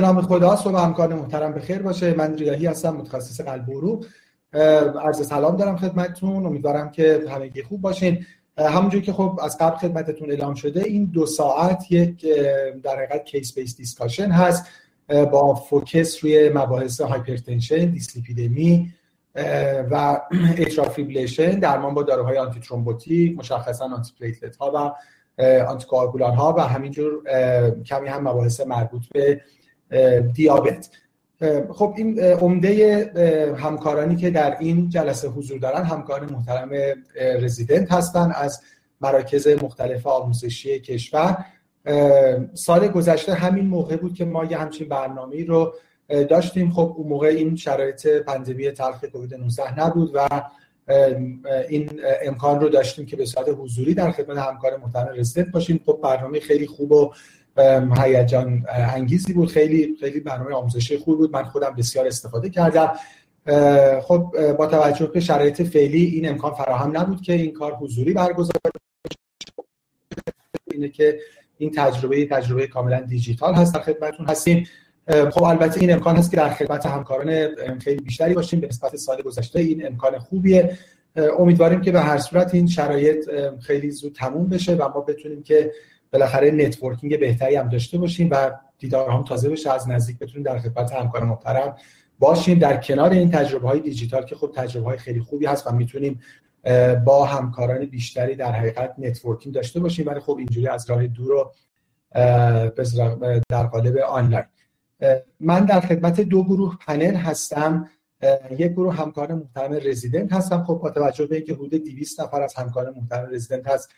به نام خدا صبح همکار محترم به خیر باشه. من ریاحی هستم متخصص قلب و عروق. عرض سلام دارم خدمتتون. امیدوارم که همگی خوب باشین. همونجور که خب از قبل خدمتتون اعلام شده این دو ساعت یک در حقیقت case based discussion هست. با focus روی مباحث hypertension dyslipidemia و atrial fibrillation درمان با داروهای antithrombotic مشخصا antiplatelet ها و آنتی ها و همینجور کمی هم مباحث مربوط به دیابت. خب این عمده همکارانی که در این جلسه حضور دارن همکار محترم رزیدنت هستن از مراکز مختلف آموزشی کشور. سال گذشته همین موقع بود که ما یه همچین برنامه رو داشتیم. خب اون موقع این شرایط پندمی تلخ کووید 19 نبود و این امکان رو داشتیم که به صورت حضوری در خدمت همکار محترم رزیدنت باشیم. خب برنامه خیلی خوب و هیجان انگیزی بود. خیلی خیلی برنامه آموزشی خوب بود. من خودم بسیار استفاده کردم. خب با توجه به شرایط فعلی این امکان فراهم نبود که این کار حضوری برگزار اینه که این تجربه تجربه کاملا دیجیتال هست در خدمتتون هستیم. خب البته این امکان هست که در خدمت همکاران خیلی بیشتری باشیم. به نسبت سال گذشته این امکان خوبیه. امیدواریم که به هر صورت این شرایط خیلی زود تموم بشه و ما بتونیم که بالاخره networking بهتری هم داشته باشیم و دیدار هم تازه بشه از نزدیک بتونیم در خدمت همکار محترم باشیم. در کنار این تجربه های دیجیتال که خب تجربه های خیلی خوبی هست و می‌تونیم با همکاران بیشتری در حقیقت networking داشته باشیم ولی خب اینجوری از راه دور رو در قالب آنلاین. من در خدمت دو گروه پنل هستم. یک گروه همکار محترم رزیدنت هستم. خب با توجه به اینکه حدود 200 نفر از همکار محترم رزیدنت هست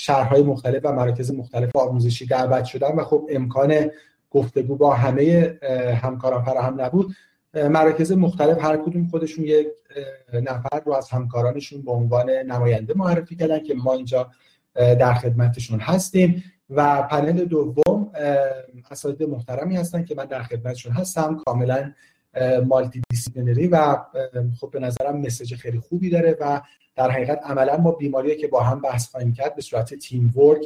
شهرهای مختلف و مراکز مختلف آموزشی دعوت شدن و خب امکان گفتگو با همه همکاران فراهم نبود. مراکز مختلف هر کدوم خودشون یک نفر رو از همکارانشون به عنوان نماینده معرفی کردن که ما اینجا در خدمتشون هستیم. و پنل دوم اساتید محترمی هستن که من در خدمتشون هستم. کاملا multidisciplinary و خب به نظرم message خیلی خوبی داره و در حقیقت عملا ما بیماریه که با هم بحث خواهیم کرد به صورت teamwork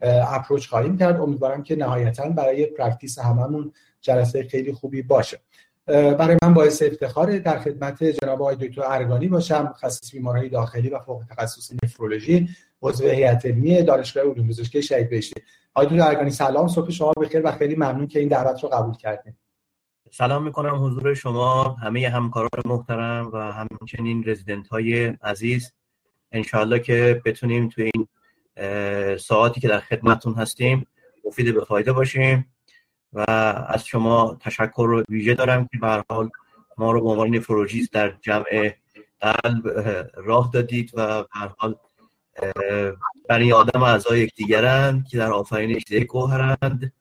approach خواهیم کرد. امیدوارم که نهایتا برای practice هممون جلسه خیلی خوبی باشه. برای من باعث افتخار در خدمت جناب آقای دکتر ارگانی باشم متخصص بیماریهای داخلی و فوق تخصص نفرولوژی عضو هیئت علمی دانشگاه علوم پزشکی شهید بهشتی. آقای دکتر ارگانی سلام صبح شما بخیر و خیلی ممنون که این دعوت رو قبول کردید سلام می‌کنم حضور شما. همه همکاران محترم و همچنین رزیدنت های عزیز. انشاءالله که بتونیم تو این ساعتی که در خدمتون هستیم مفید به فایده باشیم و از شما تشکر رو ویژه دارم که به حال ما رو به عنوان نفروژیست در جمع قلب راه دادید و به حال برای آدم اعضای یکدیگرند که در آفرینش یک گوهرند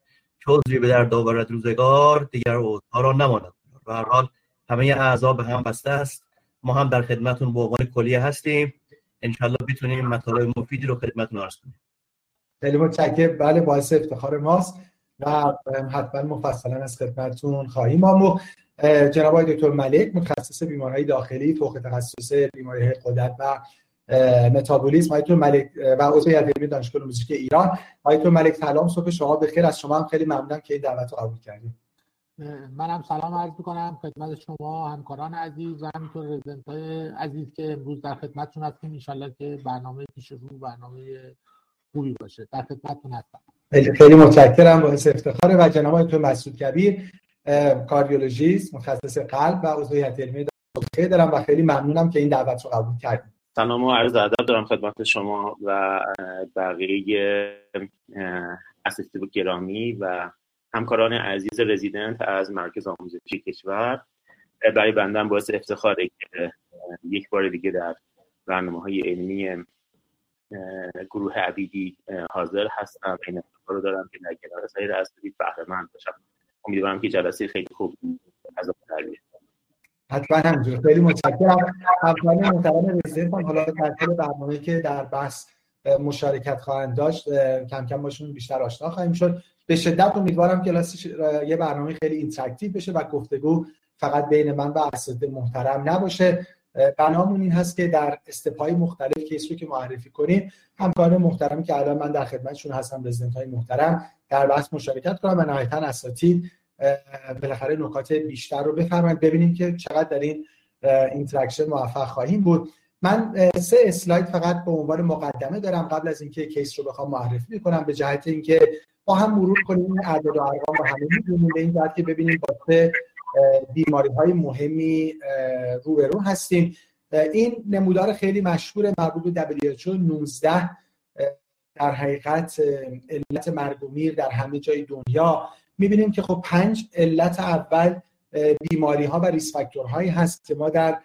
چوزی به در داورد روزگار دیگر اوزها را نماند. و هر حال همه اعضا به هم بسته است. ما هم در خدمتون به عنوان کلیه هستیم. انشالله بتونیم مطالب مفیدی رو خدمتون عرض کنیم. خیلی متشکرم. بله باعث افتخار ماست و حتما مفصلا از خدمتتون خواهیم آمو جناب دکتر ملک متخصص بیماریهای داخلی فوق تخصص بیماری قدرت و متابولیسم آقای ملک و عضو هیئت علمی دانشگاه موزیک ایران. آقای ملک سلام. صبح شما بخیر. از شما هم خیلی ممنونم که این دعوت رو قبول کردیم. منم سلام عرض می‌کنم خدمت شما همکاران عزیز و همینطور رزیدنت های عزیز که امروز در خدمتتون هستیم. ان که برنامه پیش رو برنامه خوبی باشه. در خدمتتون هستم. خیلی متشکرم. باعث افتخاره و جناب تو مسعود کبیر کاردیولوژیست متخصص قلب و عضو هیئت علمی دانشگاه دارم و خیلی ممنونم که این دعوت رو قبول کردیم. سلام و عرض ادب دارم خدمت شما و بقیه اسیستیو گرامی و همکاران عزیز رزیدنت از مرکز آموزشی کشور. برای بندم باعث افتخاره که یک بار دیگه در برنامه های علمی گروه عبیدی حاضر هستم. این افتخار رو دارم که در کنار سایر اساتید بهره مند باشم. امیدوارم که جلسه خیلی خوب از در حتما همینجور خیلی متشکرم. همکارای محترم رزیدنت حالا در برنامه که در بحث مشارکت خواهند داشت کم کم باشون بیشتر آشنا خواهیم شد. به شدت امیدوارم کلاس یه برنامه خیلی interactive بشه و گفتگو فقط بین من و اساتید محترم نباشه. بنامون این هست که در step ای مختلف case رو که معرفی کنیم همکار محترم که الان من در خدمتشون هستم رزیدنت های محترم در بحث مشارکت کنن و نهایتا اساتید بالاخره نکات بیشتر رو بفرمایید. ببینیم که چقدر در این interaction موفق خواهیم بود. من سه اسلاید فقط به عنوان مقدمه دارم قبل از اینکه case رو بخوام معرفی کنم به جهت اینکه با هم مرور کنیم اعداد و ارقام رو همه می‌دونیم. به این که ببینیم با بیماری های مهمی روبرو هستیم. این نمودار خیلی مشهور مربوط به WHO 19 در حقیقت علت مرگ و میر در همه جای دنیا. می‌بینیم که خب پنج علت اول بیماری ها و ریسک هایی هست که ما در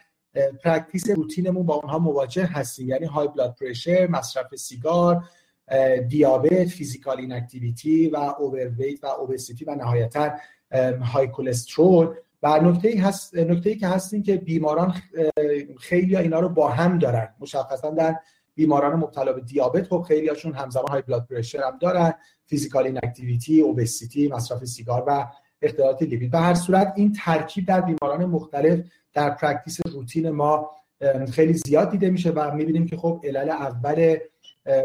practice روتینمون با اونها مواجه هستیم. یعنی high blood pressure مصرف سیگار دیابت physical inactivity و overweight و obesity و نهایتا high cholesterol. و نکته ای هست نکته ای که هست این که بیماران خیلی اینا رو با هم دارن. مشخصا در بیماران مبتلا به دیابت خب خیلی هاشون همزمان high blood pressure هم دارن. physical inactivity obesity مصرف سیگار و اختلالات لیپید. به هر صورت این ترکیب در بیماران مختلف در practice روتین ما خیلی زیاد دیده میشه و می‌بینیم که خب علل اول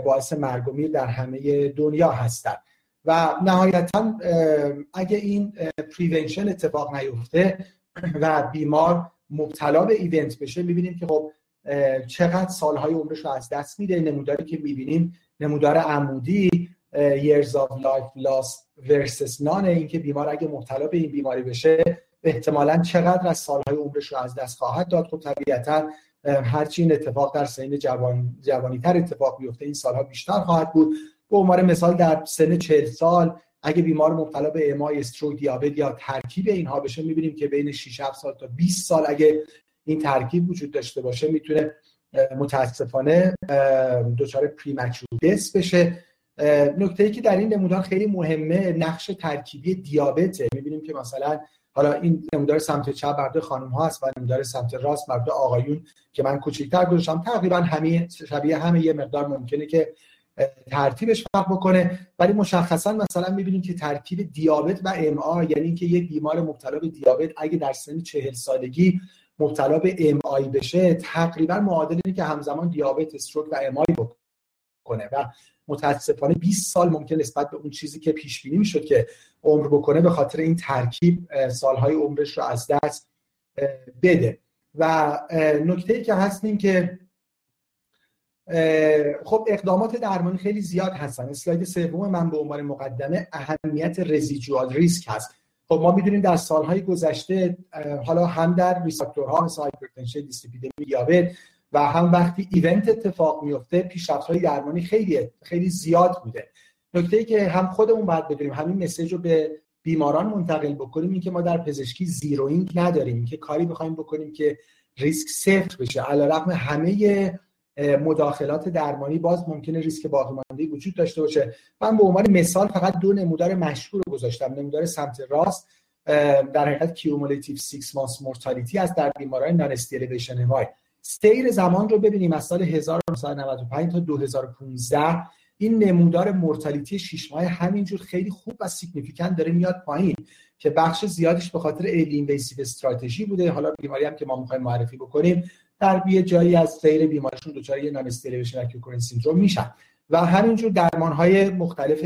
باعث مرگ در همه دنیا هستن. و نهایتا اگه این prevention اتفاق نیفته و بیمار مبتلا به event بشه می‌بینیم که خب چقدر سالهای عمرش رو از دست میده. نموداری که می‌بینیم نمودار عمودی years of life lost versus none اینکه بیمار اگه مبتلا به این بیماری بشه احتمالا چقدر از سالهای عمرش رو از دست خواهد داد؟ خب طبیعتا هرچی این اتفاق در سن جوان جوانی تر اتفاق بیفته این سالها بیشتر خواهد بود. به عنوان مثال در سن 40 سال اگه بیمار مبتلا به امای استروک دیابت یا ترکیب اینها بشه می‌بینیم که بین 6 سال تا 20 سال اگه این ترکیب وجود داشته باشه می‌تونه متاسفانه دچار پریمچور دس بشه. نکته ای که در این نمودار خیلی مهمه نقش ترکیبی دیابته. می‌بینیم که مثلا حالا این نمودار سمت چپ برده خانم ها هست و نمودار سمت راست برده آقایون که من کوچیک‌تر گذاشتم. تقریبا همه شبیه همه یه مقدار ممکنه که ترتیبش فرق بکنه. ولی مشخصا مثلا می‌بینیم که ترکیب دیابت و ام یعنی اینکه یک بیمار مبتلا به دیابت اگه در سن چهل سالگی مبتلا به ام بشه تقریبا معادل اینه که همزمان دیابت استروک و ام آی بکنه. و متاسفانه 20 سال ممکن نسبت به اون چیزی که پیش بینی می‌شد که عمر بکنه به خاطر این ترکیب سالهای عمرش رو از دست بده. و نکته ای که هست این که خب اقدامات درمانی خیلی زیاد هستن. اسلاید سوم من به عنوان مقدمه اهمیت رزیجوال ریسک هست. خب ما می‌دونیم در سالهای گذشته حالا هم در risk factor ها مثل hypertension dyslipidemia دیابت و هم وقتی event اتفاق میفته پیشرفت های درمانی خیلی خیلی زیاد بوده. نکته ای که هم خودمون باید بدونیم همین message رو به بیماران منتقل بکنیم این که ما در پزشکی zero risk نداریم. که کاری بخوایم بکنیم که ریسک صفر بشه. علیرغم همه مداخلات درمانی باز ممکنه ریسک باقی وجود داشته باشه. من به عنوان مثال فقط دو نمودار مشهور گذاشتم. نمودار سمت راست در حقیقت cumulative 6 months mortality از در بیماران non-ST elevation MI. سیر زمان رو ببینیم از سال 1995 تا 2015 این نمودار mortality 6 ماه همینجور خیلی خوب و significant داره میاد پایین که بخش زیادش به خاطر early strategy بوده. حالا بیماری هم که ما می‌خوایم معرفی بکنیم در یه جایی از سیر بیماریشون دچار یه non-ST elevation syndrome میشن و همینجور درمان های مختلف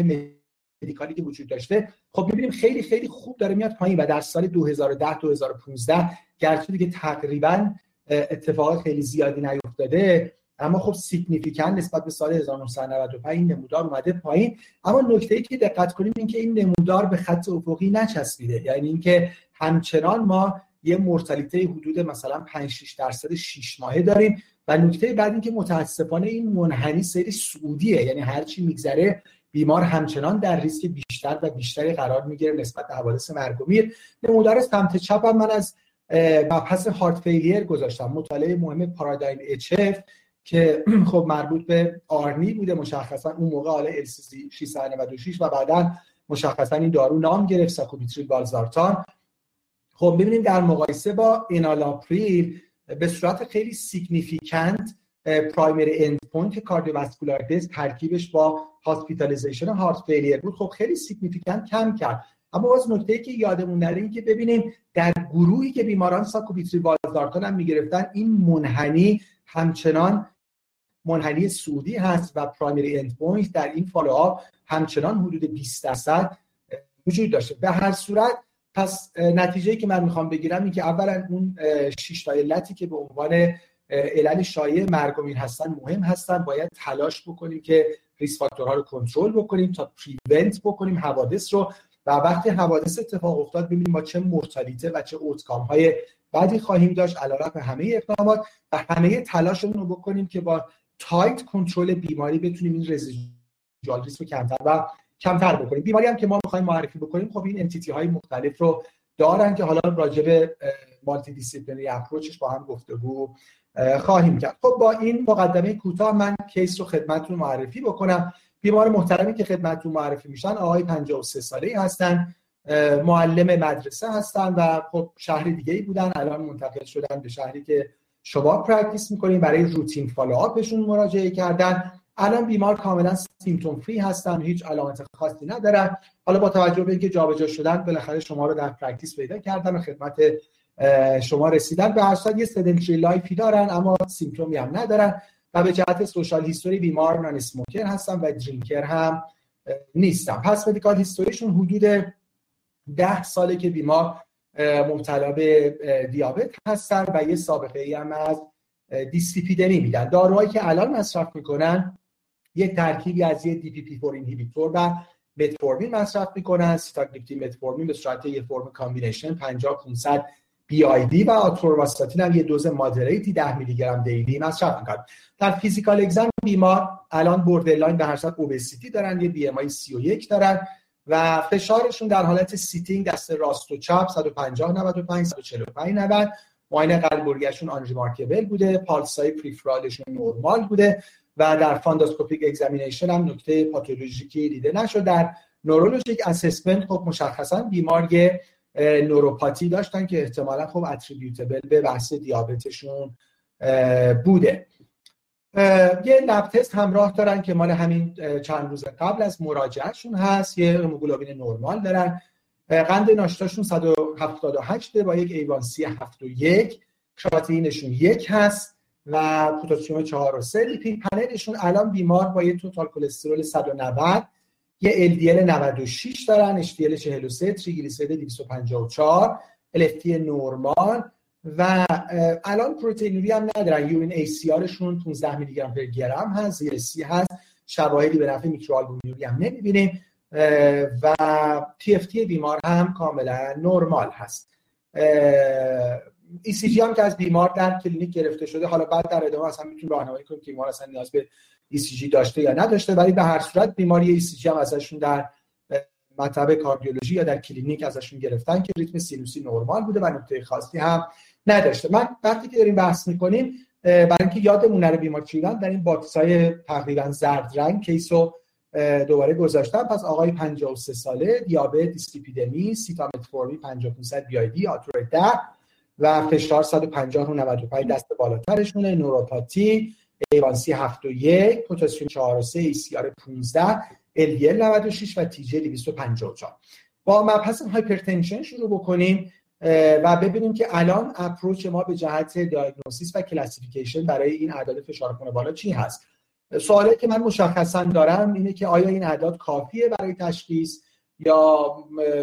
medical ی که وجود داشته. خب می‌بینیم خیلی خیلی خوب داره میاد پایین و در سال 2010 2015 گرچه دیگه تقریبا اتفاقات خیلی زیادی نیفتاده. اما خب significant نسبت به سال 1995 این نمودار اومده پایین. اما نکته ای که دقت کنیم این که این نمودار به خط افقی نچسبیده. یعنی اینکه همچنان ما یه mortality حدود مثلا 5 6 درصد 6 ماهه داریم. و نکته بعد اینکه متاسفانه این منحنی سیر صعودیه. یعنی هر چی میگذره بیمار همچنان در ریسک بیشتر و بیشتری قرار می‌گیره نسبت به حوادث مرگ و میر. نمودار سمت چپ من از مبحث heart failure گذاشتم. مطالعه مهم PARADIGM-HF که خب مربوط به ARNI بوده مشخصا اون موقع حالا ال 696 و بعدا مشخصا این دارو نام گرفت ساکوبیتریل والزارتان. خب ببینیم در مقایسه با انالاپریل به صورت خیلی significant primary endpoint cardiovascular death ترکیبش با hospitalization heart failure بود. خب خیلی significant کم کرد. اما باز نکته ای که یادمون نره این که ببینیم در گروهی که بیماران ساکوبیتریل والزارتان هم می‌گرفتن این منحنی همچنان منحنی صعودی هست و primary endpoint در این follow-up همچنان حدود 20 درصد وجود داشته. به هر صورت پس نتیجه که من می‌خوام بگیرم این که اولا اون شش تا علتی که به عنوان علل شایع مرگ و میر هستن مهم هستن. باید تلاش بکنیم که risk factor ها رو کنترل بکنیم تا prevent بکنیم حوادث رو و وقتی حوادث اتفاق افتاد ببینیم ما چه mortality ته و چه outcome های بعدی خواهیم داشت. علیرغم همه اقدامات و همه تلاشمون رو بکنیم که با tight control بیماری بتونیم این residual risk رو کمتر و کمتر بکنیم. بیماری هم که ما می‌خوایم معرفی بکنیم خب این entity های مختلف رو دارن که حالا راجع به multidisciplinary approach ش با هم گفتگو خواهیم کرد. خب با این مقدمه کوتاه من case رو خدمتتون معرفی بکنم. بیمار محترمی که خدمتتون معرفی میشن آقای 53 ساله هستن معلم مدرسه هستن و خب شهر دیگه ای بودن الان منتقل شدن به شهری که شما practice می‌کنین برای routine follow-up شون مراجعه کردن. الان بیمار کاملا symptom free هستن هیچ علامت خاصی ندارن. حالا با توجه به اینکه جابجا شدن بالاخره شما رو در practice پیدا کردن و خدمت شما رسیدن. به هر یه sedentary life ی دارن اما symptom ی هم ندارن. و به جهت social history بیمار non-smoker هستن و drinker هم نیستن past medical history شون حدود ده ساله که بیمار مبتلا به دیابت هستن و یه سابقه ای هم از دیسلیپیدمی میدن. داروهایی که الان مصرف می‌کنن یک ترکیبی از یه DPP-4 inhibitor و متفورمین مصرف می‌کنن. سیتاگلیپتین متفورمین به صورت یه فرم combination 50 500 BID و آتورواستاتین هم یه دوز moderate ی 10 میلی گرم daily مصرف می‌کنن در physical exam بیمار الان borderline به هر صورت obesity دارن یه BMI 31 دارن و فشارشون در حالت sitting دست راست و چپ 150 95 145 90 معاینه قلب و ریه‌شون unremarkable بوده pulse های peripheral شون نورمال بوده و در funduscopic examination هم نکته پاتولوژیکی دیده نشد. در neurologic assessment خب مشخصا بیمار neuropathy داشتن که احتمالا خب attributable به بحث دیابتشون بوده. یه lab test همراه دارن که مال همین چند روز قبل از مراجعهشون هست. یه هموگلوبین نرمال دارن. قند ناشتاشون 178 با یک ایوانسی 71 کراتینشون یک. هست و پوتاسیوم 4 و 3 lipid panel شون الان بیمار با یه total cholesterol 190 یه LDL 96 دارن HDL 43 تریگلیسیرید 254 LFT نورمال و الان پروتئینوری هم ندارن. urine ACR شون 15 میلی گرم پر گرم هست زیر 30 هست. شواهدی به نفع microalbuminuria ی هم نمی‌بینیم و TSH بیمار هم کاملا نرمال هست. ECG هم که از بیمار در کلینیک گرفته شده حالا بعد در ادامه اصلا می‌تونیم راهنمایی کنیم که بیمار اصلا نیاز به ECG داشته یا نداشته. ولی به هر صورت بیماری ECG هم ازشون در مطب کاردیولوژی یا در کلینیک ازشون گرفتن که ریتم سینوسی نرمال بوده و نکته خاصی هم نداشته. من وقتی که داریم بحث می‌کنیم برای اینکه یادمون نره بیمار چی بودن در این box های تقریبا زرد رنگ case و دوباره گذاشتم. پس آقای 53 ساله دیابت dyslipidemia سیتامتفورمین 50 500 BID آتور 10 و فشار 150 و 95 دست بالاترشونه. neuropathy A1C 7 و 1 پوتاسیوم 4 و 3 ACR 15 LDL 96 و TG 254 با مبحث hypertension شروع بکنیم و ببینیم که الان approach ما به جهت diagnosis و classification برای این اعداد فشار خون بالا چی هست؟ سوالی که من مشخصا دارم اینه که آیا این اعداد کافیه برای تشخیص؟ یا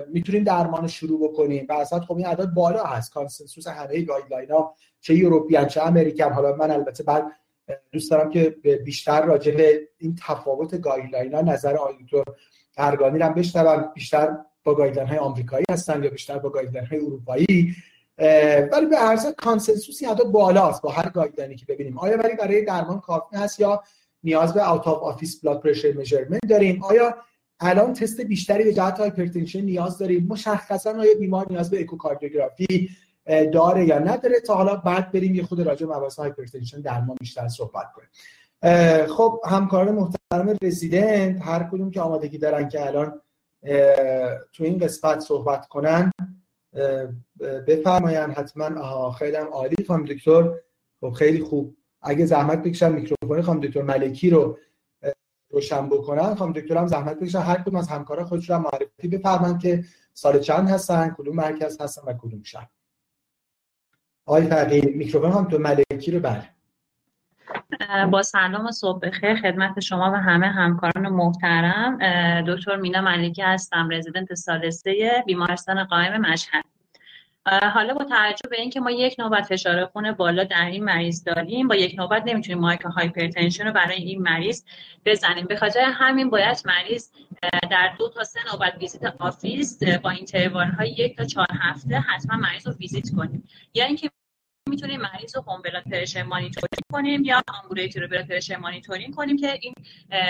می‌تونیم درمان شروع بکنیم. و اصلا خب این اعداد بالا هست. consensus همه guideline ها چه European چه American. حالا من البته بعد دوست دارم که بیشتر راجع به این تفاوت guideline ها نظر آقای دکتر ارگانی رو بشنوم. بیشتر با guideline های آمریکایی هستن یا بیشتر با guideline های اروپایی. ولی به عرض consensus ی حتی بالاست با هر guideline ی که ببینیم. آیا برای درمان کافی هست یا نیاز به out of office blood pressure داریم؟ آیا الان تست بیشتری به جهت hypertension نیاز داریم. مشخصا آیا بیمار نیاز به اکوکاردیوگرافی داره یا نداره؟ تا حالا بعد بریم یه خرده راجع به مباحث hypertension درمان بیشتر صحبت کنیم. خب همکاران محترم رزیدنت هر کدوم که آمادگی دارن که الان تو این قسمت صحبت کنن بفرماین حتما. آها خیلی هم عالی خانم دکتر. خب خیلی خوب. اگه زحمت بکشن میکروفون خانم دکتر ملکی رو روشن بکنن خانم دکتر هم زحمت بکشن. هر کدوم از همکارا خودش رو معرفی بفرمایند که سال چند هستن کدوم مرکز هستن و کدوم شهر. آقای فقیه میکروفون هم تو ملکی رو بله. با سلام و صبح بخیر. خدمت شما و همه همکاران محترم. دکتر مینا ملکی هستم رزیدنت سال سه بیمارستان قائم مشهد. حالا با توجه به اینکه ما یک نوبت فشار خون بالا در این مریض داریم با یک نوبت نمی‌تونیم مارک hypertension رو برای این مریض بزنیم. به خاطر همین باید مریض در دو تا سه نوبت ویزیت office با interval های یک تا چهار هفته حتما مریض رو ویزیت کنیم. یا اینکه می‌تونیم مریض رو home blood pressure monitoring کنیم یا ambulatory blood pressure monitoring کنیم که این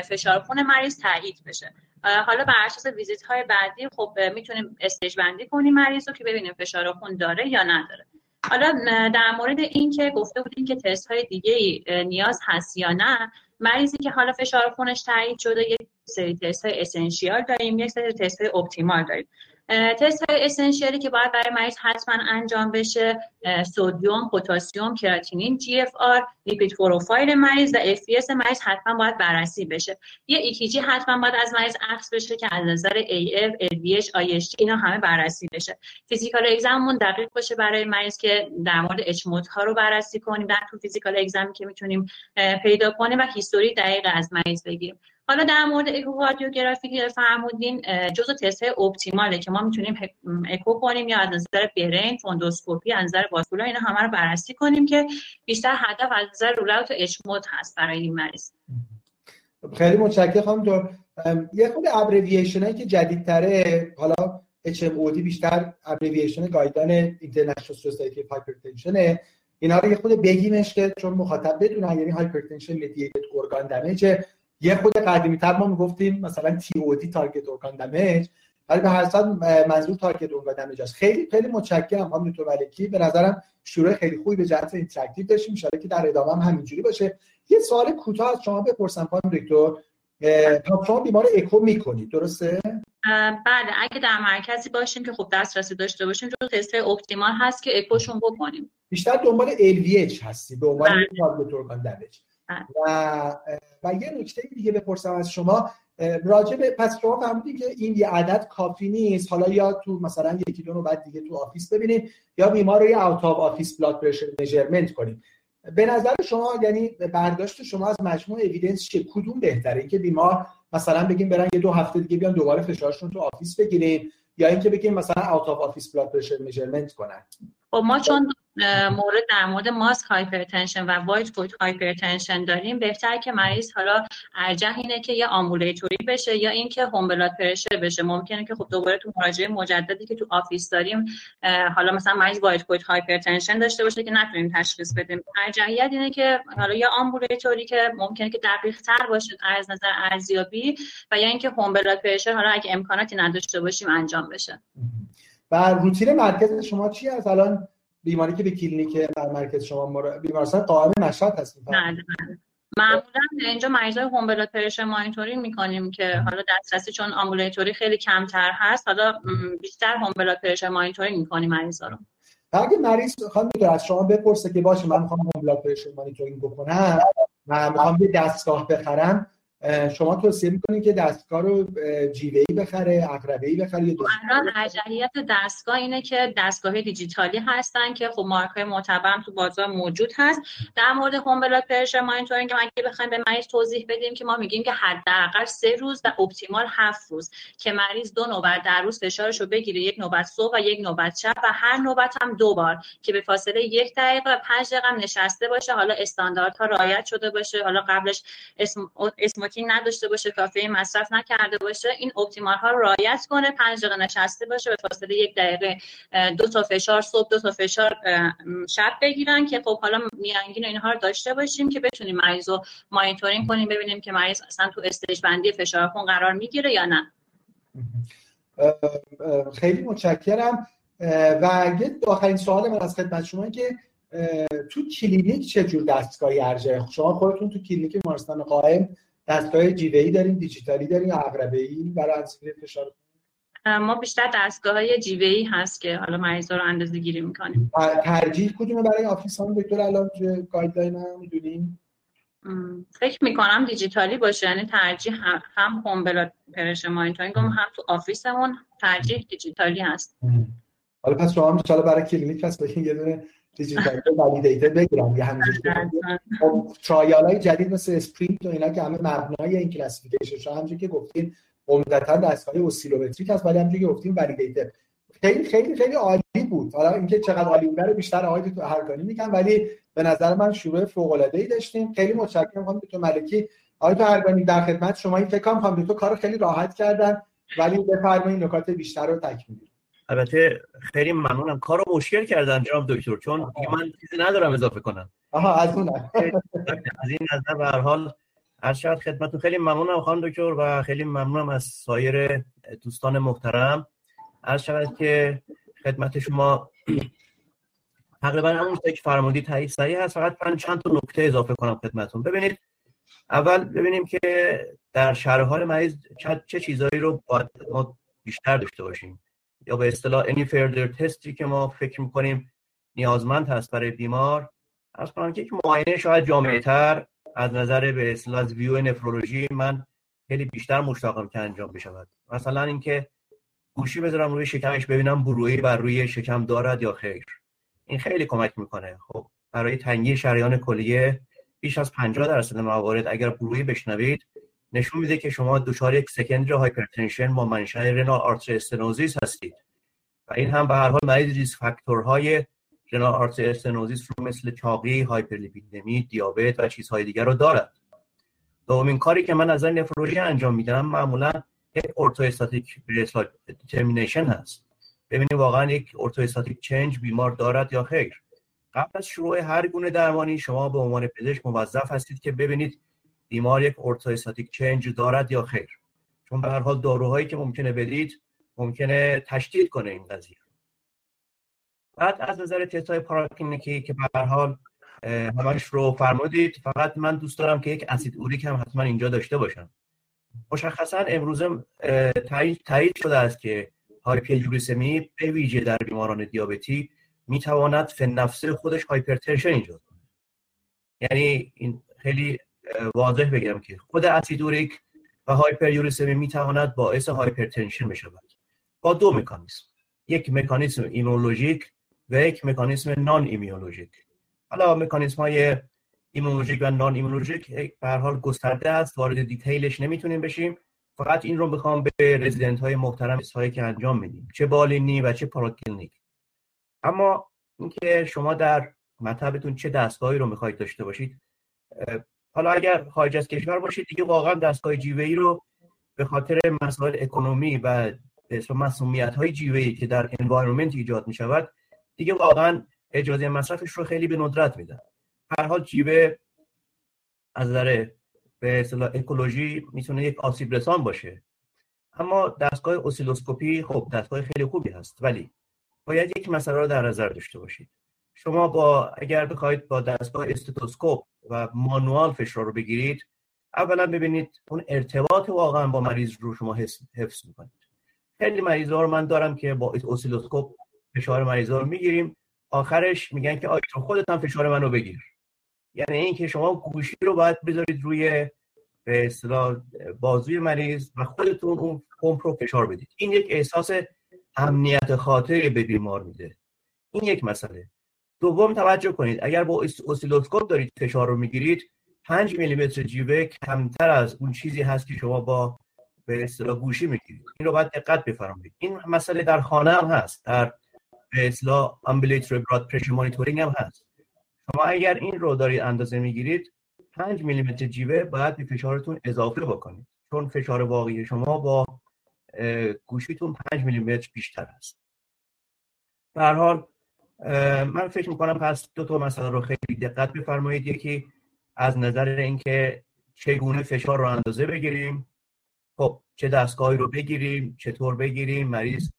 فشار خون مریض تایید بشه. حالا بر اساس ویزیت های بعدی خب می‌تونیم stage بندی کنیم مریض رو که ببینیم فشار خون داره یا نداره. حالا در مورد این که گفته بودیم که تست های دیگه نیاز هست یا نه مریضی که حالا فشار خونش تایید شده یک سری تست های essential داریم یک سری تست های optimal داریم تست های essential ی که باید برای مریض حتما انجام بشه سودیوم، پتاسیم، کراتینین، GFR، lipid profile مریض و UA مریض حتما باید بررسی بشه. یه ECG حتما باید از مریض اخذ بشه که از نظر AF، LVH، IHD اینا همه بررسی بشه. physical exam مون دقیق باشه برای مریض که در مورد HMOD ها رو بررسی کنیم در تو physical exam ی که می‌تونیم پیدا کنیم و history دقیق از مریض بگیریم. حالا در مورد اکوکاردیوگرافی که فرمودین جزء تست optimal ه که ما می‌تونیم اکو کنیم یا از نظر brain فوندوسکوپی از نظر vascular اینا همه رو بررسی کنیم که بیشتر هدف از نظر rule out HMOD هست برای این مریض. خیلی متشکرم خانم دکتر. یه خود abbreviation که جدیدتره حالا HMOD بیشتر abbreviation guideline international society hypertension اینا رو یه خود بگیمش که چون مخاطب بدونن یعنی hypertension mediated organ damage یه خود قدیمی تر ما می‌گفتیم مثلا TOD target organ damage ولی به هر صورت منظور target organ damage است. خیلی خیلی متشکرم خانم دکتر ملکی. به نظرم شروع خیلی خوبی به جهت interactive داشتیم ان‌شاءالله که در ادامه هم همینجوری باشه. یه سوال کوتاه از شما بپرسم خانم دکتر. شما بیمار اکو می‌کنید درسته؟ بله. اگه در مرکزی باشیم که خب دسترسی داشته باشیم جزو تست optimal هست که اکوشون بکنیم. بیشتر دنبال LVH هستی به عنوان بله. target organ damage و و یه نکته دیگه بپرسم از شما راجع به پس شما فهمیدید که این یه عدد کافی نیست. حالا یا تو مثلا یکی دو بعد دیگه تو office ببینید یا بیمار رو یه out office blood pressure measurement کنید به نظر شما یعنی برداشت شما از مجموع evidence چه؟ کدوم بهتره؟ اینکه بیمار مثلا بگیم برن یه دو هفته دیگه بیان دوباره فشارشون تو office بگیریم یا اینکه بگیم مثلا out office blood pressure measurement کنن؟ خب ما چون مورد در مورد masked hypertension و white coat hypertension داریم. بهتر که مریض حالا ارجح اینه که یا ambulatory بشه یا اینکه home blood pressure بشه. ممکنه که خب دوباره تو مراجعه مجددی که تو office داریم حالا مثلا مریض white coat hypertension داشته باشه که نتونیم تشخیص بدیم. ارجحیت اینه که حالا یا ambulatory که ممکنه که دقیق تر باشه از نظر ارزیابی و یا اینکه home blood pressure حالا اگه امکاناتی نداشته باشیم انجام بشه. و روتین مرکز شما چی از الان بیماری که به کلینیک در مرکز شما مر... بیمارستان قائم مشهد هست بله بله. معمولا اینجا مریضای home blood pressure monitoring می‌کنیم که حالا دسترسی چون ambulatory خیلی کمتر هست حالا بیشتر home blood pressure monitoring می‌کنیم مریضا رو. اگه مریض خانم از شما بپرسه که باشه من می‌خوام home blood pressure monitoring بکنم و می‌خوام یه دستگاه بخرم. شما توصیه می‌کنید که دستگاه رو جیوه‌ای بخره ای بخره یا الان دستگاه اینه که دستگاه دیجیتالی هستن که خب مارک های معتبرم تو بازار موجود هست. در مورد home blood pressure monitoring اگه بخوایم به مریض توضیح بدیم که ما میگیم که حداقل سه روز و optimal هفت روز که مریض دو نوبت در روز فشارش رو بگیره یک نوبت صبح و یک نوبت شب و هر نوبت هم دو بار که به فاصله یک دقیقه و پنج دقیقه نشسته باشه. حالا استانداردها رعایت شده باشه. حالا قبلش اسم اسم نیکوتین نداشته باشه کافئین مصرف نکرده باشه این اپتیمال ها رعایت کنه پنج دقیقه نشسته باشه به فاصله یک دقیقه دو تا فشار صبح دو تا فشار شب بگیرن که خب حالا میانگین اینها رو داشته باشیم که بتونیم مریض رو مانیتورینگ کنیم ببینیم که مریض اصلا تو stage بندی فشار خون قرار می‌گیره یا نه. خیلی متشکرم. و یه آخرین سوال من از خدمت شما که تو کلینیک چه جور دستگاهی ارجحه شما خودتون تو کلینیک بیمارستان قائم دستگاه جیوه‌ای داریم دیجیتالی داریم ای برای انسولین فشار. ما بیشتر دستگاه های جیوه‌ای هست که حالا مریض رو اندازه گیری می‌کنیم ترجیح کدومه برای office هم دکتر الان توی guideline هم می‌دونیم؟ فکر می‌کنم دیجیتالی باشه یعنی ترجیح هم home blood pressure monitoring هم تو office مون ترجیح دیجیتالی هست. حالا پس شما هم برای کلینیک پس یه دونه دیجیتال والیدیتر بگیرن یه خب trial های جدید مثل SPRINT و اینا که همه مبنای این classification همونجوری که گفتین عمدتا دستگاه oscillometric هست ولی همونجوری که گفتیم ولیدیتر خیلی خیلی خیلی عالی بود. حالا اینکه چقدر عالی بود رو بیشتر آقای تو هرگانی میگن ولی به نظر من شروع فوق العاده ای داشتیم. خیلی متشکرم خانم دکتر ملکی. آقای تو هرگانی در خدمت شما. این فکر کنم تو کار خیلی راحت کردن ولی بفرمایید نکات بیشتر رو تکمیل البته خیلی ممنونم. کارو مشکل کردن جناب دکتر چون من چیزی ندارم اضافه کنم. آها از اون از این نظر به هر حال از شاید خدمتتون. خیلی ممنونم خانم دکتر و خیلی ممنونم از سایر دوستان محترم. از شود که خدمت شما تقریبا همون که فرمودی تایید صحیح هست. فقط من چند تا نکته اضافه کنم خدمتتون. ببینید اول ببینیم که در شرح مریض چه چیزهایی رو باید ما بیشتر داشته باشیم. یا به اصطلاح any further تستی که ما فکر می‌کنیم نیازمند هست برای بیمار از کنم که یک معاینه شاید جامعه تر از نظر به اصطلاح از ویو نفرولوژی من خیلی بیشتر مشتاقم که انجام بشود. مثلا اینکه گوشی بذارم روی شکمش ببینم bruit ی بر روی شکم دارد یا خیر. این خیلی کمک می‌کنه. خب برای تنگی شریان کلیه بیش از 50 درصد موارد اگر bruit ی بشنوید نشون میده که شما دچار یک secondary hypertension با منشأ renal artery stenosis هستید و این هم به هر حال مریض risk factor های renal artery stenosis رو مثل چاقی، hyperlipidemia، دیابت و چیزهای دیگر رو دارد. دومین کاری که من از نفرولوژی انجام میدم معمولا یک orthostatic determination هست. ببینید واقعا یک orthostatic change بیمار دارد یا خیر. قبل از شروع هر گونه درمانی شما به عنوان پزشک موظف هستید که ببینید بیمار یک orthostatic change دارد یا خیر. چون به هر حال داروهایی که ممکنه بدید ممکنه تشدید کنه این قضیه. بعد از نظر تست های پاراکلینیکی که به هر حال همش رو فرمودید فقط من دوست دارم که یک اسید اوریک هم حتما اینجا داشته باشم. مشخصا امروز تایید شده است که hyperuricemia به ویژه در بیماران دیابتی می‌تواند فن خودش hypertension ایجاد کنه. یعنی این خیلی واضح بگم که خود اسیدوریک و hyperuricemia می‌تواند باعث hypertension بشود. با دو مکانیزم یک مکانیزم immunologic و یک مکانیزم non-immunologic حالا مکانیزم های immunologic و non-immunologic به حال گسترده است وارد detail ش نمی‌تونیم بشیم. فقط این رو بخوام به رزیدنت های محترم هایی که انجام میدیم چه بالینی و چه پاراکلینیک اما اینکه شما در مطبتون چه دستگاهی رو می‌خواید داشته باشید حالا اگر خارج از کشور باشید دیگه واقعا دستگاه جیوه ای رو به خاطر مسائل economy و مسئولیت های جیوه ای که در انوایرمنت ایجاد می شود دیگه واقعا اجازه مصرفش رو خیلی به ندرت میدن. هر حال جیوه از نظر به اصطلاح اکولوژی می‌تونه یک آسیب رسان باشه. اما دستگاه اسیلوسکوپی خب دستگاه خیلی خوبی هست ولی باید یک مسئله رو در نظر داشته باشید. شما با اگر بخواید با دستگاه استتوسکوپ و مانوال فشار رو بگیرید اولا ببینید اون ارتباط واقعا با مریض رو شما حفظ می‌کنید. خیلی مریض رو من دارم که با اسیلوسکوپ فشار مریض رو می‌گیریم. آخرش میگن که آیا خودت هم فشار منو بگیر. یعنی اینکه شما گوشی رو باید بذارید روی به اصطلاح بازوی مریض و خودتون اون پمپ رو فشار بدید. این یک احساس امنیت خاطر به بیمار میده. این یک مسئله. دوم توجه کنید. اگر با اسیلوسکوپ دارید فشار رو می‌گیرید 5 میلیمتر جیوه کمتر از اون چیزی هست که شما با به اصطلاح گوشی می‌گیرید. این رو باید دقت بفرمایید. این مسئله در خانه هم هست. در به اصطلاح امبلیتری براد پرشر مانیتورینگ هم هست. شما اگر این رو دارید اندازه می‌گیرید 5 میلیمتر جیوه باید به فشارتون اضافه بکنید. چون فشار واقعی شما با گوشیتون 5 میلیمتر بیشتر است. به هر حال من فکر می‌کنم پس دو تا مسئله رو خیلی دقت بفرمایید. یکی از نظر اینکه چگونه فشار رو اندازه بگیریم. خب چه دستگاهی رو بگیریم چطور بگیریم مریض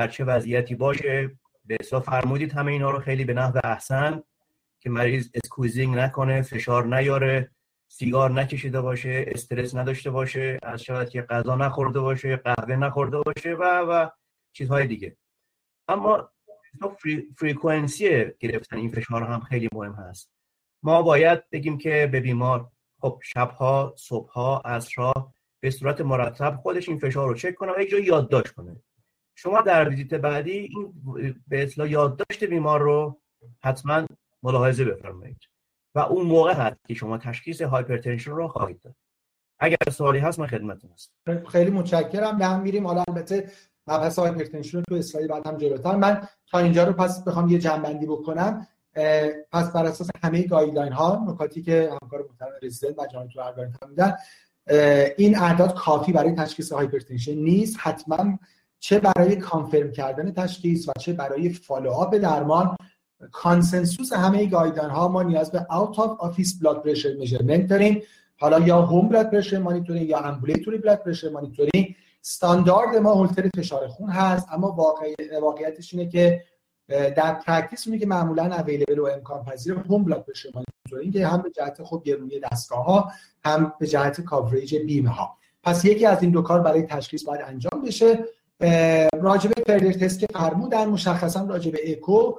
در چه وضعیتی باشه. به حساب فرمودید همه اینا رو خیلی به نحو احسن که مریض squeezing نکنه فشار نیاره سیگار نکشیده باشه استرس نداشته باشه از شاید که غذا نخورده باشه قهوه نخورده باشه و و چیزهای دیگه. اما frequency گرفتن این فشار هم خیلی مهم هست. ما باید بگیم که به بیمار خب شبها صبحها عصرها به صورت مرتب خودش این فشار رو چک کنه و یک یادداشت کنه. شما در ویزیت بعدی این به اصطلاح یادداشت بیمار رو حتما ملاحظه بفرمایید و اون موقع هست که شما تشخیص hypertension رو خواهید داد. اگر سوالی هست من خدمتتون هستم. خیلی متشکرم. به هم میریم. حالا البته مبحث hypertension رو تو اسلاید بعد هم جلوتر. من تا اینجا رو پس بخوام یه جمع‌بندی بکنم. پس بر اساس همه guideline ها نکاتی که همکار محترم رزیدنت و جان تو میدن این اعداد کافی برای تشخیص hypertension نیست. حتما چه برای confirm کردن تشخیص و چه برای follow-up درمان consensus همه guideline ها ما نیاز به out of office blood pressure measurement داریم. حالا یا home blood pressure monitoring یا ambulatory blood pressure monitoring استاندارد ما هولتر فشار خون هست اما واقع... واقعیتش اینه که در practice اونی که معمولا available و امکان پذیر home blood pressure monitoring که هم به جهت خب گرونی دستگاه ها هم به جهت coverage بیمه ها پس یکی از این دو کار برای تشخیص باید انجام بشه. راجع به further test که فرمودن مشخصا راجع به اکو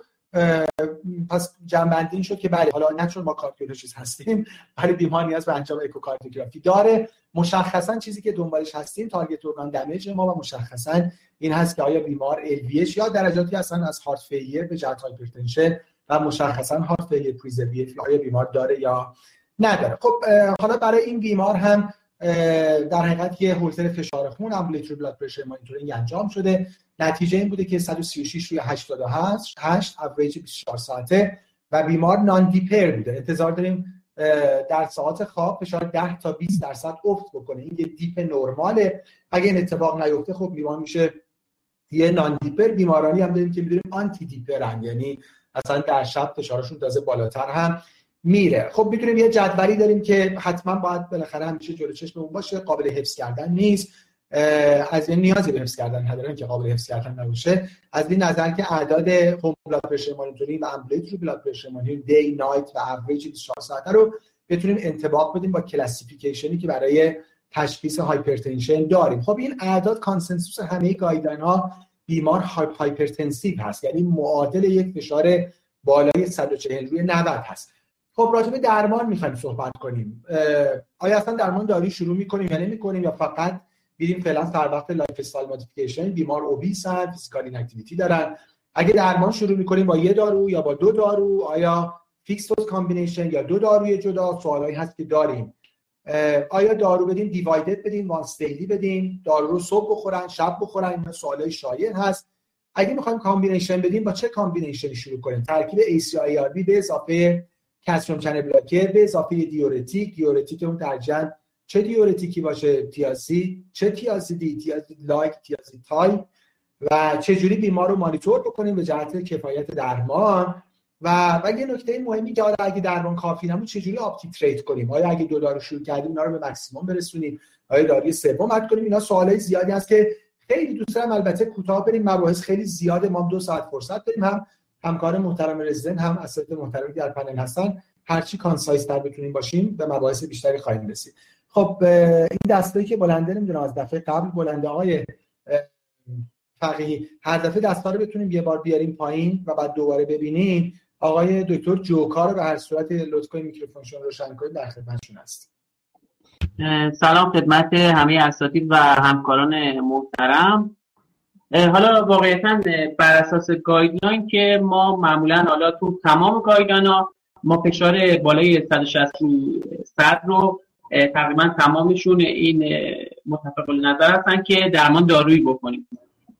پس جمع‌بندی این شد که بله حالا نه چون ما کاردیولوژیست هستیم ولی بیمار نیاز به انجام اکوکاردیوگرافی داره. مشخصا چیزی که دنبالش هستیم target organ damage ما و مشخصا این هست که آیا بیمار LVH یا درجاتی هستن از heart failure به جهت hypertension و مشخصا heart failure preserved آیا بیمار داره یا نداره. خب حالا برای این بیمار هم در حقیقت یه هولتر فشار خون ambulatory blood pressure monitoring انجام شده. نتیجه این بوده که 136 روی 88 8 اوریج 24 ساعته و بیمار non-dipper بوده. انتظار داریم در ساعت خواب فشار 10 تا 20 درصد افت بکنه. این یه dip نرماله. اگه این اتفاق نیفته خب بیمار میشه. یه non-dipper بیمارانی هم داریم که می‌دونیم anti-dipper هم یعنی اصلا در شب فشارشون تازه بالاتر هم میره. خب می‌تونیم یه جدولی داریم که حتما باید بالاخره همیشه جلو چشم اون باشه. قابل حفظ کردن نیست. از این نیازی به حفظ کردن ندارن که قابل حفظ کردن نباشه. از این نظر که اعداد home blood pressure monitoring و ambulatory blood pressure monitoring day night و average 24 ساعته رو بتونیم انطباق بدیم با classification ی که برای تشخیص hypertension داریم. خب این اعداد consensus همه guideline ها بیمار hypertensive هست. یعنی معادل یک فشار بالای 140 روی 90 هست. خب راجع به درمان می‌خوایم صحبت کنیم. آیا اصلا درمان داری؟ شروع می‌کنیم یا نمی‌کنیم یا فقط بریم فعلا سر وقت lifestyle modification بیمار obese هست physical activity دارن. اگه درمان شروع می‌کنیم با یه دارو یا با دو دارو آیا fixed dose combination یا دو داروی جدا؟ سوالایی هست که داریم. آیا دارو بدیم دیوایدد بدیم once daily بدیم؟ دارو رو صبح بخورن شب بخورن؟ این سوالای شایع هست. اگه می‌خوایم combination بدیم با چه combination ی شروع کنیم؟ ترکیب ACEI ARB به اضافه calcium channel blocker به اضافه diuretic diuretic اون ترجیحاً چه diuretic ی باشه thiazide چه thiazide؟ thiazide-like thiazide-type و چه جوری بیمار رو مانیتور بکنیم به جهت کفایت درمان؟ و و یه نکته مهمی که اگه درمان کافی نمون چجوری up-titrate کنیم؟ آیا اگه دو دارو شروع کردیم اینا رو به مکسیموم برسونیم؟ آیا داروی سوم add کنیم؟ اینا سوالای زیادی هست که خیلی دوست دارم. البته کوتاه بریم مباحث خیلی زیاده. ما دو ساعت فرصت داریم. هم همکار محترم رزیدنت هم اساتید محترمی در پنل هستن. هرچی کانسایز تر بتونیم باشیم به مباحث بیشتری خواهیم رسید. خب این دستایی که بلنده نمی‌دونم از دفعه قبل بلنده های فقیهی هر دفعه دستا رو بتونیم یه بار بیاریم پایین و بعد دوباره ببینیم. آقای دکتر جوکا رو به هر صورت کنید میکروفونشون روشن کنید در خدمتشون هست سلام خدمت همه اساتید و همکاران محترم. حالا واقعیتا بر اساس guideline که ما معمولا حالا تو تمام guideline ها ما فشار بالای 160 صد رو تقریبا تمامشون این متفق نظر هستن که درمان دارویی بکنیم.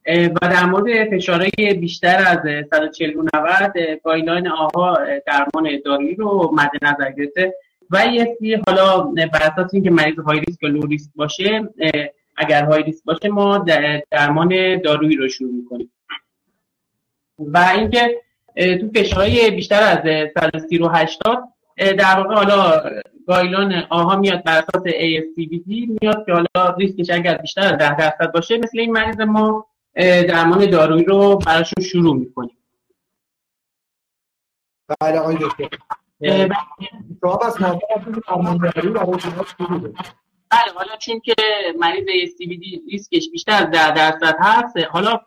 و در مورد فشارهای بیشتر از 140 90 guideline ها درمان دارویی رو مد نظر گرفته. و یه حالا بر اساس اینکه مریض high risk low risk باشه اگر های ریسک باشه ما درمان دارویی رو شروع می‌کنیم. و اینکه تو فشارهای بیشتر از 130 رو 80 در واقع حالا گایلان آها میاد بر اساس ASCVD میاد که حالا ریسکش اگر بیشتر از 10 درصد باشه مثل این مریض ما درمان دارویی رو براشون شروع می‌کنیم. بله آقای دکتر. بله حالا چون که مریض ASCVD ریسکش بیشتر از 10 درصد هست حالا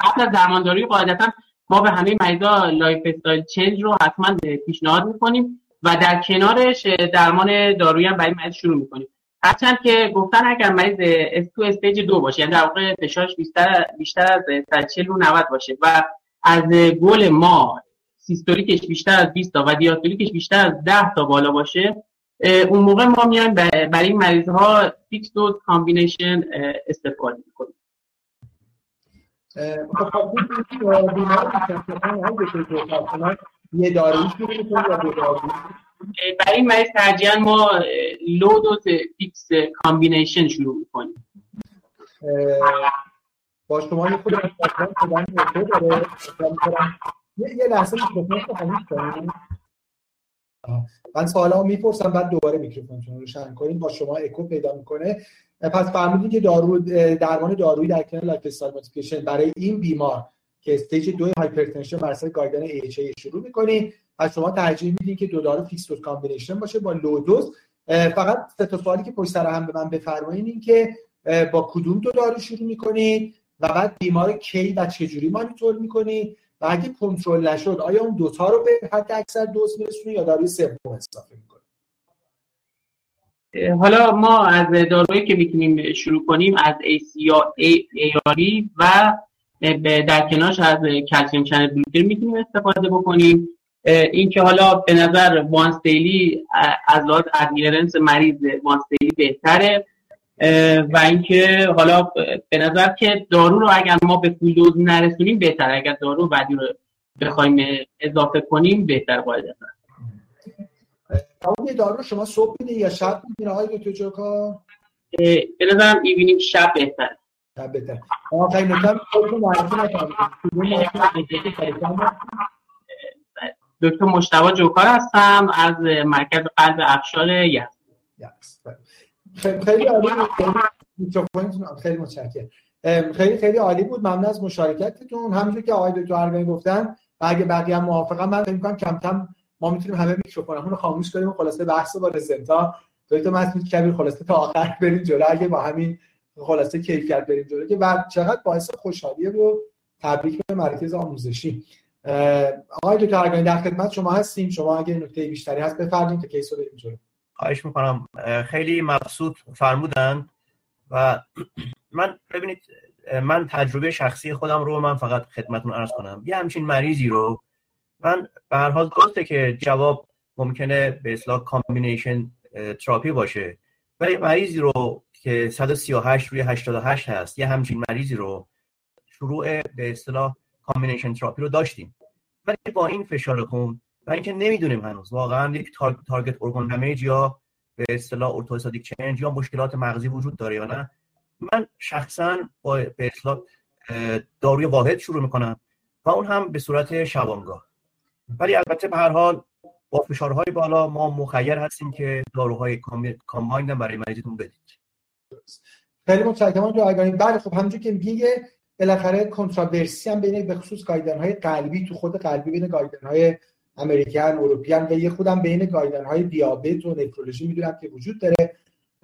قبل از درمان دارویی قاعدتا ما به همه مریضا lifestyle change رو حتما پیشنهاد می‌کنیم. و در کنارش درمان دارویی هم برای مریض شروع می‌کنیم. هرچند که گفتن اگر مریض تو stage دو باشه یعنی در واقع فشارش بیشتر بیشتر از 140 رو 90 باشه و از گل ما سیستولیکش بیشتر از 20 تا و دیاستولیکش بیشتر از 10 تا بالا باشه اون موقع ما میایم برای مریض ها fixed dose combination استفاده می‌کنیم. یه دارویی برای این مریض ترجیحاً ما low dose fixed combination شروع می‌کنیم. با شما یه اکو داره. یه لحظه میکروفون رو من سوالا می‌پرسم بعد دوباره میکروفونتون رو روشن کنید. با شما اکو پیدا می‌کنه. پس فرمودین که دارو درمان دارویی در کنار lifestyle برای این بیمار که stage دو hypertension بر اساس guideline AHA شروع می‌کنید پس شما ترجیح میدین که دو دارو fixed dose combination باشه با low dose فقط سه تا سوالی که پشت سر هم به من بفرمایید این که با کدوم دو دارو شروع می‌کنید و بعد بیمار کی و چجوری مانیتور می‌کنید و اگه کنترل نشد آیا اون دوتا رو به حداکثر دوز میرسونید یا داروی سوم اضافه می‌کنید حالا ما از دارویی که می‌تونیم شروع کنیم از ARB و در کنارش از calcium channel blocker می‌تونیم استفاده بکنیم. این که حالا به نظر once daily از لحاظ adherence مریض once daily بهتره. و اینکه حالا به نظر که دارو رو اگر ما به full dose نرسونیم بهتر اگر دارو بعدی رو بخوایم اضافه کنیم بهتر قاعدتا یه دارو شما صبح میدین یا شب میدین آقای دکتر جوکار به نظرم evening شب بهتر شب بهتر آخرین نکته خودتون معرفی نکردید. دکتر مجتبی جوکار هستم از مرکز قلب افشار یزد. خیلی عالی بود. خیلی متشکرم. خیلی خیلی عالی بود. ممنون از مشارکتتون. همونجور که آقای دکتر ارگانی گفتن و اگه بقیه هم موافقن من فکر می‌کنم کم کم ما می‌تونیم همه میکروفونمون رو خاموش کنیم و خلاصه بحث با رزنتا دکتر مسعود کبیر خلاصه تا آخر بریم جلو. اگه با همین خلاصه کیفیت بریم جلو که بعد چقدر باعث خوشحالیه و تبریک به مراکز آموزشی. آقای دکتر ارگانی در خدمت شما هستیم. شما اگه نکته بیشتری هست بفرمایید تا کیسو بریم جلو. خواهش می‌کنم. خیلی مبسوط فرمودن و من ببینید من تجربه شخصی خودم رو من فقط خدمتون ارز کنم. یه همچین مریضی رو من به هر حال درسته که جواب ممکنه به اصطلاح combination therapy باشه. ولی مریضی رو که 138 روی 88 هست یه همچین مریضی رو شروع به اصطلاح combination therapy رو داشتیم. ولی با این فشار خون و اینکه نمی‌دونیم هنوز واقعا یک target organ damage یا به اصطلاح orthostatic change یا مشکلات مغزی وجود داره یا نه من شخصا با به اصطلاح داروی واحد شروع می‌کنم و اون هم به صورت شبانگاه. ولی البته به هر حال با فشارهای بالا ما مخیر هستیم که داروهای کامبایند برای مریضتون بدید. خیلی متشکرم تو اگرانی بله خب همونجور که میگه بالاخره کنتراورسی هم بین به خصوص گایدن های قلبی تو خود قلبی بین گایدن های امریکن اروپیان و یه خودم بین گایدن های دیابت و نفرولوژی می‌دونم که وجود داره.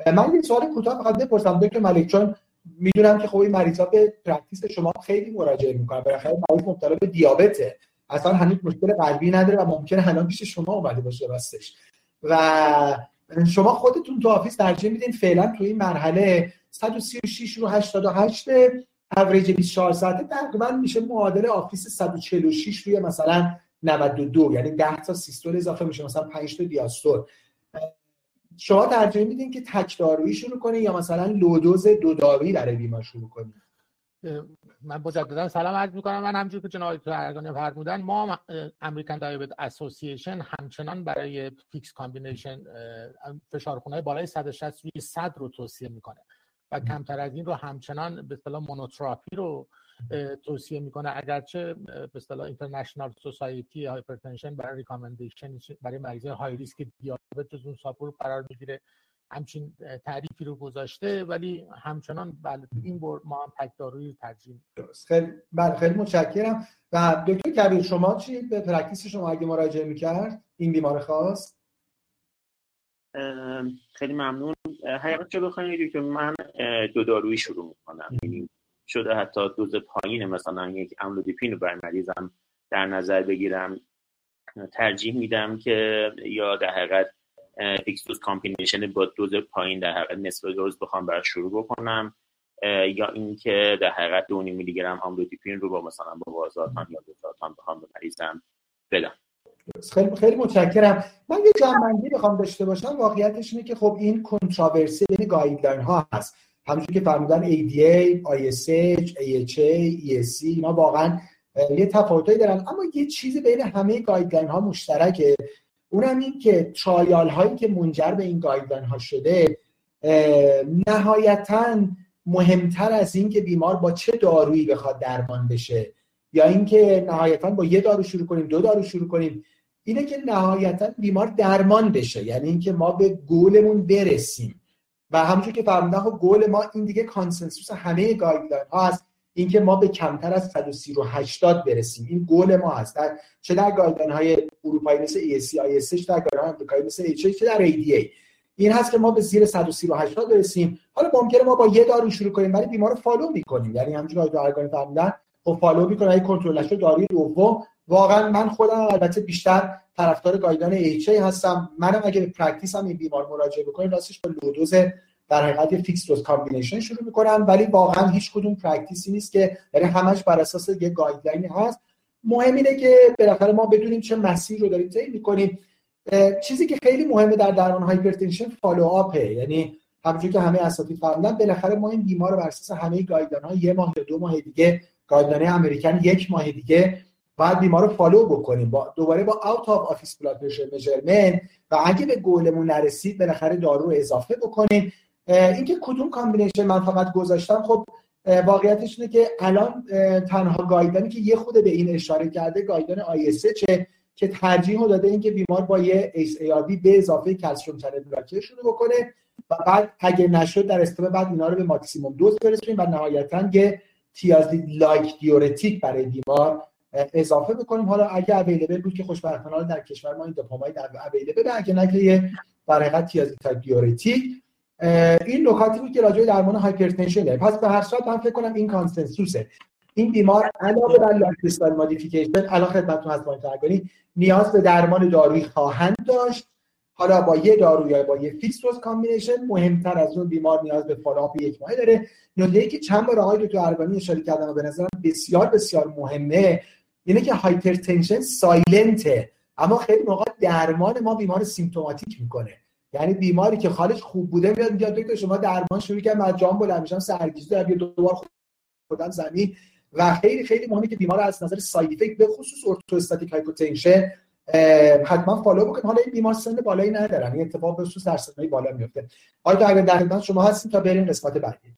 من یه سوال کوتاه فقط بپرسم. دکتر ملک چون می‌دونم که خب این مریضا به practice شما خیلی مراجعه می‌کنن. بالاخره مریض مبتلا به دیابته. اصلا هنوز مشکل قلبی نداره و ممکنه الان پیش شما اومده باشه راستش. و شما خودتون تو office ترجیح میدین فعلا تو این مرحله 136 رو 88 اوریج 24 ساعته تقریبا میشه معادل office 146 روی مثلا 92 یعنی 10 تا سیستول اضافه میشه مثلا 5 تا دیاستول. شما ترجیح میدین که تک دارویی شروع کنید یا مثلا low dose دو دارویی برای بیمار شروع کنید من مجددا سلام عرض می‌کنم. من همونجور که جناب دکتر ارگانی فرمودن ما American Diabetes Association همچنان برای fixed combination فشارخونهای بالای 160 روی 100 رو توصیه می‌کنه و کمتر از این رو همچنان به اصطلاح monotherapy رو توصیه می‌کنه. اگرچه به اصطلاح International Society Hypertension برای recommendation برای مریضای high risk دیابت جز اون subgroup قرار می‌گیره. همچین تعریفی رو گذاشته ولی همچنان بله این بر ما هم تک دارویی ترجیح خیلی بله خیلی متشکرم. و دکتر کبیر شما چی؟ به practice شما اگه مراجعه می‌کرد این بیمار خاص خیلی ممنون. حقیقتش بخواید که من دو دارویی شروع می‌کنم. یعنی شده حتی دوز پایین مثلا یک املودیپین رو برای مریضم در نظر بگیرم ترجیح میدم که یا در حقیقت fixed dose combination با دوز پایین در حقیقت نصف دوز بخوام برای شروع بکنم. یا اینکه در حقیقت دو میلی گرم املودیپین رو با مثلا با والزارتان یا لوزارتان بخوام به مریضم فعلا خیلی خیلی متشکرم. من یه جمع‌بندی بخوام داشته باشم. واقعیتش اینه که خب این controversy بین guideline ها هست. همونجوری که فرمودن ADA, ISH, AHA, ESC اینا واقعا یه تفاوتایی دارن. اما یه چیزی بین همه guideline ها مشترکه. اونم این که trial هایی که منجر به این guideline ها شده نهایتا مهمتر از این که بیمار با چه دارویی بخواد درمان بشه یا اینکه نهایتا با یه دارو شروع کنیم دو دارو شروع کنیم اینه که نهایتا بیمار درمان بشه. یعنی اینکه ما به گولمون برسیم. و همونجور که فرمودن خب گول ما این دیگه consensus همه guideline ها هست. اینکه ما به کمتر از 130 رو 80 برسیم. این گول ما هست. در چه در guideline های اروپایی مثل ESC ISH در guideline آمریکایی مثل AHA چه در ADA این هست که ما به زیر 130 رو 80 برسیم. حالا ممکنه ما با یه دارو شروع کنیم ولی بیمار رو follow می‌کنیم. یعنی همونجوری که آقای فرمودن خب follow می‌کنه. اگه کنترل نشه داروی دوم. واقعا من خودم البته بیشتر طرفدار guideline AHA هستم. منم اگه به practice هم این بیمار مراجعه بکنیم راستش با low dose در حقیقت fixed dose combination شروع می‌کنم ولی واقعا هیچ کدوم practice ی نیست که یعنی همش بر اساس یه guideline هست. مهم اینه که بالاخره ما بدونیم چه مسیر رو داریم طی می‌کنیم. چیزی که خیلی مهمه در درمان hypertension follow up ه یعنی همونجوری که همه اساتید فرمودن بالاخره ما این بیمار رو بر اساس همه guideline ها یه ماه یا دو ماه دیگه guideline American یک ماه دیگه باید بیمار رو follow بکنیم. با دوباره با out of office blood pressure measurement و اگه به گولمون نرسید بالاخره دارو رو اضافه بکنیم. اینکه کدوم کامبینیشن من فقط گذاشتم خب واقعیتش اینه که الان تنها گایدانی که یه خود به این اشاره کرده گایدان چه که ترجیح داده اینکه بیمار با یه ASARB به اضافه کلسیم چنل بلاکر شروع بکنه و بعد اگه نشد در استفاده بعد اینا رو به ماکسیموم دوز برسونیم و نهایتا یه تیازی لایک دیورتیک برای بیمار اضافه بکنیم. حالا اگه available بود که خوشبختانه در کشور ما indapamide available اگه نه که یه حقیقت thiazide type diuretic این نکاتی بود که راجع درمان hypertension داره پس به هر صورت من فکر کنم این consensus ه. این بیمار علاوه بر lifestyle modification الان خدمتتون هست مانیتورگانی نیاز به درمان دارویی خواهند داشت. حالا با یه دارو یا با یه fixed dose combination مهمتر از اون بیمار نیاز به follow up یک ماه داره. نکته که چند بار آقای دکتر ارگانی اشاره کردن و به نظرم بسیار بسیار مهمه اینه که hypertension silent ه اما خیلی موقع درمان ما بیمار symptomatic می‌کنه. یعنی بیماری که حالش خوب بوده میاد میگه دکتر شما درمان شروع کردم از جام بلند میشم سرگیجه دارم دوبار خوردم زمین. و خیلی خیلی مهمه که بیمار از نظر side effect به خصوص orthostatic hypotension حتما follow بکنیم حالا این بیمار سن بالایی ندارن. این اتفاق به خصوص در سنهای بالا میفته. آیا اگر در خدمت شما هستیم تا بریم قسمت بعدی.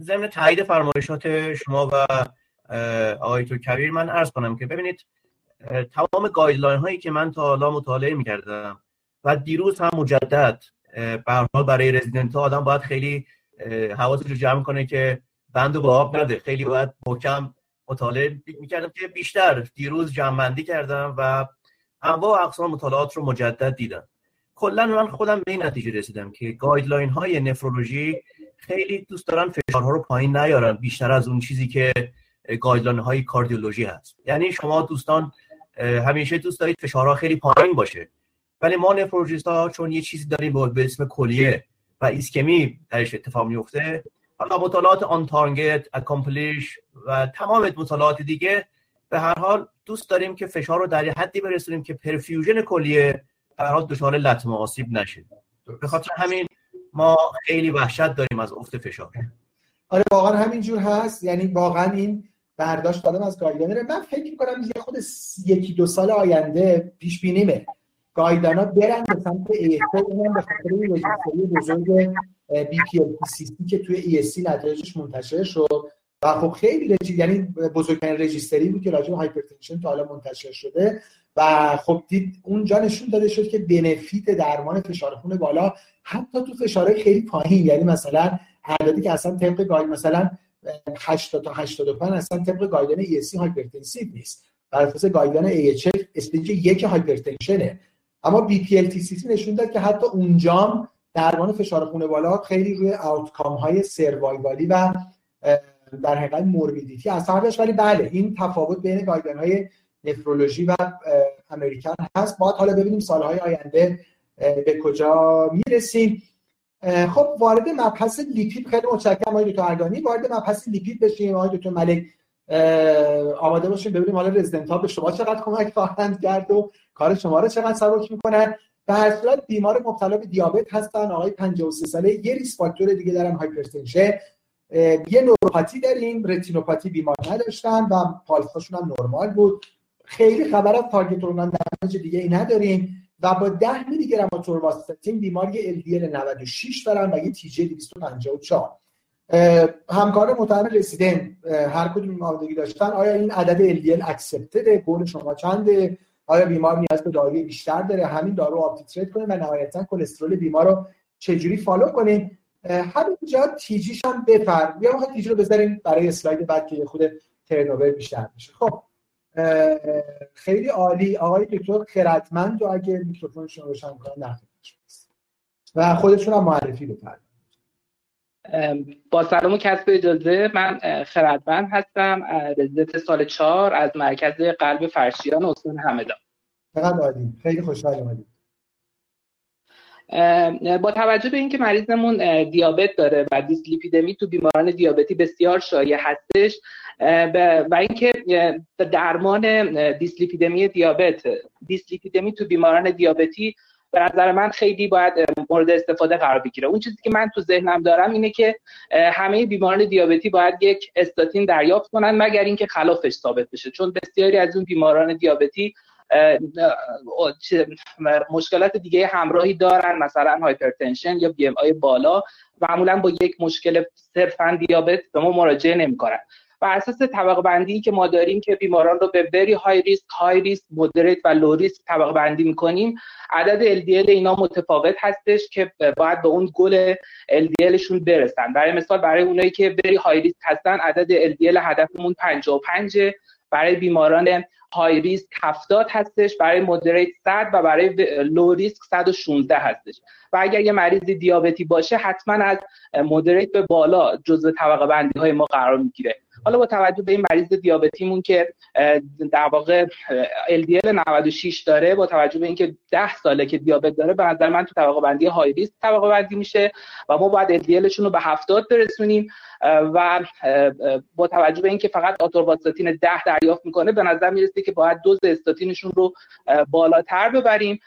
ضمن تایید فرمایشات شما و آقای تو کبیر من عرض کنم که ببینید تمام گایدلاین هایی که من تا حالا مطالعه می‌کردم و دیروز هم مجدد به برای رزیدنت ها آدم باید خیلی حواسش رو جمع کنه که بند و آب نده. خیلی باید محکم مطالعه می‌کردم که بیشتر دیروز جمع کردم و انواع اقسام مطالعات رو مجدد دیدم. کلا من خودم به این نتیجه رسیدم که guideline های نفرولوژی خیلی دوست دارن فشارها رو پایین نیارن. بیشتر از اون چیزی که guideline های کاردیولوژی هست. یعنی شما دوستان همیشه دوست دارید فشارها خیلی پایین باشه. ولی ما نفرولوژیست ها چون یه چیزی داریم به اسم کلیه و ایسکمی درش اتفاق میفته حالا مطالعات ONTARGET ACCOMPLISH و تمام مطالعات دیگه به هر حال دوست داریم که فشار رو در حدی برسونیم که پرفیوژن کلیه هر حال دچار لطمه آسیب نشه. به خاطر همین ما خیلی وحشت داریم از افت فشار. آره واقعا همینجور هست. یعنی واقعا این برداشت دادم از گایدنره من فکر می‌کنم یه خود یکی دو سال آینده پیش بینیمه. گایدانا برن به سمت ایسا اونم به خاطر رجیستری بزرگ ال که توی ایسی نتایجش منتشر شد. و خب خیلی رجی... یعنی بزرگترین رجیستری بود که راجع به هایپرتنشن تا حالا منتشر شده. و خب دید اونجا نشون داده شد که بنفیت درمان فشار خون بالا حتی تو فشارهای خیلی پایین یعنی مثلا اعدادی که اصلا طبق گاید مثلا 80 تا 85 اصلا طبق گایدن ESC هایپرتنسیو نیست. بر اساس گایدن AHF استیج یک هایپرتنشنه. اما بی پی ال نشون داد که حتی اونجام درمان فشار خون بالا خیلی روی آوتکام های سروایوالی و در حقیقت موربیدیتی اثر داشت. ولی بله این تفاوت بین گایدن های نفرولوژی و امریکن هست. باید حالا ببینیم سالهای آینده به کجا می‌رسیم. خب وارد مبحث لیپید خیلی متشکرم آقای دکتر ارگانی. وارد مبحث لیپید بشیم. آقای دکتر ملک آماده باشیم ببینیم حالا رزیدنت ها به شما چقدر کمک خواهند کرد و کار شما رو چقدر سبک می‌کنن به هر صورت بیمار مبتلا به دیابت هستن. آقای 53 ساله یه ریس فاکتور دیگه دارن هایپرتنشن. یه نوروپاتی داریم رتینوپاتی بیمار نداشتن و پالساشون هم نرمال بود. خیلی خبر از تارگت اورگان دیگه ای نداریم و با 10 میلی گرم اتورواستاتین بیمار یه LDL 96 دارن و یه جی 254 همکار متهم رسیدن هر کدوم آمادگی داشتن آیا این عدد LDL اکسپتده گل شما چنده؟ آیا بیمار نیاز به داروی بیشتر داره؟ همین دارو up titrate کنیم و نهایتا کلسترول بیمار رو چجوری follow کنیم؟ همینجا TG ش هم بفر یا ما TG رو بذاریم برای اسلاید بعد که خود turnover بیشتر بشه. خب خیلی عالی. آقای دکتر خردمند و اگه میکروفونشون روشن کنن و خودشون هم معرفی بفرمایید با سلام و کسب اجازه من خردمند هستم رزیدنت سال چهار از مرکز قلب فرشیان استان همدان. فقط عالی. خیلی خوشحال اومدید با توجه به اینکه مریضمون دیابت داره و دیسلیپیدمی تو بیماران دیابتی بسیار شایع هستش و اینکه درمان دیسلیپیدمی دیابت دیسلیپیدمی تو بیماران دیابتی به نظر من خیلی باید مورد استفاده قرار بگیره. اون چیزی که من تو ذهنم دارم اینه که همه بیماران دیابتی باید یک استاتین دریافت کنن مگر اینکه خلافش ثابت بشه. چون بسیاری از اون بیماران دیابتی مشکلات دیگه همراهی دارن مثلا hypertension یا BMI بالا معمولا با یک مشکل صرفا دیابت به ما مراجعه نمی‌کنن. بر اساس طبقه بندی که ما داریم که بیماران رو به very high risk high risk moderate و low risk طبقه بندی می‌کنیم. عدد LDL اینا متفاوت هستش که باید به اون گل LDLشون برسن. برای مثال برای اونایی که بری های ریسک هستن عدد LDL هدفمون 55 برای بیماران های ریسک 70 هستش. برای مدریت 100 و برای لو ریسک 116 هستش. و اگر یه مریض دیابتی باشه حتما از مدریت به بالا جزء طبقه بندی های ما قرار می‌گیره. حالا با توجه به این مریض دیابتیمون که در واقع LDL 96 داره با توجه به اینکه 10 ساله که دیابت داره به نظر من تو طبقه بندی های ریسک طبقه بندی میشه و ما باید LDLشون رو به 70 برسونیم. و با توجه به اینکه فقط آتورواستاتین 10 دریافت می‌کنه به نظر می‌رسه که باید دوز استاتینشون رو بالاتر ببریم.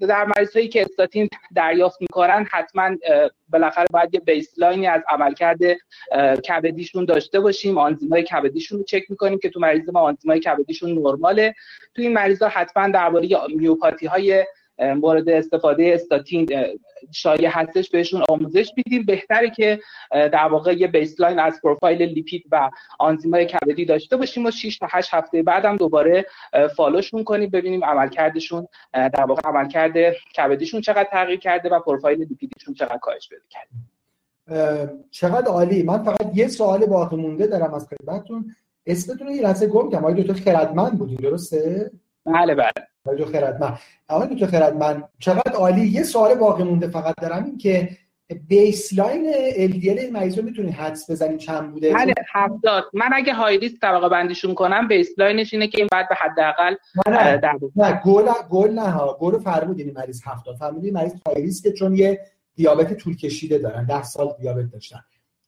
در مریضایی که استاتین دریافت می‌کنن حتما بالاخره باید یه بیسلاینی از عملکرد کبدیشون داشته باشیم. آنزیمای کبدیشون رو چک می‌کنیم که تو مریض ما آنزیمای کبدیشون نرماله. تو این مریضا حتما درباره میوپاتی های مورد استفاده استاتین شایع هستش بهشون آموزش میدیم. بهتره که در واقع یه بیسلاین از پروفایل لیپید و آنزیمای کبدی داشته باشیم و 6 تا 8 هفته بعدم دوباره فالوشون کنیم ببینیم عملکردشون در واقع عملکرد کبدیشون چقدر تغییر کرده و پروفایل لیپیدشون چقدر کاهش پیدا کرده. چقدر عالی. من فقط یه سوال باقی مونده دارم از خدمتتون. اسمتون یه لحظه گم کردم آقای دکتر خردمند بودین درسته؟ بله بله. آقای خردمند. آقای دکتر خردمند چقدر عالی؟ یه سوال باقی مونده فقط دارم این که baseline LDL این مریض رو می‌تونید حدس بزنید چند بوده؟ بله 70 من اگه high risk طبقه بندیشون کنم baseline ش اینه که این بعد به حداقل نه نه, نه goal goal نه ها. گل فرمودین این مریض 70 فرمودین مریض high risk چون یه دیابت طول کشیده دارن 10 سال دیابت داشتن.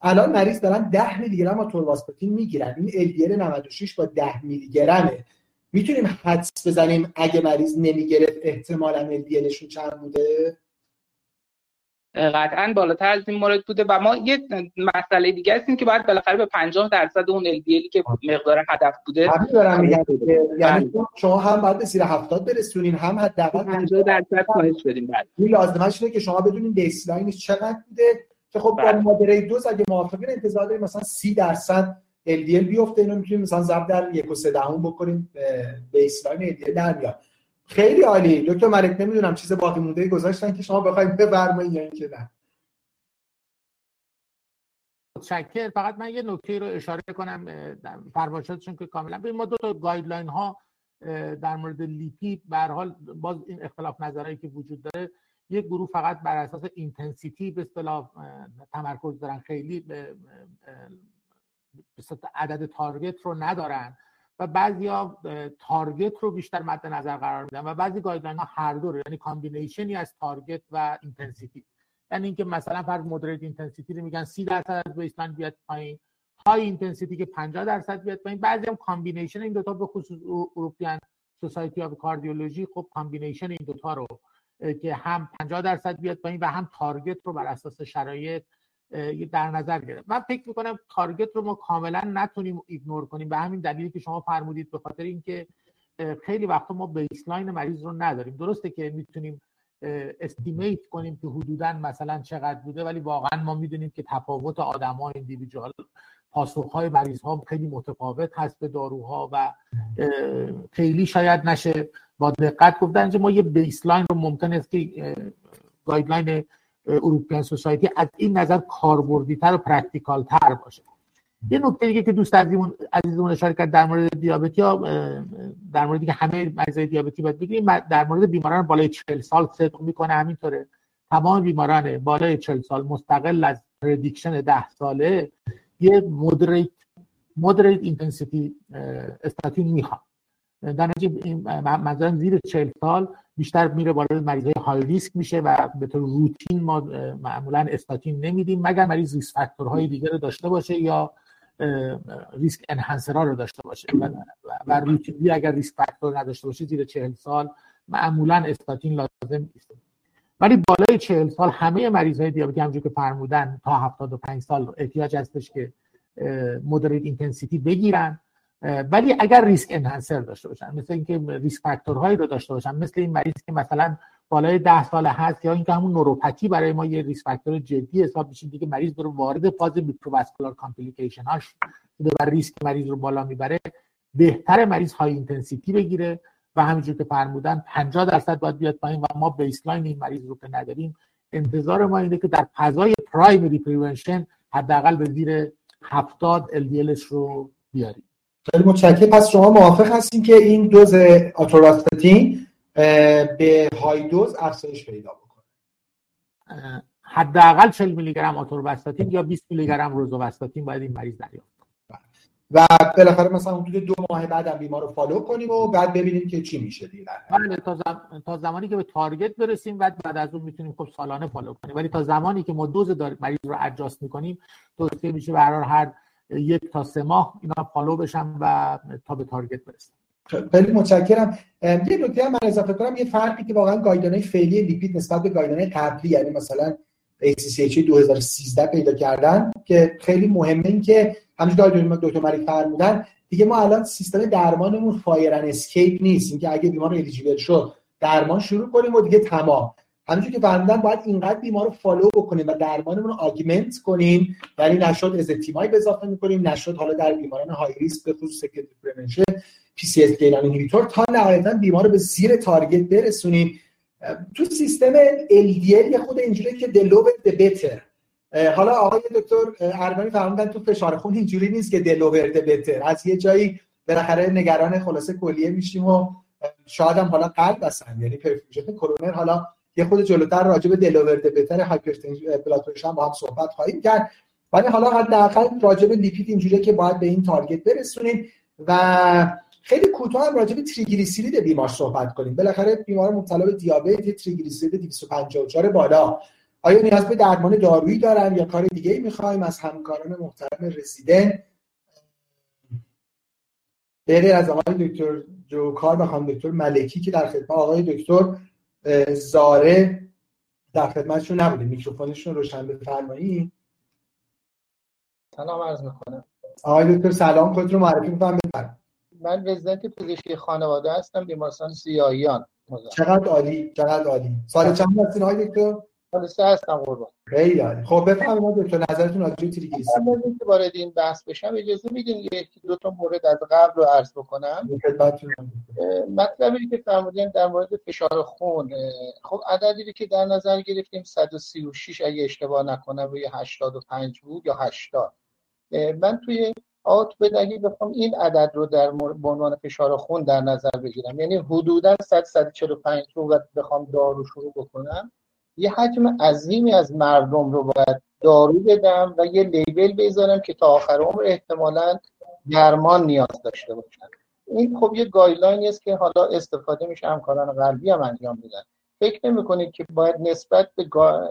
الان مریض دارن 10 میلی گرم اتورواستاتین می‌گیرن. این LDL 96 با 10 میلی گرمه می‌تونیم حدس بزنیم اگه مریض نمی‌گرفت احتمالا LDLشون چند بوده؟ قطعا بالاتر از این مورد بوده و ما یه مسئله دیگه هستیم که باید بالاخره به 50 درصد اون LDLی که مقدار هدف بوده دارم میگم. یعنی بله. شما هم باید به زیر 70 برسونین هم حداقل 50 درصد کاهش بدیم. بعد این لازمش اینه که شما بدونین بیسلاینش چقدر بوده که خب با بله. مادره دوز اگه موافقین انتظار داریم مثلا 30 درصد LDL بیفته اینو می‌تونیم مثلا ضرب در 1 و 3 دهم بکنیم baseline LDL در میاد. خیلی عالی. دکتر ملک نمی‌دونم چیز باقی مونده گذاشتن که شما بخواید بفرمایید یا اینکه نه. متشکر. فقط من یه نکته رو اشاره کنم فرمایشاتشون که کاملا به ما دو تا guideline ها در مورد لیپید به حال باز این اختلاف نظرهایی که وجود داره یک گروه فقط بر اساس intensity به اصطلاح تمرکز دارن. خیلی عدد target رو ندارن و بعضیا target رو بیشتر مد نظر قرار میدن و بعضی guideline ها هر دو یعنی combination ی از target و intensity یعنی اینکه مثلا فرض moderate intensity رو میگن 30 درصد از baseline بیاد پایین high intensity که 50 درصد بیاد پایین. بعضی هم combination این دوتا به خصوص European Society of Cardiology خب combination این دوتا رو که هم 50 درصد بیاد پایین و هم target رو بر اساس شرایط در نظر گرفت. من فکر می‌کنم target رو ما کاملا نتونیم ignore کنیم. به همین دلیلی که شما فرمودید به خاطر اینکه خیلی وقتا ما baseline مریض رو نداریم. درسته که می‌تونیم estimate کنیم که حدودا مثلا چقدر بوده ولی واقعا ما می‌دونیم که تفاوت آدما individual پاسخهای مریض ها خیلی متفاوت هست به داروها و خیلی شاید نشه با دقت گفتن. ما یه baseline رو ممکن است که guideline European Society از این نظر کاربردی تر و practical تر باشه. یه نکته دیگه که دوست عزیزمون عزیزمون اشاره کرد در مورد دیابتی ها در مورد که همه مریضای دیابتی باید بگیریم در مورد بیماران بالای 40 سال صدق می‌کنه همینطوره. تمام بیماران بالای 40 سال مستقل از prediction 10 ساله یه moderate moderate intensity استاتین می‌خواد در نتیجه منظورم زیر 40 سال بیشتر میره بالای مریض های high risk میشه و به طور روتین ما معمولا استاتین نمیدیم مگر مریض risk factor های دیگه رو داشته باشه یا risk enhancer ها رو داشته باشه. و, روتینی اگر risk factor نداشته باشه زیر 40 سال معمولا استاتین لازم نیست. ولی بالای 40 سال همه مریض های دیابتی همونجور که فرمودن تا 75 سال احتیاج هستش که moderate intensity بگیرن. ولی اگر risk enhancer داشته باشن مثل اینکه risk factor هایی رو داشته باشن مثل این مریض که مثلا بالای 10 سال هست یا اینکه همون نوروپاتی برای ما یه risk factor جدی حساب میشه دیگه مریض رو وارد فاز microvascular complication هاش و ریسک مریض رو بالا می‌بره بهتر مریض high intensity بگیره و همینجور که فرمودن 50 درصد باید بیاد پایین و ما baseline این مریض رو که نداریم انتظار ما اینه که در فضای primary prevention حداقل به زیر 70 LDL ش رو بیاریم. خیلی متشکرم. پس شما موافق هستین که این دوز آتورواستاتین به high dose افزایش پیدا بکنه؟ حداقل 40 میلی گرم آتورواستاتین یا 20 میلی گرم روزوواستاتین باید این مریض دریافت و بالاخره مثلا حدود دو ماه بعد هم بیمار رو follow کنیم و بعد ببینیم که چی میشه دیگه. بله تا, تا زمانی که به target برسیم بعد بعد از اون می‌تونیم خب سالانه follow کنیم. ولی تا زمانی که ما دوز دار... مریض رو adjust می‌کنیم توصیه میشه به هر یک تا سه ماه اینا follow بشن و تا به target برسن. خیلی متشکرم. یه نکته من اضافه کنم یه فرقی که واقعا guideline فعلی لیپید نسبت به guideline قبلی یعنی مثلا ACC/AHA 2013 پیدا کردن که خیلی مهمه این که همونجوری دکتر مری فرمودن دیگه ما الان سیستم درمانمون fire and escape نیست اینکه اگه بیمار eligible شد درمان شروع کنیم و دیگه تمام. همونجوری که فرمودن باید اینقدر بیمار رو follow بکنیم و درمانمون رو augment کنیم یعنی نشد ازتیمایب اضافه می‌کنیم نشد حالا در بیماران high risk به خصوص secondary پی سی اس تا نهایتا بیمار رو به زیر target برسونیم. تو سیستم LDL خود اینجوریه که the lower the better حالا آقای دکتر ارمانی فرمودن تو فشار خون اینجوری نیست که the lower the better از یه جایی بالاخره نگران خلاصه کلیه میشیم و شاید هم حالا قلب هستن یعنی perfusion کرونر حالا یه خرده جلوتر راجع به the lower the better hypertension با هم صحبت خواهیم کرد. ولی حالا حداقل راجع به لیپید اینجوریه که باید به این target برسونیم و خیلی کوتاه هم راجع به تریگلیسیرید بیمار صحبت کنیم. بالاخره بیمار مبتلا به دیابت تریگلیسیرید 254 بالا. آیا نیاز به درمان دارویی دارن یا کار دیگه ای می‌خوایم؟ از همکاران محترم رسیدن غیر از آقای دکتر جوکار خانم دکتر ملکی که در خدمت آقای دکتر زاره در خدمتشون نبوده. میکروفونشون روشن بفرمایید سلام عرض می‌کنم. آقای دکتر سلام. خود رو معرفی بفرمایید من رزیدنت پزشکی خانواده هستم بیمارستان سیاهیان. چقدر عالی چقدر عالی. سال چند هستین آقای دکتر؟ سال سه هستم قربان. خیلی عالی. خب بفرمایید دکتر نظرتون راجع به تریگلیسیرید که وارد این بحث بشم. اجازه میدین یکی دو تا مورد از قبل رو عرض بکنم؟ مطلبی که فرمودین در مورد فشار خون خب عددی که در نظر گرفتیم 136 اگه اشتباه نکنم روی 85 بود یا 80 من توی آت بدهی بخوام این عدد رو در عنوان فشار خون در نظر بگیرم. یعنی حدودا 100 145 رو بخوام دارو شروع بکنم. یه حجم عظیمی از مردم رو باید دارو بدم و یه label بذارم که تا آخر عمر احتمالا درمان نیاز داشته باشن. این خب یه guideline ی است که حالا استفاده میشه همکاران قلبی هم انجام میدن. فکر نمی کنید که باید نسبت به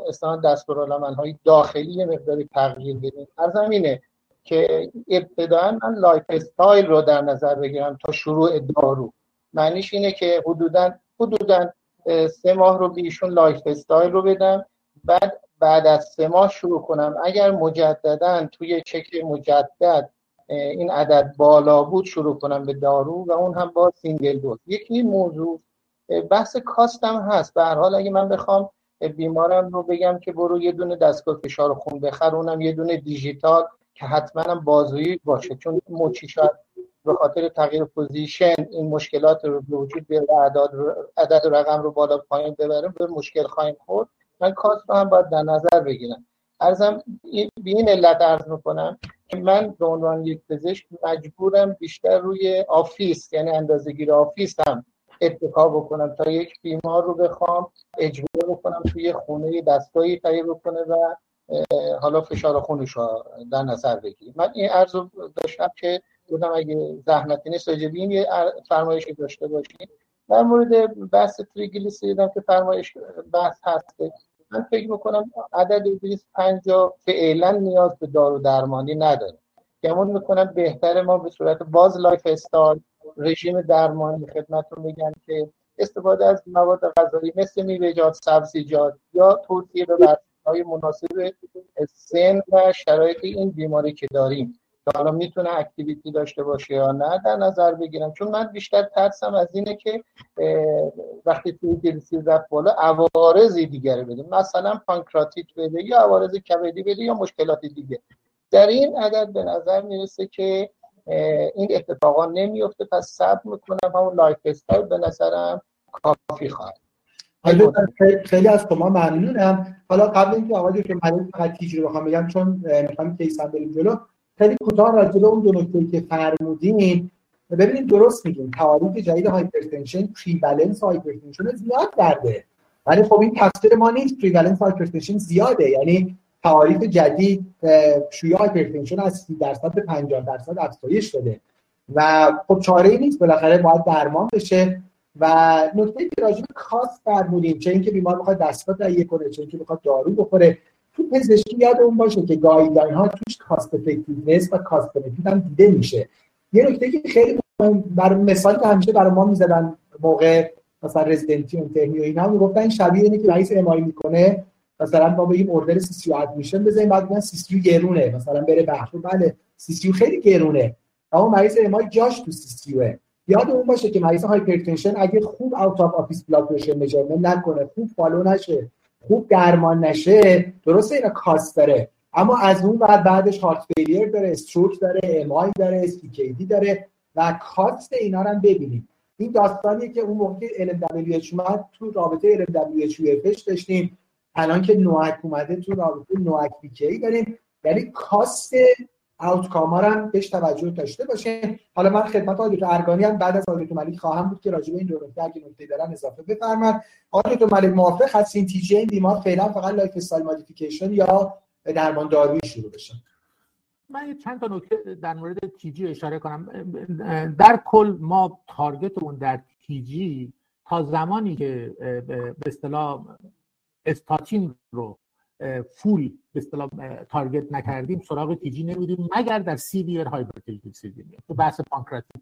اصلا دستورالعمل های داخلی مقداری تغییر بدیم؟ هر زمینه که ابتدا من lifestyle رو در نظر بگیرم تا شروع دارو. معنیش اینه که حدودا حدودا سه ماه رو بهشون lifestyle رو بدم. بعد بعد از سه ماه شروع کنم. اگر مجددا توی چک مجدد این عدد بالا بود شروع کنم به دارو و اون هم با single dose یکی موضوع بحث cost م هست. به هر حال اگه من بخوام بیمارم رو بگم که برو یه دونه دستگاه فشار خون بخر اونم یه دونه دیجیتال که حتما هم بازویی باشه. چون مچی شاید به خاطر تغییر position این مشکلات رو به وجود بیاره عدد عدد رقم رو بالا پایین ببره به مشکل خواهیم خورد. من cost رو هم باید در نظر بگیرم. عرضم به این علت عرض می‌کنم که من به عنوان یک پزشک مجبورم بیشتر روی office یعنی اندازهگیر office هم اتکا بکنم تا یک بیمار رو بخوام اجبار بکنم توی خونه دستگاهی تهیه بکنه و حالا فشار خونش رو در نظر بگیریم. من این عرض رو داشتم که بودم اگه زحمتی نیست راجبی یه فرمایشی داشته باشیم. در مورد بحث تریگلیسیریدم که فرمایش بحث هسته من فکر می‌کنم عدد 250 فعلا نیاز به دارو درمانی نداره. گمون می‌کنم بهتر ما به صورت باز lifestyle رژیم درمانی خدمتتون میگن که استفاده از مواد غذایی مثل میوه‌جات سبزیجات یا توصیه به های مناسب سن و شرایط این بیماری که داریم. حالا می‌تونه activity داشته باشه یا نه در نظر بگیرم. چون من بیشتر ترسم از اینه که وقتی تری‌گلیسیرید رفت بالا عوارضی دیگه بده. مثلا پانکراتیت بده یا عوارض کبدی بده یا مشکلات دیگه. در این عدد به نظر می‌رسه که این اتفاقا نمیفته پس صبر می‌کنم همون lifestyle به نظرم کافی خواهد. خیلی از شما ممنونم. حالا قبل اینکه آقای که من فقط TG رو بخوام بگم چون می‌خوام case هم بریم جلو. خیلی کوتاه راجع به اون دو نکته که فرمودین ببینید درست میگین تعاریف جدید hypertension prevalence hypertension زیاد کرده. ولی خب این تفسیر ما نیست prevalence hypertension زیاده. یعنی تعاریف جدید شیوع hypertension از 30 درصد به 50 درصد افزایش داده. و خب چاره ای نیست بالاخره باید درمان بشه. و نکته که راجع کاست فرمودیم چه اینکه بیمار می‌خواد دستگاه تهیه کنه چه اینکه می‌خواد دارو بخوره. تو پزشکی یاد اون باشه که گایدلاین ها توش کاست افکتیونس و کاست بنفیت هم دیده میشه. یه نکته که خیلی بر مثال که همیشه برای ما می‌زدن موقع مثلا رزیدنتی تهنی و اینا می‌گفتن شبیه اینه که رئیس امایی می‌کنه مثلا ما بگیم اوردر سی سی ادمیشن بزنیم بعد میگن سی سی گرونه مثلا بره بحث بله سی سی خیلی گرونه اما مریض امای جاش تو سی سی یاد اون باشه که مریض هایپرتنشن اگه خوب اوت اف آفیس بلاد پرشر نکنه خوب فالو نشه. خوب درمان نشه درسته اینا کاست داره. اما از اون بعد بعدش هارت فیلیر داره استروک داره امای داره دی داره و کاست اینا رو هم ببینیم. این داستانیه که اون موقع LMWH اومد تو رابطه LMWH داشتیم. الان که نوعک اومده تو رابطه نوعک بیکی داریم. یعنی cost outcome ها هم بهش توجه داشته باشه حالا من خدمت آقای ارگانی هم بعد از آقای دکتر ملک خواهم بود که راجع به این دو نکته اگه نکته دارن اضافه بفرمایید. آقای دکتر ملک موافق هستین TG این بیمار فعلا فقط lifestyle modification یا درمان دارویی شروع بشه. من چند تا نکته در مورد TG اشاره کنم. در کل ما target مون در TG تا زمانی که به اصطلاح استاتین رو full به اصطلاح target نکردیم سراغ TG نمیدیم مگر در severe هایپرتنسیو تو بحث پانکراتیت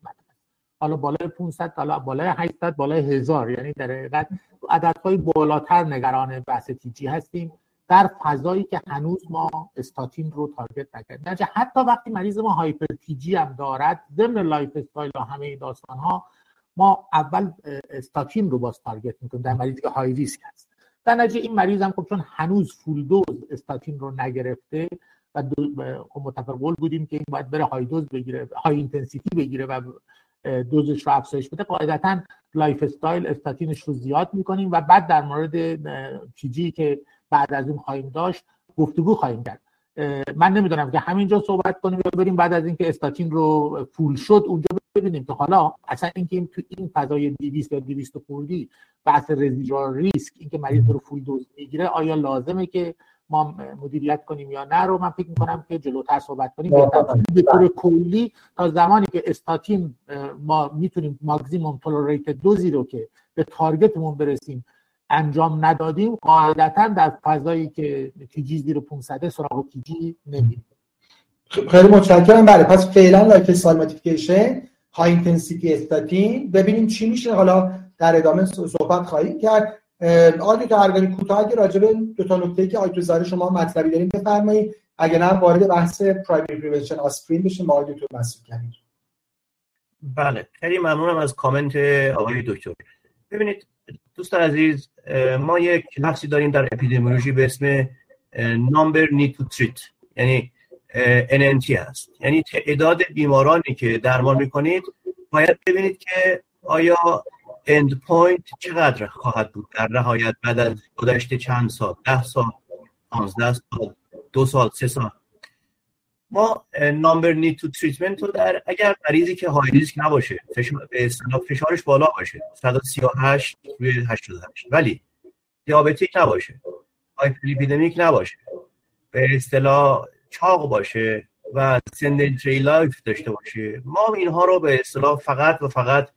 حالا بالای 500 حالا بالای 800 بالای 1000 یعنی در حقیقت عددهای بالاتر نگران بحث TG هستیم. در فضایی که هنوز ما استاتین رو target نکردیم. حتی وقتی مریض ما hyper TG هم دارد ضمن lifestyle و همه داستان ها ما اول استاتین رو باز target می‌کنیم. در مریضی که high risk هست. در نتیجه این مریض هم خب چون هنوز full dose استاتین رو نگرفته و خب متفق بودیم که این باید بره high dose بگیره high intensity بگیره و دوزش رو افزایش بده. قاعدتا lifestyle استاتینش رو زیاد می‌کنیم و بعد در مورد چیزی که بعد از اون خواهیم داشت گفتگو خواهیم کرد. من نمی‌دونم که همینجا صحبت کنیم یا بریم بعد از اینکه استاتین رو full شد اونجا ببینیم که حالا اصلا اینکه تو این فضای 200 یا 200 خوردی بحث رزیجوال ریسک اینکه مریض رو فول دوز می‌گیره آیا لازمه که ما مدیریت کنیم یا نه رو من فکر می‌کنم که جلوتر صحبت کنیم. به طور کلی تا زمانی که استاتین ما می‌تونیم ماکسیموم تولریت دوزی رو که به تارگتمون برسیم انجام ندادیم قاعدتا در فضایی که تیجی زیر 500 سراغ تیجی نمیریم. خیلی متشکرم. بله پس فعلا lifestyle modification high intensity statin. ببینیم چی میشه. حالا در ادامه صحبت خواهیم کرد. آقای که هرگاهی کوتاه اگه راجع به دو تا نکته که آقای شما مطلبی داریم بفرمایید. اگه نه وارد بحث primary prevention آسپرین بشیم با آقای دکتر مسعود کنید بله خیلی ممنونم از کامنت آقای دکتر. ببینید دوست عزیز ما یک لفظی داریم در اپیدمیولوژی به اسم number need to treat یعنی NNT هست یعنی تعداد بیمارانی که درمان می‌کنید باید ببینید که آیا end point چقدر خواهد بود؟ در نهایت بعد از گذشته چند سال؟ ده سال 15 سال دو سال سه سال؟ ما number need to treatment رو در اگر مریضی که high risk نباشه فشار فشارش بالا باشه 138 روی 88 ولی diabetic نباشه hyperlipidemic نباشه به اصطلاح چاق باشه و sedentary life داشته باشه ما اینها رو به اصطلاح فقط و فقط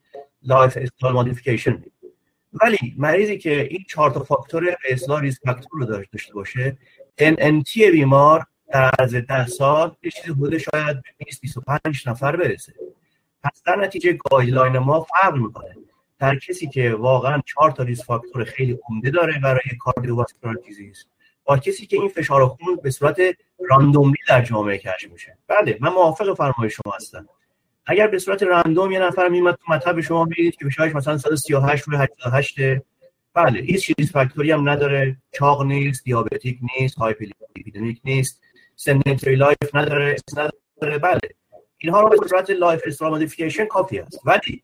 lifestyle modification ولی مریضی که این چهار تا فاکتور به اصطلاح risk factor رو داشته باشه NNT بیمار در از ده سال یه چیزی حدود شاید 20 25 نفر برسه. پس در نتیجه guideline ما فرق می‌کنه. در کسی که واقعا چهار تا risk factor خیلی عمده داره برای cardiovascular disease با کسی که این فشار خون به صورت random ی در جامعه کشف میشه. بله من موافق فرمایش شما هستم. اگر به صورت random یه نفر میمد تو مطب شما می‌دید که فشارش مثلا 138 روی 88 بله هیچ risk factor ی هم نداره. چاق نیست diabetic نیست hyperlipidemic نیست. sedentary life نداره نداره بله اینها رو به صورت lifestyle modification کافی است. ولی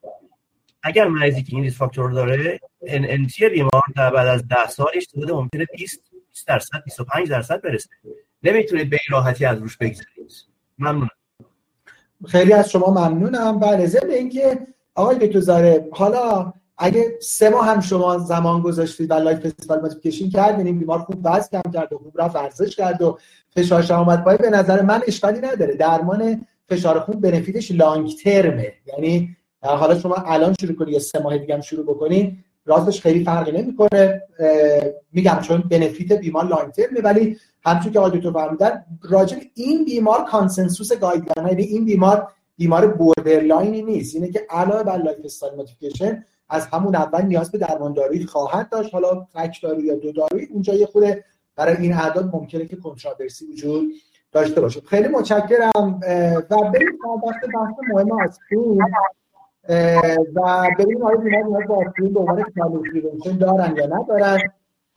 اگر مریضی که این risk factor داره NNT بیمار در بعد از 10 سالش حدود ممکنه 20 درصد 25 درصد برسه. نمی‌تونید به این راحتی از روش بگذرید. ممنونم. خیلی از شما ممنونم. بله ضمن اینکه آقای دکتر زاره حالا اگه سه ماه هم شما زمان گذاشتید و lifestyle modification کردین این بیمار خوب وزن کم کرد و خوب رفت ورزش کرد و فشارش اومد پایین به نظر من اشکالی نداره. درمان فشار خون benefit ش long term ه یعنی حالا شما الان شروع کنید یا سه ماه دیگه هم شروع بکنید راستش خیلی فرقی نمی‌کنه. میگم چون benefit بیمار long term ه ولی همچون که آقای دکتر فرمودن راجع این بیمار consensus guideline یعنی این بیمار بیمار borderline ی نیست. اینه که علاوه بر lifestyle modification از همون اول نیاز به درمان دارویی خواهد داشت. حالا تک دارویی یا دو دارویی اونجا یه خود برای این اعداد ممکنه که کنترادرسی وجود داشته باشه. خیلی متشکرم. و بریم بحث بحث مهم آسپرین. و بریم آیا بیمار نیاز به آسپرین به عنوان پریونشن دارن یا ندارن.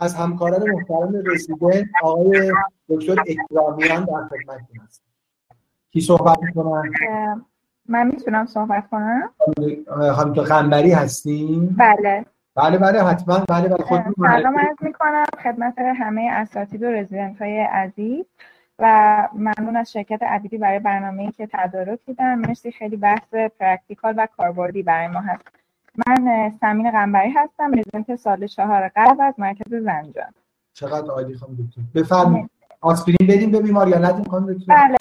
از همکاران محترم رسیدن آقای دکتر اکرامیان در خدمتتون هست کی صحبت می‌کنن من می‌تونم صحبت کنم؟ خانم تو خنبری هستیم؟ بله. بله بله حتما. بله بله خود سلام عرض می‌کنم خدمت همه اساتید و رزیدنت های عزیز و ممنون از شرکت عبیدی برای برنامه که تدارک دیدن مرسی خیلی بحث practical و کاربردی برای ما هست. من سمین قنبری هستم رزیدنت سال چهار قلب از مرکز زنجان. چقدر عالی خانم دکتر. بفرمایید. آسپرین بدیم به بیمار یا ندیم خانم بله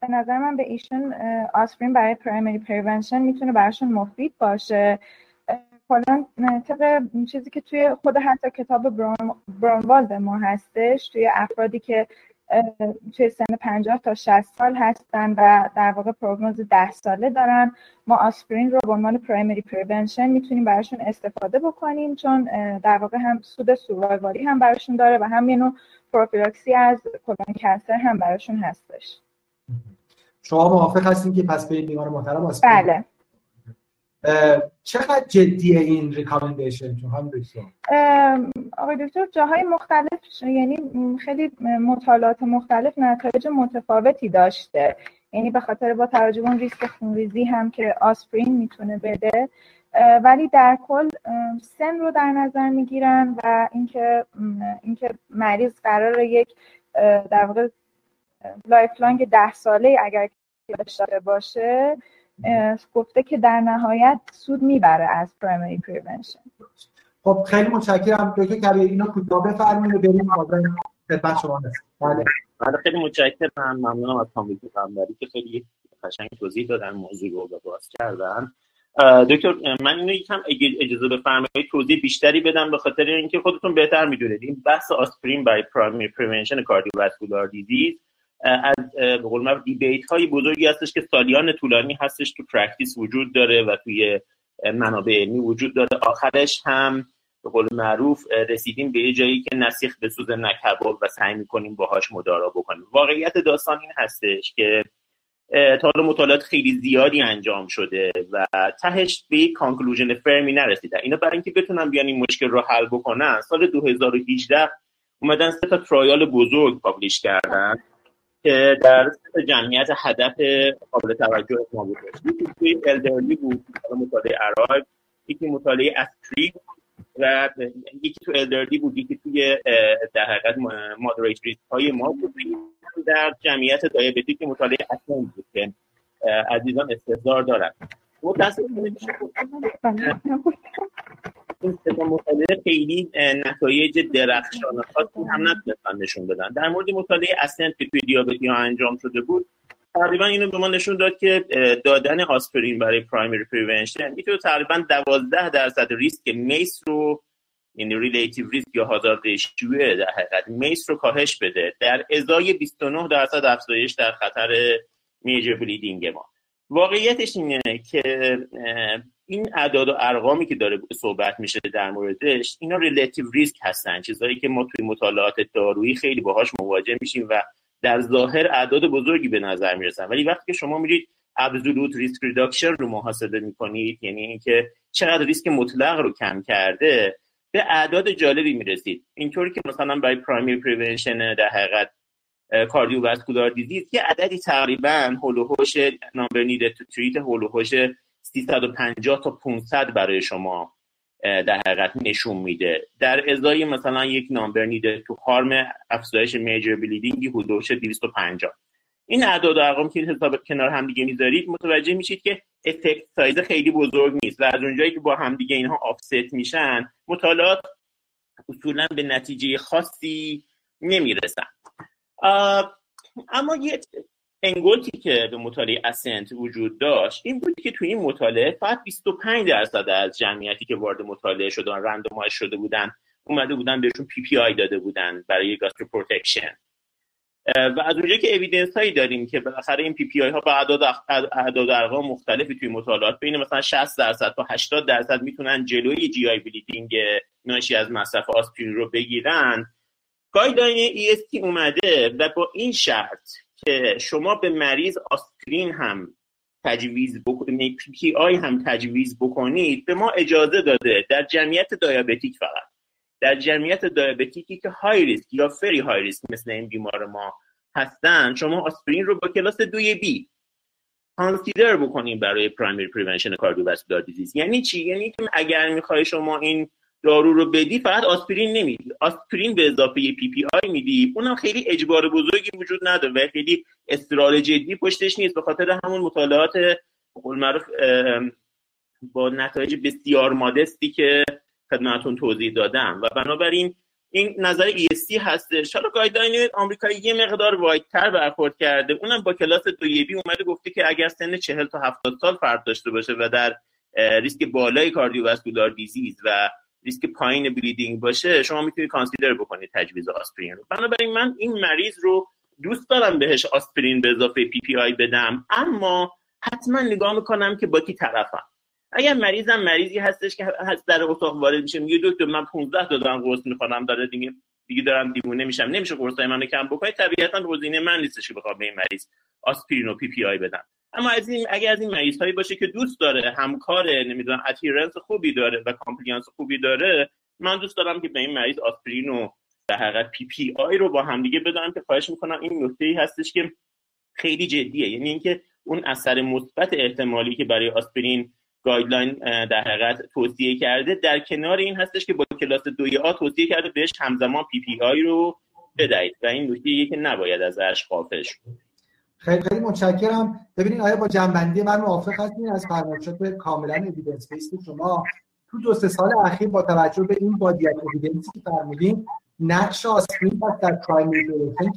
به نظر من به ایشون آسپرین برای primary prevention می‌تونه براشون مفید باشه. کلا طبق چیزی که توی خود حتی کتاب Braunwald ما هستش توی افرادی که توی سن 50 تا 60 سال هستن و در واقع prognosis 10 ساله دارن. ما آسپرین رو به عنوان primary prevention می‌تونیم براشون استفاده بکنیم چون در واقع هم سود survival ی هم براشون داره و هم یه نوع پروفیلاکسی از colon cancer هم براشون هستش. شما موافق هستین که پس به بیمار محترم آسپرین؟ بله. چقدر جدیه این recommendation هم آقای دکتر جاهای مختلف یعنی خیلی مطالعات مختلف نتایج متفاوتی داشته. یعنی به خاطر با توجه اون ریسک خونریزی هم که آسپرین می‌تونه بده. ولی در کل سن رو در نظر می‌گیرن و اینکه اینکه مریض قرار یک در واقع lifelong ده ساله اگر داشته باشه گفته که در نهایت سود می‌بره از primary prevention خب خیلی متشکرم. دکتر کبیر اینا کوتاه بفرمایید بریم خدمت شما. بله. بله خیلی متشکرم. ممنونم از خانم دکتر قنبری که خیلی قشنگ توضیح دادن موضوع رو باز کردن. دکتر من اینو یکم اجازه بفرمایید توضیح بیشتری بدم به خاطر اینکه خودتون بهتر می‌دونید. این بحث آسپرین برای primary prevention cardiovascular disease از به قول debate های بزرگی هستش که سالیان طولانی هستش تو practice وجود داره و توی منابع علمی وجود داره. آخرش هم به قول معروف رسیدیم به یه جایی که نه سیخ بسوزه نه کباب و سعی می‌کنیم باهاش مدارا بکنیم. واقعیت داستان این هستش که تا مطالعات خیلی زیادی انجام شده و تهش به یک conclusion firm ی نرسیدن اینا برای اینکه بتونن بیان این مشکل رو حل بکنن سال 2018 اومدن سه تا trial بزرگ publish کردن. که در جمعیت هدف قابل توجه ما بود. یکی elderly بود مطالعه ARRIVE یکی مطالعه ASPREE و یکی تو elderly بود یکی توی در حقیقت moderate risk های ما بود. در جمعیت که مطالعه ASCEND بود که عزیزان استحضار دارن. این سه تا مطالعه خیلی نتایج درخشان خاصی هم نتونستن نشون بدن. در مورد مطالعه ASCEND که توی دیابتی ها انجام شده بود تقریبا اینو به ما نشون داد که دادن آسپرین برای primary prevention می‌تونه تقریبا 12 درصد ریسک MACE رو یعنی relative risk یا hazard ratio در حقیقت MACE رو کاهش بده. در ازای 29 درصد افزایش در خطر major bleeding ما. واقعیتش اینه که این اعداد و ارقامی که داره صحبت میشه در موردش اینا relative risk هستن. چیزهایی که ما توی مطالعات دارویی خیلی باهاش مواجه میشیم و در ظاهر اعداد بزرگی به نظر می‌رسن. ولی وقتی که شما میرید absolute risk reduction رو محاسبه می‌کنید یعنی اینکه چقدر ریسک مطلق رو کم کرده به اعداد جالبی می‌رسید. اینطوری که مثلا برای primary prevention در حقیقت کاردیوواسکولار دیزیز یه عددی تقریبا هولوهوش نامبر نیدد تو تریت هولوهوش 350 تا 500 برای شما در حقیقت نشون میده. در ازای مثلا یک نامبر نیده تو هارم افزایش میجر بلیدینگی حدودش 250 این اعداد و ارقام که حساب کنار هم دیگه می‌ذارید متوجه میشید که افکت سایز خیلی بزرگ نیست و از اونجایی که با همدیگه اینها آفست میشن مطالعات اصولا به نتیجه خاصی نمی‌رسن. اما یه ان قلتی که به مطالعه ASCEND وجود داشت این بود که توی این مطالعه فقط 25 درصد از جمعیتی که وارد مطالعه شدن randomize شده بودن اومده بودن بهشون PPI داده بودن برای gastro protection و از اونجایی که evidence هایی داریم که بالاخره این PPI ها با اعداد ارقام مختلفی توی مطالعات بین مثلا 60 درصد تا 80 درصد می‌تونن جلوی GI bleeding ناشی از مصرف آسپرین رو بگیرن. guideline ESC اومده و با این شرط که شما به مریض آسپرین هم تجویز بکنید PPI هم تجویز بکنید به ما اجازه داده در جمعیت diabetic فقط. در جمعیت diabetic ی که high risk یا very high risk مثل این بیمار ما هستن شما آسپرین رو با کلاس دوی B consider بکنید برای primary prevention cardiovascular disease یعنی چی؟ یعنی که اگر می‌خوای شما این دارو رو بدی فقط آسپرین نمیدی آسپرین به اضافه PPI میدی. اونم خیلی اجبار بزرگی وجود نداره و خیلی trial جدی پشتش نیست. به خاطر همون مطالعات قول معروف با نتایج بسیار modest ی که خدمتون توضیح دادم. و بنابراین این نظر ESC هستش. حالا guideline آمریکایی یه مقدار wide تر برخورد کرده. اونم با کلاس دو B اومده گفته که اگر سن 40 تا 70 سال فرد داشته باشه و در ریسک بالای cardiovascular disease و ریسک پایین bleeding باشه شما می‌تونید consider بکنید تجویز آسپرین رو. بنابراین من این مریض رو دوست دارم بهش آسپرین به اضافه PPI بدم اما حتما نگاه می‌کنم که با کی طرفم. اگر مریضم مریضی هستش که هست در اتاق وارد میشه میگه دکتر من 15 تا دارم قرص می‌خورم داره دیگه دیگه دارم دیوونه میشم نمیشه قرصای منو کم بکنید طبیعتا گزینه من نیستش که بخوام به این مریض آسپرین و PPI بدم. اما از این اگر از این مریض هایی باشه که دوست داره همکار نمی‌دونم adherence خوبی داره و compliance خوبی داره من دوست دارم که به این مریض آسپرین و در حقیقت PPI رو با همدیگه بدم که خواهش می‌کنم این نکته ای هستش که خیلی جدیه. یعنی اینکه اون اثر مثبت احتمالی که برای آسپرین guideline در حقیقت توصیه کرده در کنار این هستش که با کلاس دوی آ توصیه کرده بهش همزمان PPI رو بدهید. و این نکته که نباید ازش غافل شد. خیلی خیلی متشکرم. ببینید آیا با جمع‌بندی من موافق هستین از فرمایشات کاملا evidence based شما؟ تو دو سه سال اخیر با توجه به این body of evidence ی که فرمودین نقش آسپرین در primary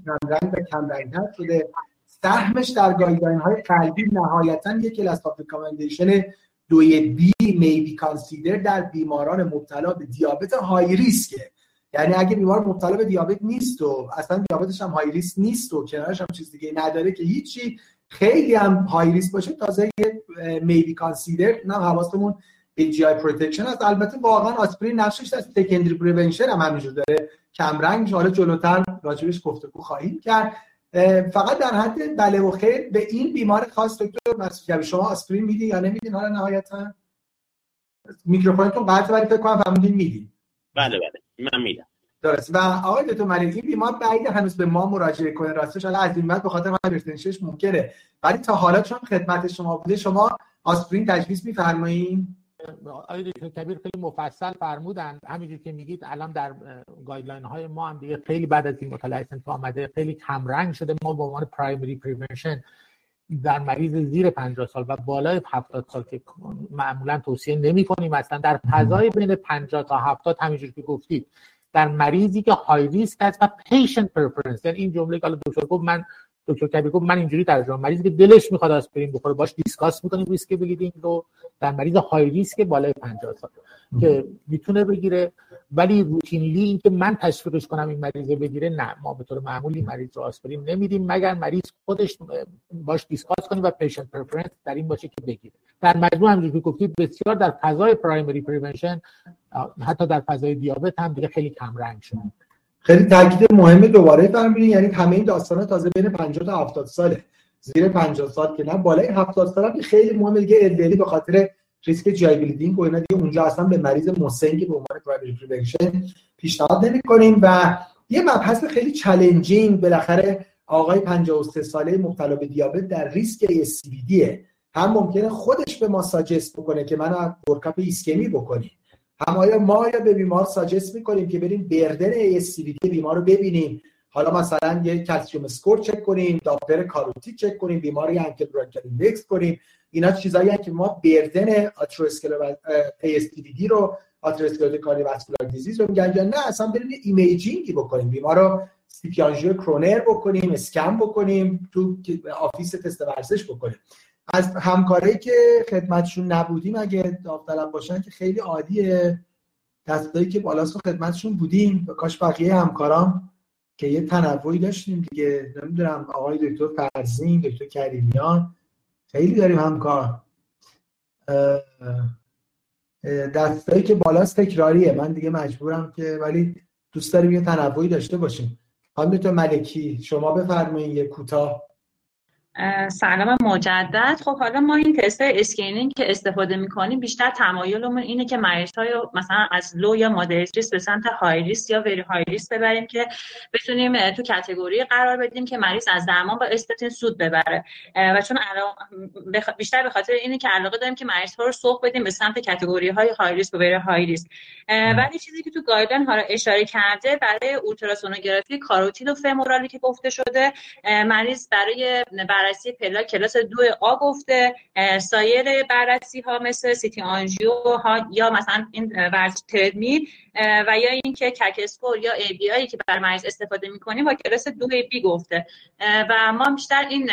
کم رنگ و کم رنگ شده. سهمش در guideline های قلبی نهایتا یک class of recommendation دوی بی may be consider در بیماران مبتلا به دیابت high risk ه یعنی اگه بیمار مبتلا به دیابت نیست و اصلا دیابتش هم high risk نیست و کنارش هم چیز دیگه نداره که هیچی خیلی هم high risk باشه تازه یه may be consider نه حواستمون به GI protection هست البته واقعا آسپرین نقشش در secondary prevention هم همینجور داره. کمرنگ حالا جلوتر راجبش گفتگو خواهیم کرد. فقط در حد بله و خیر به این بیمار خاص دکتر مسعود شما آسپرین میدی یا نمیدین؟ حالا نهایتا. میکروفونتون قطعه ولی فکر کنم فهمیدین میدین. بله بله. من میدم. درست. و آقای دکتر ملیکی بیمار بعید هنوز به ما مراجعه کنه. راستش حالا از این بعد به خاطر hypertension ش ممکنه. ولی تا حالا چون خدمت شما بوده شما آسپرین تجویز میفرمایید آقای دکتر کبیر خیلی مفصل فرمودن. همینجور که میگید الان در guideline های ما هم دیگه خیلی بعد از این مطالعه آمده خیلی کمرنگ شده. ما به عنوان primary prevention در مریض زیر 50 سال و بالای 70 سال که معمولا توصیه نمی کنیم اصلا در فضای بین 50 تا 70 همینجور که گفتید در مریضی که high risk هست و patient preference یعنی این جمله که دکتر گفت من دکتر کبیر گفت من اینجوری ترجمه مریضی که دلش می‌خواد آسپرین بخوره باش discuss می‌کنیم ریسک bleeding رو در مریض high risk بالای 50 سال که می‌تونه بگیره. ولی routinely اینکه من تشویقش کنم این مریض بگیره نه. ما به طور معمولی مریض رو آسپرین نمیدیم مگر مریض خودش باش discuss کنیم و patient preference در این باشه که بگیره. در مجموع همونجوری که گفتید بسیار در فضای primary prevention حتی در فضای دیابت هم دیگه خیلی کم رنگ شده خیلی تاکید مهمه دوباره فرمودین یعنی همه این داستان تازه بین 50 تا 70 ساله. زیر 50 سال که نه بالای 70 سال خیلی مهمه دیگه به خاطر ریسک GI bleeding و اینا دیگه اونجا اصلا به مریض مسن که به عنوان primary prevention پیشنهاد نمی‌کنیم و یه مبحث خیلی challenging بالاخره آقای 53 ساله مبتلا به دیابت در ریسک ASCVD هم ممکنه خودش به ما suggest بکنه که من workup ایسکمی بکنیم هم آیا ما یا به بیمار suggest می‌کنیم که بریم burden ASCVD بیمار رو ببینیم. حالا مثلا یه calcium score چک کنیم داپلر کاروتید چک کنیم بیماری ankle brachial index کنیم. اینا چیزایی که ما burden atherosclerotic ASCVD رو atherosclerotic cardiovascular disease رو میگن یا نه اصلا بریم imaging ی بکنیم. بیمار رو سی کرونر بکنیم اسکن بکنیم تو آفیس تست ورزش بکنیم. از همکاری که خدمتشون نبودیم اگه داوطلب باشن که خیلی عالیه دستایی که بالاست خدمتشون بودیم. کاش بقیه همکارام که یه تنوعی داشتیم دیگه. نمی‌دونم آقای دکتر فرزین دکتر کریمیان خیلی داریم همکار. دستایی که بالاست تکراریه. من دیگه مجبورم که ولی دوست داریم یه تنوعی داشته باشیم. خانم دکتر ملکی شما بفرمایید یه کوتاه. سلام مجدد. خب حالا ما این تست screening که استفاده می‌کنیم بیشتر تمایلمون اینه که مریض های مثلا از low یا moderate risk به سمت high risk یا very high risk ببریم که بتونیم تو category قرار بدیم که مریض از درمان با استاتین سود ببره. و چون بیشتر به خاطر اینه که علاقه داریم که مریض ها رو سوق بدیم به سمت category های high risk و very high risk ولی چیزی که تو guideline ها اشاره کرده برای اولتراسونوگرافی کاروتید و فمورالی که گفته شده مریض برای بررسی پلاک کلاس دو آ گفته سایر بررسی ها مثل CT آنژیو ها یا مثلا این ورزش تردمیل و یا اینکه CAC score یا ABI که بر مریض استفاده می‌کنیم با کلاس دو بی گفته. و ما بیشتر این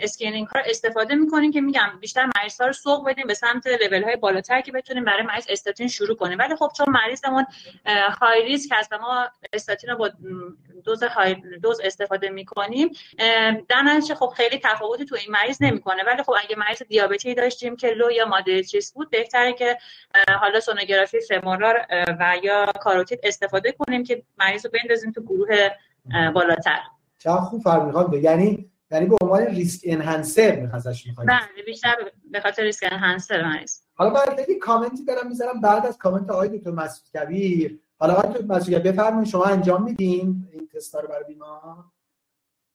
screening ها رو استفاده می‌کنیم که میگم بیشتر مریض ها رو سوق بدیم به سمت لول های بالاتر که بتونیم برای مریض استاتین شروع کنیم. ولی خب چون مریضمون های ریسک هست و ما استاتین رو با دوز های دوز استفاده می‌کنیم در خب خیلی تفاوتی تو این مریض نمی‌کنه. ولی خب اگه مریض دیابتی داشتیم که لو یا مادریت بود بهتره که حالا سونوگرافی فمورال و یا کاروتید استفاده کنیم که مریض رو بندازیم تو گروه بالاتر. چه خوب فرق یعنی یعنی به عنوان ریسک انهانسر میخواستش می‌خواید بله بیشتر به خاطر ریسک انهانسر مریض. حالا بعد یه کامنتی برام می‌ذارم بعد از کامنت آقای دکتر مسعود کبیر. حالا آقای دکتر مسعود بفرمایید شما انجام میدین این تستا رو برای بیمار؟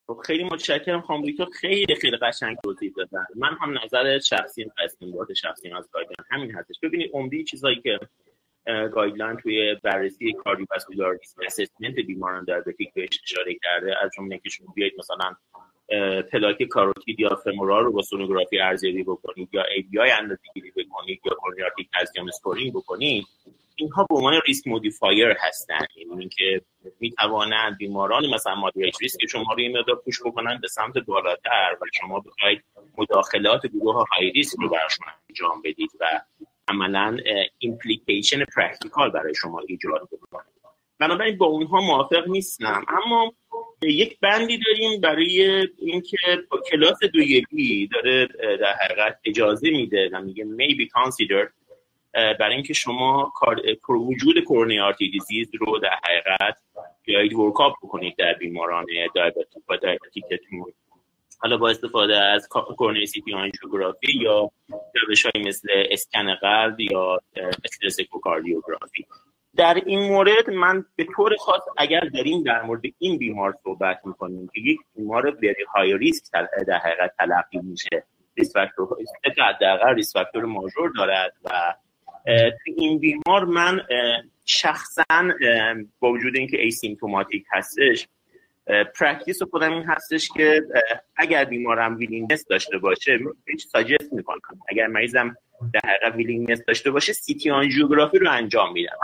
خب خیلی متشکرم خانم دکتر. خیلی خیلی قشنگ توضیح دادن. من هم نظر شخصی استنباط شخصی از guideline همین هستش. ببینید عمده چیزایی که guideline توی بررسی cardiovascular assessment بیماران دیابتیک بهش اشاره کرده. از جمله که شما بیاید مثلا پلاک کاروتید یا فمورال رو با سونوگرافی ارزیابی بکنید یا ABI اندازه‌گیری بکنید یا coronary artery calcium scoring بکنید. اینها به عنوان risk modifier هستن. یعنی اینکه می توانند بیماران مثلا moderate risk که شما رو یه مقدار push بکنن به سمت بالاتر و شما بخواید مداخلات گروه high risk رو براشون انجام بدید و عملا implication practical برای شما ایجاد بکنید بنابراین با اونها موافق نیستم. اما یک بندی داریم برای اینکه کلاس دوی B داره در حقیقت اجازه میده و میگه may be considered برای اینکه شما وجود کورونی آرتی دیزیز رو در حقیقت بیایید ورکاپ بکنید در بیماران دیابتیک و دیابتیکتون حالا با استفاده از کورنی سی آنژیوگرافی یا روش های مثل اسکن قلب یا استرسکوکاردیوگرافی در این مورد من به طور خاص اگر داریم در مورد این بیمار صحبت می‌کنیم که یک بیمار بری های ریسک در حقیقت تلقی میشه. risk factor حداقل risk factor major دارد و این بیمار من شخصا با وجود اینکه asymptomatic هستش practice خودم این هستش که اگر بیمارم willingness داشته باشه هیچ suggest می‌کنم اگر مریضم در حقیقت willingness داشته باشه سیتی آنژیوگرافی رو انجام میدم.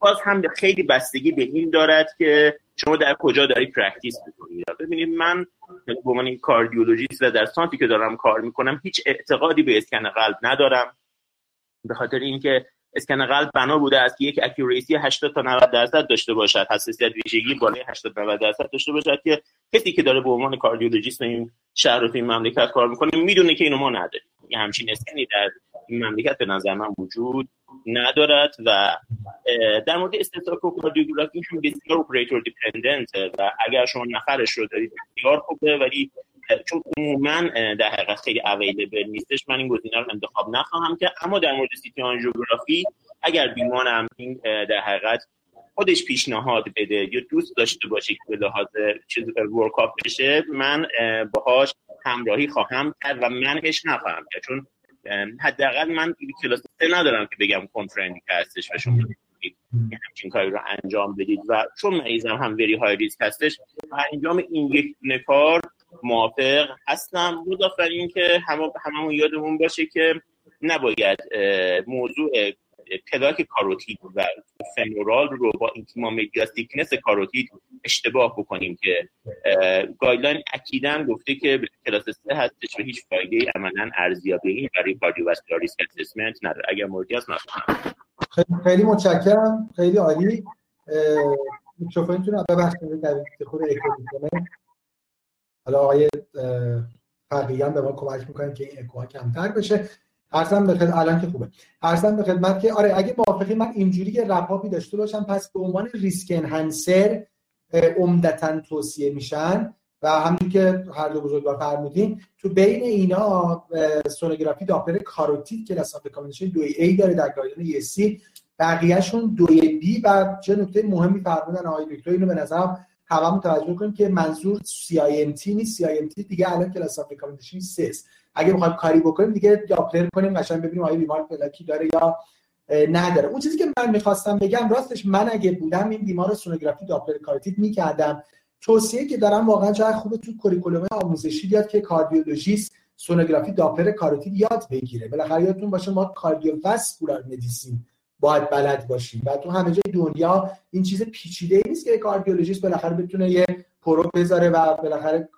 باز هم خیلی بستگی به این دارد که شما در کجا داری practice می‌کنید ببینید من به عنوان کاردیولوژیست و در center ی که دارم کار می‌کنم هیچ اعتقادی به اسکن قلب ندارم. به خاطر اینکه اسکن قلب بنا بوده است که یک accuracy 80 تا 90 درصد داشته باشد. حساسیت ویژگی بالای 80 90 درصد داشته باشد که کسی که داره به عنوان کاردیولوژیست این شهر و این مملکت کار می‌کنه می‌دونه که اینو ما نداریم. یه همچین اسکنی در این مملکت به نظر من وجود ندارد و در مورد استرس اکوکاردیوگرافی هم بسیار operator dependent و اگر شما نفرش رو دارید بسیار خوبه ولی چون عموما در حقیقت خیلی اویلیبل نیستش. من این گزینه رو انتخاب نخواهم که اما در مورد سیتی آنژیوگرافی اگر بیمارم این در حقیقت خودش پیشنهاد بده یا دوست داشته باشه که به لحاظ چیز ورکاپ بشه من باهاش همراهی خواهم کرد و منش نخواهم کرد. چون حداقل من کلاس سه ندارم که بگم کنفرندی هستش و شما همچین کاری رو انجام بدید. و چون مریضم هم very high risk هستش انجام این یک کار موافق هستم. مضاف این که هممون یادمون باشه که نباید موضوع پلاک کاروتید و فمورال رو با intima media thickness کاروتید اشتباه بکنیم که guideline اکیدن گفته که کلاس سه هستش و هیچ فایده عملا ارزیابی برای cardiovascular risk assessment نداره. اگر موردی هست خیلی متشکرم. خیلی عالی. میکروفونتون ببخشید در خود کنه حالا آقای فرقیان به ما کمک می‌کنن که این اکوها کمتر بشه. ارزم به خدمت الان که خوبه. ارزم به خدمت که آره اگه موافقی من اینجوری که رپاپی داشته باشم پس به عنوان ریسک انهانسر عمدتا توصیه میشن و همین که هر دو بزرگوار فرمودین تو بین اینا سونوگرافی داپلر کاروتید که class of recommendation 2 A داره در guideline سی. بقیه‌شون 2 B و چه نکته مهمی فرمودن آقای دکتر اینو به نظرم هممون توجه کنیم که منظور CIMT نیست. CIMT دیگه الان class of recommendation 3 اگه بخوایم کاری بکنیم دیگه داپلر کنیم قشنگ ببینیم آیا بیمار پلاکی داره یا نداره. اون چیزی که من می‌خواستم بگم راستش من اگه بودم این بیمار سونوگرافی داپلر کاروتید می‌کردم. توصیه که دارم واقعا چقدر خوبه تو curriculum آموزشی بیاد که کاردیولوژیست سونوگرافی داپلر کاروتید یاد بگیره. بالاخره یادتون باشه ما cardiovascular medicine باید بلد باشیم و تو همه جای دنیا این چیز پیچیده ای نیست که کاردیولوژیست بالاخره بتونه یه probe بذاره و بالاخره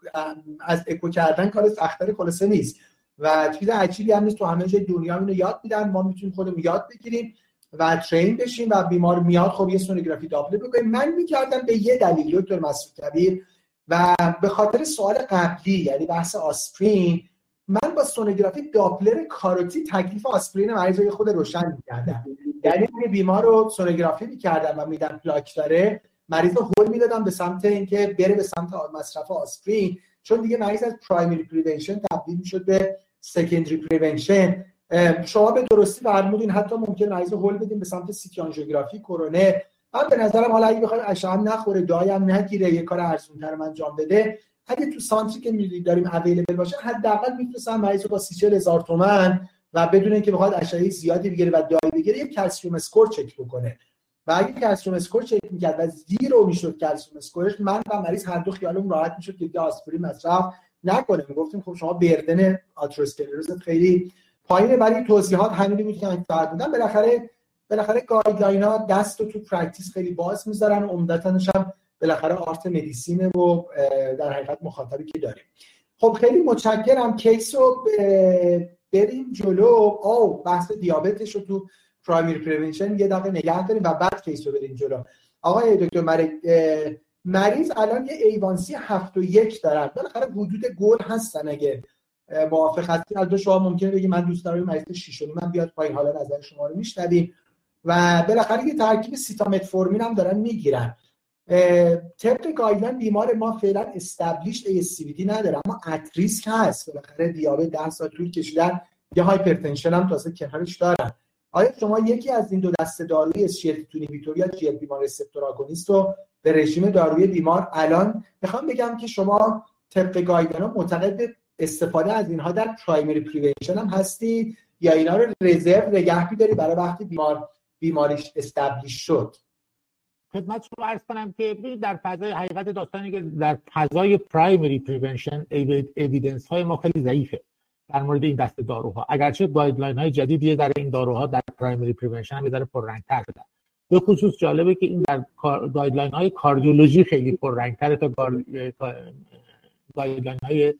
از اکو کردن کار سختتر خلاصه نیست. و چیز عجیبی هم نیست تو همه جای دنیا اینو یاد میدن ما می‌تونیم خودمون یاد بگیریم و train بشیم و بیمار میاد خب یه سونوگرافی داپلر بکنیم. من می‌کردم به یه دلیل دکتر مسعود کبیر و به خاطر سوال قبلی یعنی بحث آسپرین من با سونوگرافی داپلر کاروتید تکلیف آسپرین مریض خود روشن می‌کردم. یعنی بیمار رو سونوگرافی می‌کردم و می‌دیدم پلاک داره مریض رو هول می‌دادم به سمت اینکه بره به سمت مصرف آسپرین. چون دیگه مریض از primary prevention تبدیل می‌شد به secondary prevention شما به درستی فرمودین حتی ممکن مریض رو هول بدیم به سمت سیتی آنژیوگرافی کرونر من به نظرم حالا اگه بخوایم اشعه نخوره dye م نگیره یه کار ارزونتر من انجام بده اگه تو center ی که می‌دید داریم available باشه حداقل میفرستم مریض رو با 30 هزار تومن و بدون اینکه بخواد اشعه زیادی بگیره و dye ی بگیره یک calcium score چک بکنه. و اگه calcium score چک می‌کرد و zero می‌شد calcium score ش من و مریض هر دو خیالمون راحت می‌شد که آسپرین مصرف نکنه. می‌گفتیم خب شما burden آتروسکلروز خیلی پایینه ولی توضیحات همینی بود که من بودم. بالاخره بالاخره guideline ها دست رو تو practice خیلی باز می‌ذارن و عمدتاش هم بالاخره art medicine ه و در حقیقت مخاطبی که داریم. خب خیلی متشکرم. case رو بریم جلو. او بحث دیابتش رو تو primary prevention یه دقیقه نگه داریم و بعد case رو بریم جلو. آقای دکتر مریض الان یه A1C هفت و یک دارن. بالاخره حدود گل هستن اگه موافق هستین از شما ممکنه بگی من دوست دارم مریض شیش و نیم بیاد پایین. حالا نظر شما رو میشنویم. و بالاخره یه ترکیب سیتامتفورمین هم دارن می‌گیرن. طبق guideline بیمار ما فعلا established CVD نداره اما at risk هست. بالاخره دیابت 10 سال طول کشیدن یه hypertension هم تازه کنارش دارن. آیا شما یکی از این دو دسته داروی SGLT2 یا GLP receptor agonist رو به رژیم داروی بیمار الان؟ می‌خوام بگم که شما طبق guideline معتقد به استفاده از اینها در primary prevention هم هستی یا اینا رو رزرو نگه داری برای وقتی بیمار بیماریش establish شد. خدمت شما عرض کنم که در فضای حقیقت داستانی که در فضای primary prevention evidence های ما خیلی ضعیفه در مورد این دست داروها. اگرچه guideline های جدیدی در این داروها در primary prevention در پررنگتر شدن. به خصوص جالبه که این در guideline های کاردیولوژی خیلی پررنگتر تا guideline های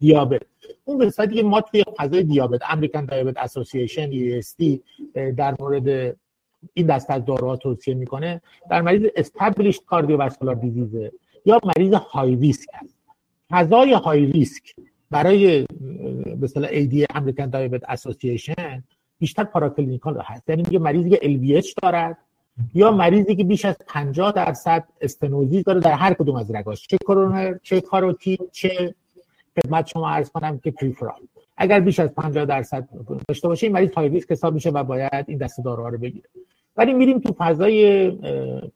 دیابت اون قسمتی که ما توی فضای دیابت American Diabetes Association دی در مورد این دست از داروها توصیه می‌کنه در مریض established cardiovascular disease ه یا مریض high risk هست فضای high risk برای به اصطلاح the Diabetes Association بیشتر paraclinical هست. یعنی میگه مریضی که LVH دارد یا مریضی که بیش از 50 درصد stenosis ی داره در هر کدوم از رگاش. چه کرونر چه کاروتید چه خدمت شما عرض کنم که peripheral. اگر بیش از 50 درصد داشته باشه این مریض high risk حساب میشه و باید این دست داروها رو بگیره. ولی میریم تو فضای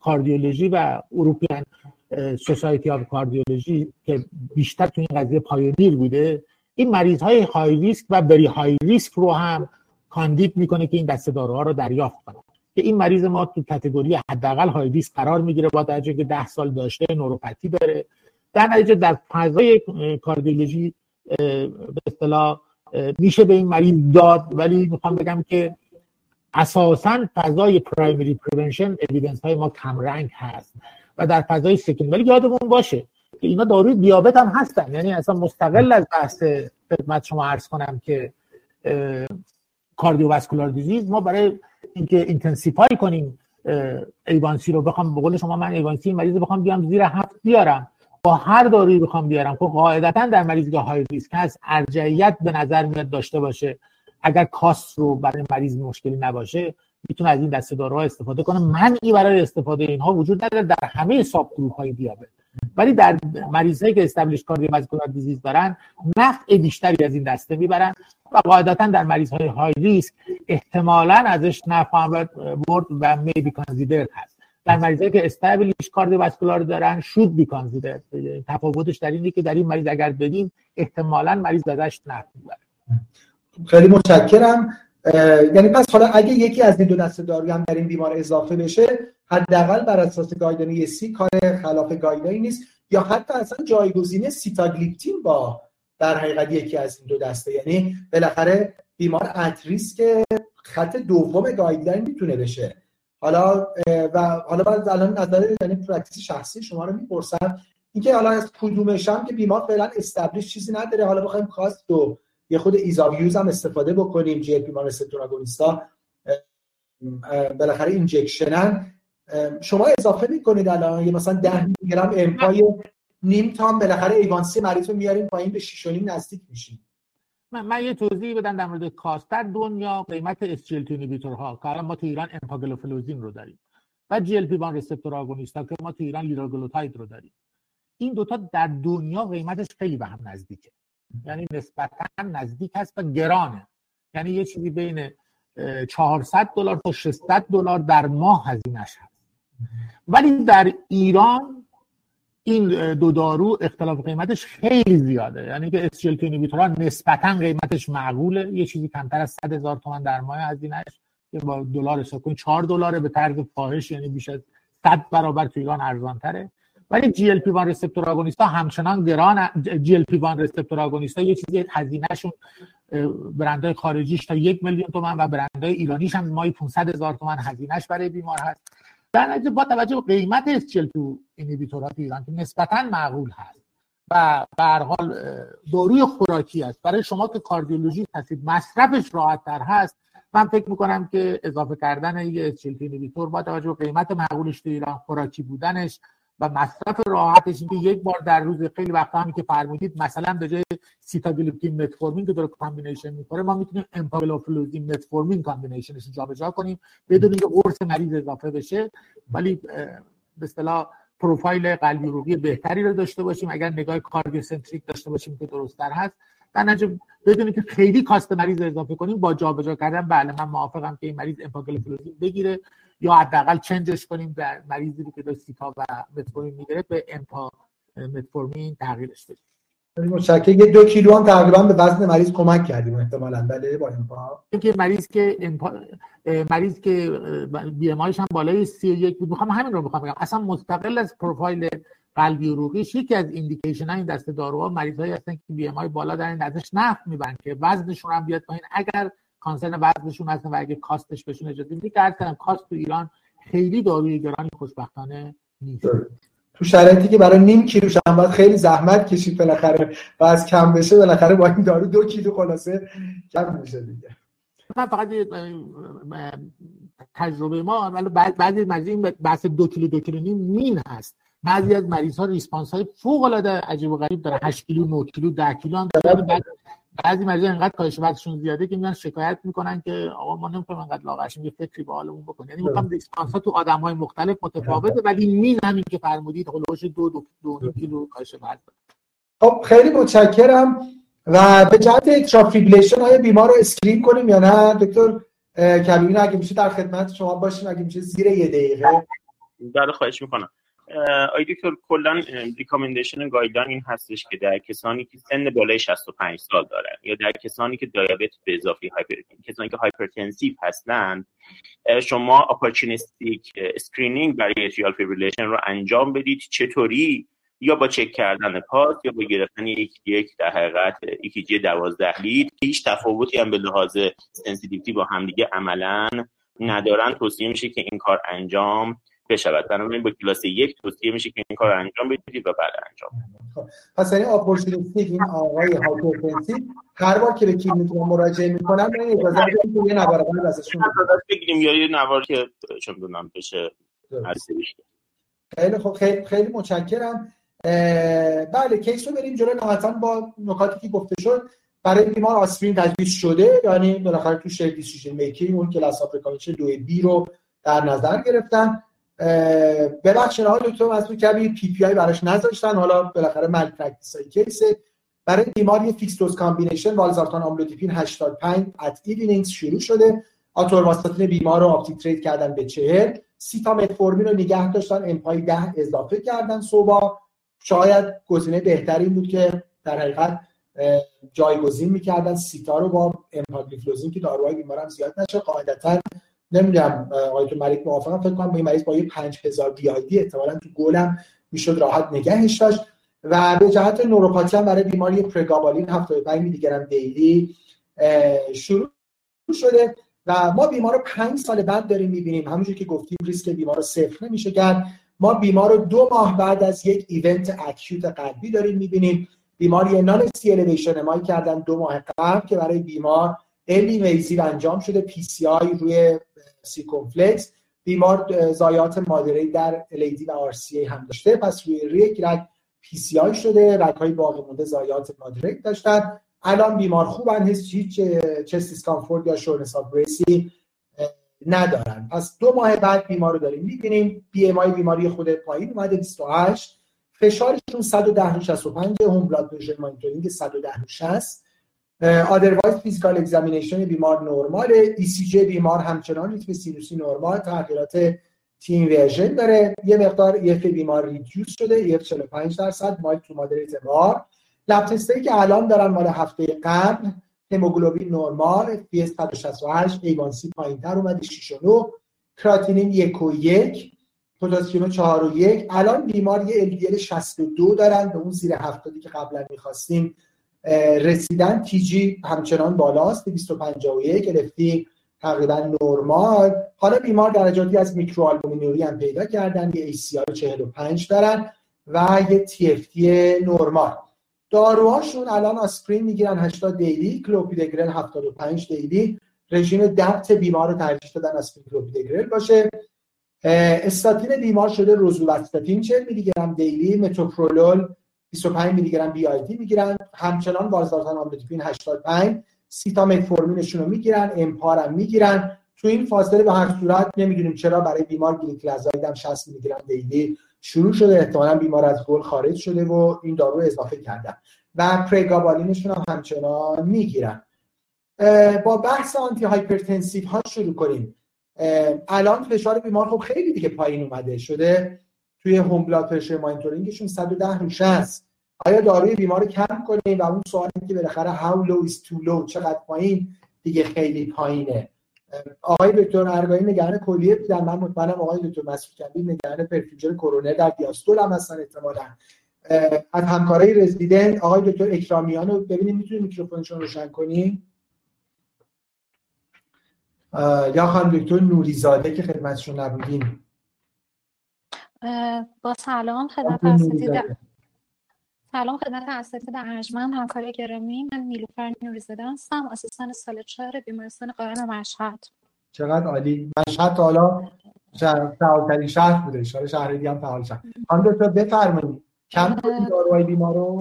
کاردیولوژی و European Society of Cardiology که بیشتر تو این قضیه pioneer بوده. این مریض های high risk و very high risk رو هم کاندید می‌کنه که این دست داروها رو دریافت کنه که این مریض ما تو category حداقل high risk قرار می‌گیره با درجه که 10 سال داشته نوروپاتی داره. در نتیجه در فضای کاردیولوژی به اصطلاح میشه به این مریض داد ولی می‌خوام بگم که اساسا فضای primary prevention evidence های ما کمرنگ هست و در فضای secondary ولی یادمون باشه که اینا داروی دیابت هم هستن. یعنی اصلا مستقل از بحث خدمت شما عرض کنم که cardiovascular disease ما برای اینکه intensify کنیم A1C رو بخوام به قول شما من A1C مریض بخوام بیام زیر هفت بیارم. با هر دارویی بخوام بیارم. خب قاعدتا در مریضی که های ریسک هست. ارجعیت به نظر میاد داشته باشه. اگر کاست رو برای مریض مشکلی نباشه می‌تونه از این دسته داروها استفاده کنه. منعی برای استفاده اینها وجود نداره. در همه ساب گروپ های دیابت. ولی در مریضایی که استبلیش کاردیوواسکولار دیزیز دارن نفع بیشتری از این دسته می‌برن و قاعدتا در مریض های های ریسک احتمالا ازش نفع برد و می بی هست. در مریضایی که استبلیش کاردیوواسکولار دارن شود بی تفاوتش در اینه که در این مریض اگر بدیم احتمالا مریض ازش می‌بره. خیلی متشکرم. یعنی پس حالا اگه یکی از این دو دسته داروی هم در این بیمار اضافه بشه حداقل بر اساس گایدلاین سی کار خلاف گایدلاین نیست یا حتی اصلا جایگزین سیتاگلیپتین با در حقیقت یکی از این دو دسته؟ یعنی بالاخره بیمار اتریس که خط دوم گایدلاین می‌تونه بشه. حالا و حالا بعد الان نظر یعنی پرکتیس شخصی شما رو می‌پرسم. اینکه حالا از کدومش هم که بیمار فعلا استبلیش چیزی نداره حالا بخوایم کاست و یه خود ایزاویوز هم استفاده بکنیم جی پی مان ها بالاخره اینجکشنن شما اضافه می‌کنید الان یه مثلا 10 میلی گرم امپای نیم تام بالاخره ایوانسی مریض رو میاریم پایین به 6 نزدیک میشیم. من, من یه توضیح بدم در مورد cost. در دنیا قیمت SGLT2 inhibitor ها که ما تو ایران امپاگلوفلوزین رو داریم و GLP-1 receptor agonist که ما تو ایران لیراگلوتاید رو داریم. این دوتا در دنیا قیمتش خیلی به هم نزدیکه. یعنی نسبتا نزدیک هست و گرانه. یعنی یه چیزی بین 400 دلار تا 600 دلار در ماه هزینهش هست. ولی در ایران این دو دارو اختلاف قیمتش خیلی زیاده. یعنی که SGLT2 inhibitor ها نسبتا قیمتش معقوله. یه چیزی کمتر از 100 هزار تومان در ماه هزینهش که با دلار حساب کنید 4 دلار به طرز فاحش یعنی بیش از 100 برابر تو ایران ارزان تره ولی GLP-1 receptor agonist ها همچنان گران GLP-1 receptor agonist ها یه چیزی هزینهشون برندهای خارجیش تا یک میلیون تومن و برندهای ایرانیش هم مای 500 هزار تومن هزینهش برای بیمار هست. در نتیجه با توجه به قیمت SGLT2 inhibitor ها تو ایران که نسبتا معقول هست و به هر حال داروی خوراکی است. برای شما که کاردیولوژی هستید مصرفش راحت تر هست. من فکر می‌کنم که اضافه کردن یه SGLT2 با توجه به قیمت معقولش تو ایران خوراکی بودنش و مصرف راحتش اینکه یک بار در روز خیلی وقتا همین که فرمودید مثلا به جای سیتاگلیپتین متفورمین که داره combination می‌کنه ما می‌تونیم امپاگلوفلوزین متفورمین combination ش جابجا کنیم بدون اینکه قرص مریض اضافه بشه. ولی به اصطلاح پروفایل قلبی روحی بهتری رو داشته باشیم. اگر نگاه cardiocentric داشته باشیم که درستتر هست. در نتیجه بدونی که خیلی cost مریض اضافه کنیم با جابجا کردن بله من موافقم که این مریض امپاگلوفلوزین بگیره. یا حداقل change ش کنیم در مریضی که داشت سیتا و متفورمین می‌گیره به امپا متفورمین تغییرش بدیم متشکرم. یه دو کیلو هم تقریبا به وزن مریض کمک کردیم احتمالاً بله با امپا. اینکه مریض که امپا... مریض که BMI هم بالای 31 بود. می‌خوام همین رو می‌خوام بگم. اصلا مستقل از پروفایل قلبی عروقیش یکی از ایندیکیشن های این دسته داروها مریض هایی هستن که بی ام بالا دارن ازش نفت می‌برن که وزنشون هم بیاد پایین. اگر کانسرن وزنشون هستن و اگه کاستش بهشون اجازه میده که کاست تو ایران خیلی داروی گرانی خوشبختانه نیست. تو شرایطی که برای نیم کیلو باید خیلی زحمت کشید بالاخره و از کم بشه بالاخره با این دارو دو کیلو خلاصه کم میشه دیگه. من فقط تجربه ما ولی بعضی مریض این بحث دو کیلو دو کیلو mean mean هست. بعضی از مریض ها response های فوق العاده عجیب و غریب داره 8 کیلو 9 کیلو 10 کیلو هم داره بعضی مریضا انقدر کاهش وزنشون زیاده که میان شکایت می‌کنن که آقا ما نمی‌خوایم انقدر لاغرشیم یه فکری به حالمون بکنیم. یعنی می‌خوام response ها تو آدم های مختلف متفاوته ولی mean همین که فرمودید هولوش دو دو, دو, کیلو کاهش وزن. خب خیلی متشکرم. و به جهت atrial fibrillation های بیمار رو screen کنیم یا نه؟ دکتر کبیرین اگه میشه در خدمت شما باشیم اگه میشه زیر یه دقیقه. در خواهش می‌کنم. آی دکتر کلا recommendation guideline این هستش که در کسانی که سن بالای 65 سال دارن یا در کسانی که دیابت به اضافه hyper کسانی که hypertensive هستند شما opportunistic screening برای atrial fibrillation رو انجام بدید. چطوری؟ یا با چک کردن پاس یا با گرفتن یک یک در حقیقت ECG 12 lead. که هیچ تفاوتی هم به لحاظ sensitivity با همدیگه عملا ندارن. توصیه میشه که این کار انجام بشود. بنابراین با کلاس یک توصیه میشه که این کار انجام بدید و بعد انجام خب، پس این opportunistic این آقای hypertensive هر بار که به کلینیک مراجعه می‌کنن من اجازه بدید که یه نوار قلب ازشون بگیریم یا یه نوار که چون دونم بشه خیلی خب خیلی خیلی متشکرم. بله case رو بریم جلو. نهایتا با نکاتی که گفته شد برای بیمار آسپرین تجویز شده. یعنی بالاخره تو shared decision making اون class of recommendation دو B رو در نظر گرفتن. ببخشید آقای دکتر مسعود کبیر PPI براش نذاشتن. حالا بالاخره malpractice case برای بیماری fixed dose combination والزارتان آملودیپین 85 at evenings شروع شده. آتورواستاتین بیمار رو up-titrate کردن به 40 سیتا متفورمین رو نگه داشتن امپا ی 10 اضافه کردن صبح. شاید گزینه بهترین بود که در حقیقت جایگزین می‌کردن. سیتا رو با امپاگلیفلوزین که داروهای بیمار هم زیاد نشه قاعدتا نمی‌دونم آقای تو ملک موافقم فکر کنم با این مریض با یه 5000 BID احتمالاً تو گلم می‌شد راحت نگهش داشت. و به جهت نوروپاتی هم برای بیماری پرگابالین 75 میلی گرم daily شروع شده. و ما بیمار رو 5 سال بعد داریم می‌بینیم. همونجور که گفتیم ریسک بیمار رو صفر نمیشه کرد. ما بیمار رو دو ماه بعد از یک event acute قلبی داریم می‌بینیم. بیماری non-ST elevation MI کردن دو ماه قبل که برای بیمار early invasive انجام شده. PCI روی circumflex. بیمار ضایعات moderate در LAD و RCA هم داشته. پس روی یک رگ PCI شده. رگ های باقی مونده ضایعات moderate داشتن. الان بیمار خوبن. هیچ chest discomfort یا shortness of breath ی ندارن. پس دو ماه بعد بیمار رو داریم. می‌بینیم BMI بیمار یه خرده پایین اومده. 28 فشارشون 110 رو 65 home blood pressure monitoring 110 رو 60 otherwise physical examination بیمار نرماله ECG بیمار همچنان ریتم سینوسی نرمال. تغییرات T inversion داره. یه مقدار EF بیمار reduced شده EF 45 درصد mild to moderate بار lab که الان دارن مال هفته قبل هموگلوبین نرمال FBS 168 A1C پایینتر اومده 6 و 9 کراتینین 1 و 1 پتاسیم 4 و 1 الان بیمار یه LDL 62 دارن به اون زیر 70 که قبلا می‌خواستیم رسیدن TG همچنان بالاست. 251 LFT تقریبا نرمال. حالا بیمار درجاتی از میکروآلبومینوری هم پیدا کردن. یه ACR 45 دارن و یه TFT نرمال. داروهاشون الان آسپرین می‌گیرن 80 daily کلوپیدگرل 75 daily. رژیم DAPT بیمار رو ترجیح دادن آسپرین کلوپیدگرل باشه. استاتین بیمار شده روزوواستاتین 40 میلی گرم daily متوپرولول 25 میلی گرم BID می‌گیرن. همچنان والسارتان آملودیپین 85 سیتامتفورمینشون رو می‌گیرن امپا رو هم می‌گیرن. تو این فاصله به هر صورت نمی‌دونیم چرا برای بیمار گلیکلازاید هم 60 میلی گرم daily شروع شده. احتمالا بیمار از گل خارج شده و این دارو اضافه کردن. و پرگابالینشون هم همچنان می‌گیرن. با بحث antihypertensive ها شروع کنیم. الان فشار بیمار خب خیلی دیگه پایین اومده. شده توی home blood pressure monitoring شون 110 رو شصت آیا داروی بیمار رو کم کنیم؟ و اون سوالی که بالاخره how low is too low چقدر پایین؟ دیگه خیلی پایینه. آقای دکتر ارگانی نگران کلیه بودن. من مطمئنم آقای دکتر مسعود کندی نگران perfusion کرونر در دیاستول هم هستن احتمالاً. از همکارای رزیدنت آقای دکتر اکرامیان رو ببینیم می‌تونیم میکروفونشون روشن کنیم. یا خانم دکتر نوریزاده که خدمتشون نبودیم. با سلام خدمت اساتید سلام خدمت اساتید ارجمند همکار گرامی. من نیلوفر نوریزاده هستم آسیستان سال چهار بیمارستان قائم مشهد. چقدر عالی. مشهد حالا فعالترین شهر بوده. اشاره شهر دیگه هم فعال شد خانم دکتر بفرمایید. کم داروهای بیمار رو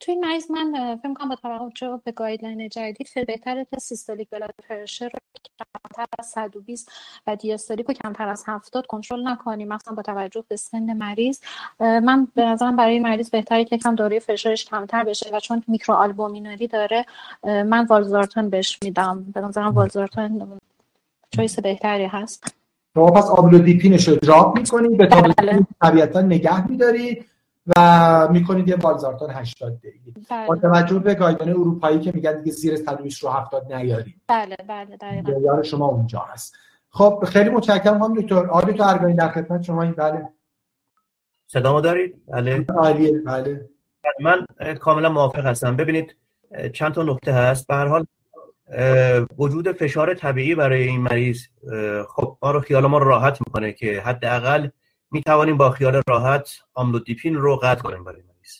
توی این مریض من فکر کنم با توجه به guideline جدید خیلی بهتره که systolic blood pressure رو کمتر از 120 و diastolic رو کمتر از 70 کنترل نکنیم. مثلا با توجه به سن مریض. من به نظرم برای مریض بهتره که کم داروی فشارش کمتر بشه و چون میکرو آلبومینوری داره من والزارتان بهش میدم. به نظرم والزارتان choice بهتری هست. شما پس آملودیپینش رو drop می‌کنید به طبیعتا نگه میدارید و می‌کنید یه والزارتان 80 دقیقه. بله. با توجه به guideline اروپایی که میگن دیگه زیر 120 رو 70 نیاریم. بله بله دقیقاً. یار شما اونجا هست. خب خیلی متشکرم هم دکتر. آقای دکتر ارگانی در خدمت شما این بله. صدامو دارید؟ بله. عالیه بله. من کاملا موافق هستم. ببینید چند تا نکته هست. به هر حال وجود فشار طبیعی برای این مریض خب ما رو خیال ما راحت می‌کنه که حداقل می توانیم با خیال راحت آملودیپین رو قطع کنیم برای مریض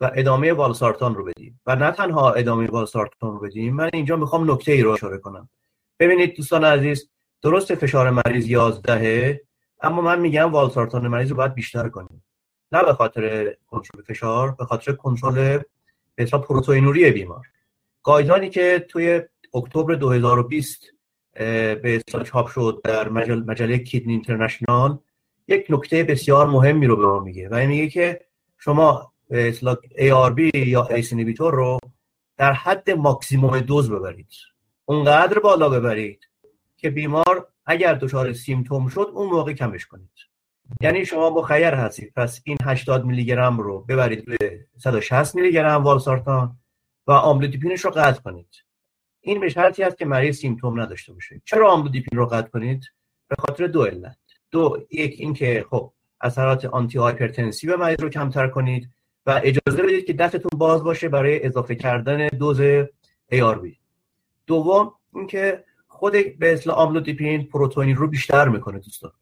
و ادامه والسارتان رو بدیم. و نه تنها ادامه والسارتان رو بدیم من اینجا می‌خوام نکته ای رو اشاره کنم. ببینید دوستان عزیز درست فشار مریض 11 اما من میگم والسارتان مریض رو باید بیشتر کنیم. نه به خاطر کنترل فشار به خاطر کنترل به پروتئینوری بیمار. guideline ی که توی اکتبر 2020 به اصطلاح چاپ شد در مجله Kidney International یک نکته بسیار مهمی رو به ما میگه و میگه که شما به اصطلاح ARB یا ACE رو در حد maximum dose ببرید. اونقدر بالا ببرید که بیمار اگر دچار symptom شد اون موقع کمش کنید. یعنی شما با خیر هستید. پس این 80 میلی گرم رو ببرید به 160 میلی گرم والسارتان و آملودیپینش رو قطع کنید. این به شرطی است که مریض symptom نداشته باشه. چرا آملودیپین رو قطع کنید؟ به خاطر دو علت. دو یک اینکه خب اثرات antihypertensive مریض رو کمتر کنید و اجازه بدید که دستتون باز باشه برای اضافه کردن دوز ARB دوم اینکه خود به اصطلاح آملودیپین پروتئین رو بیشتر می‌کنه دوستان.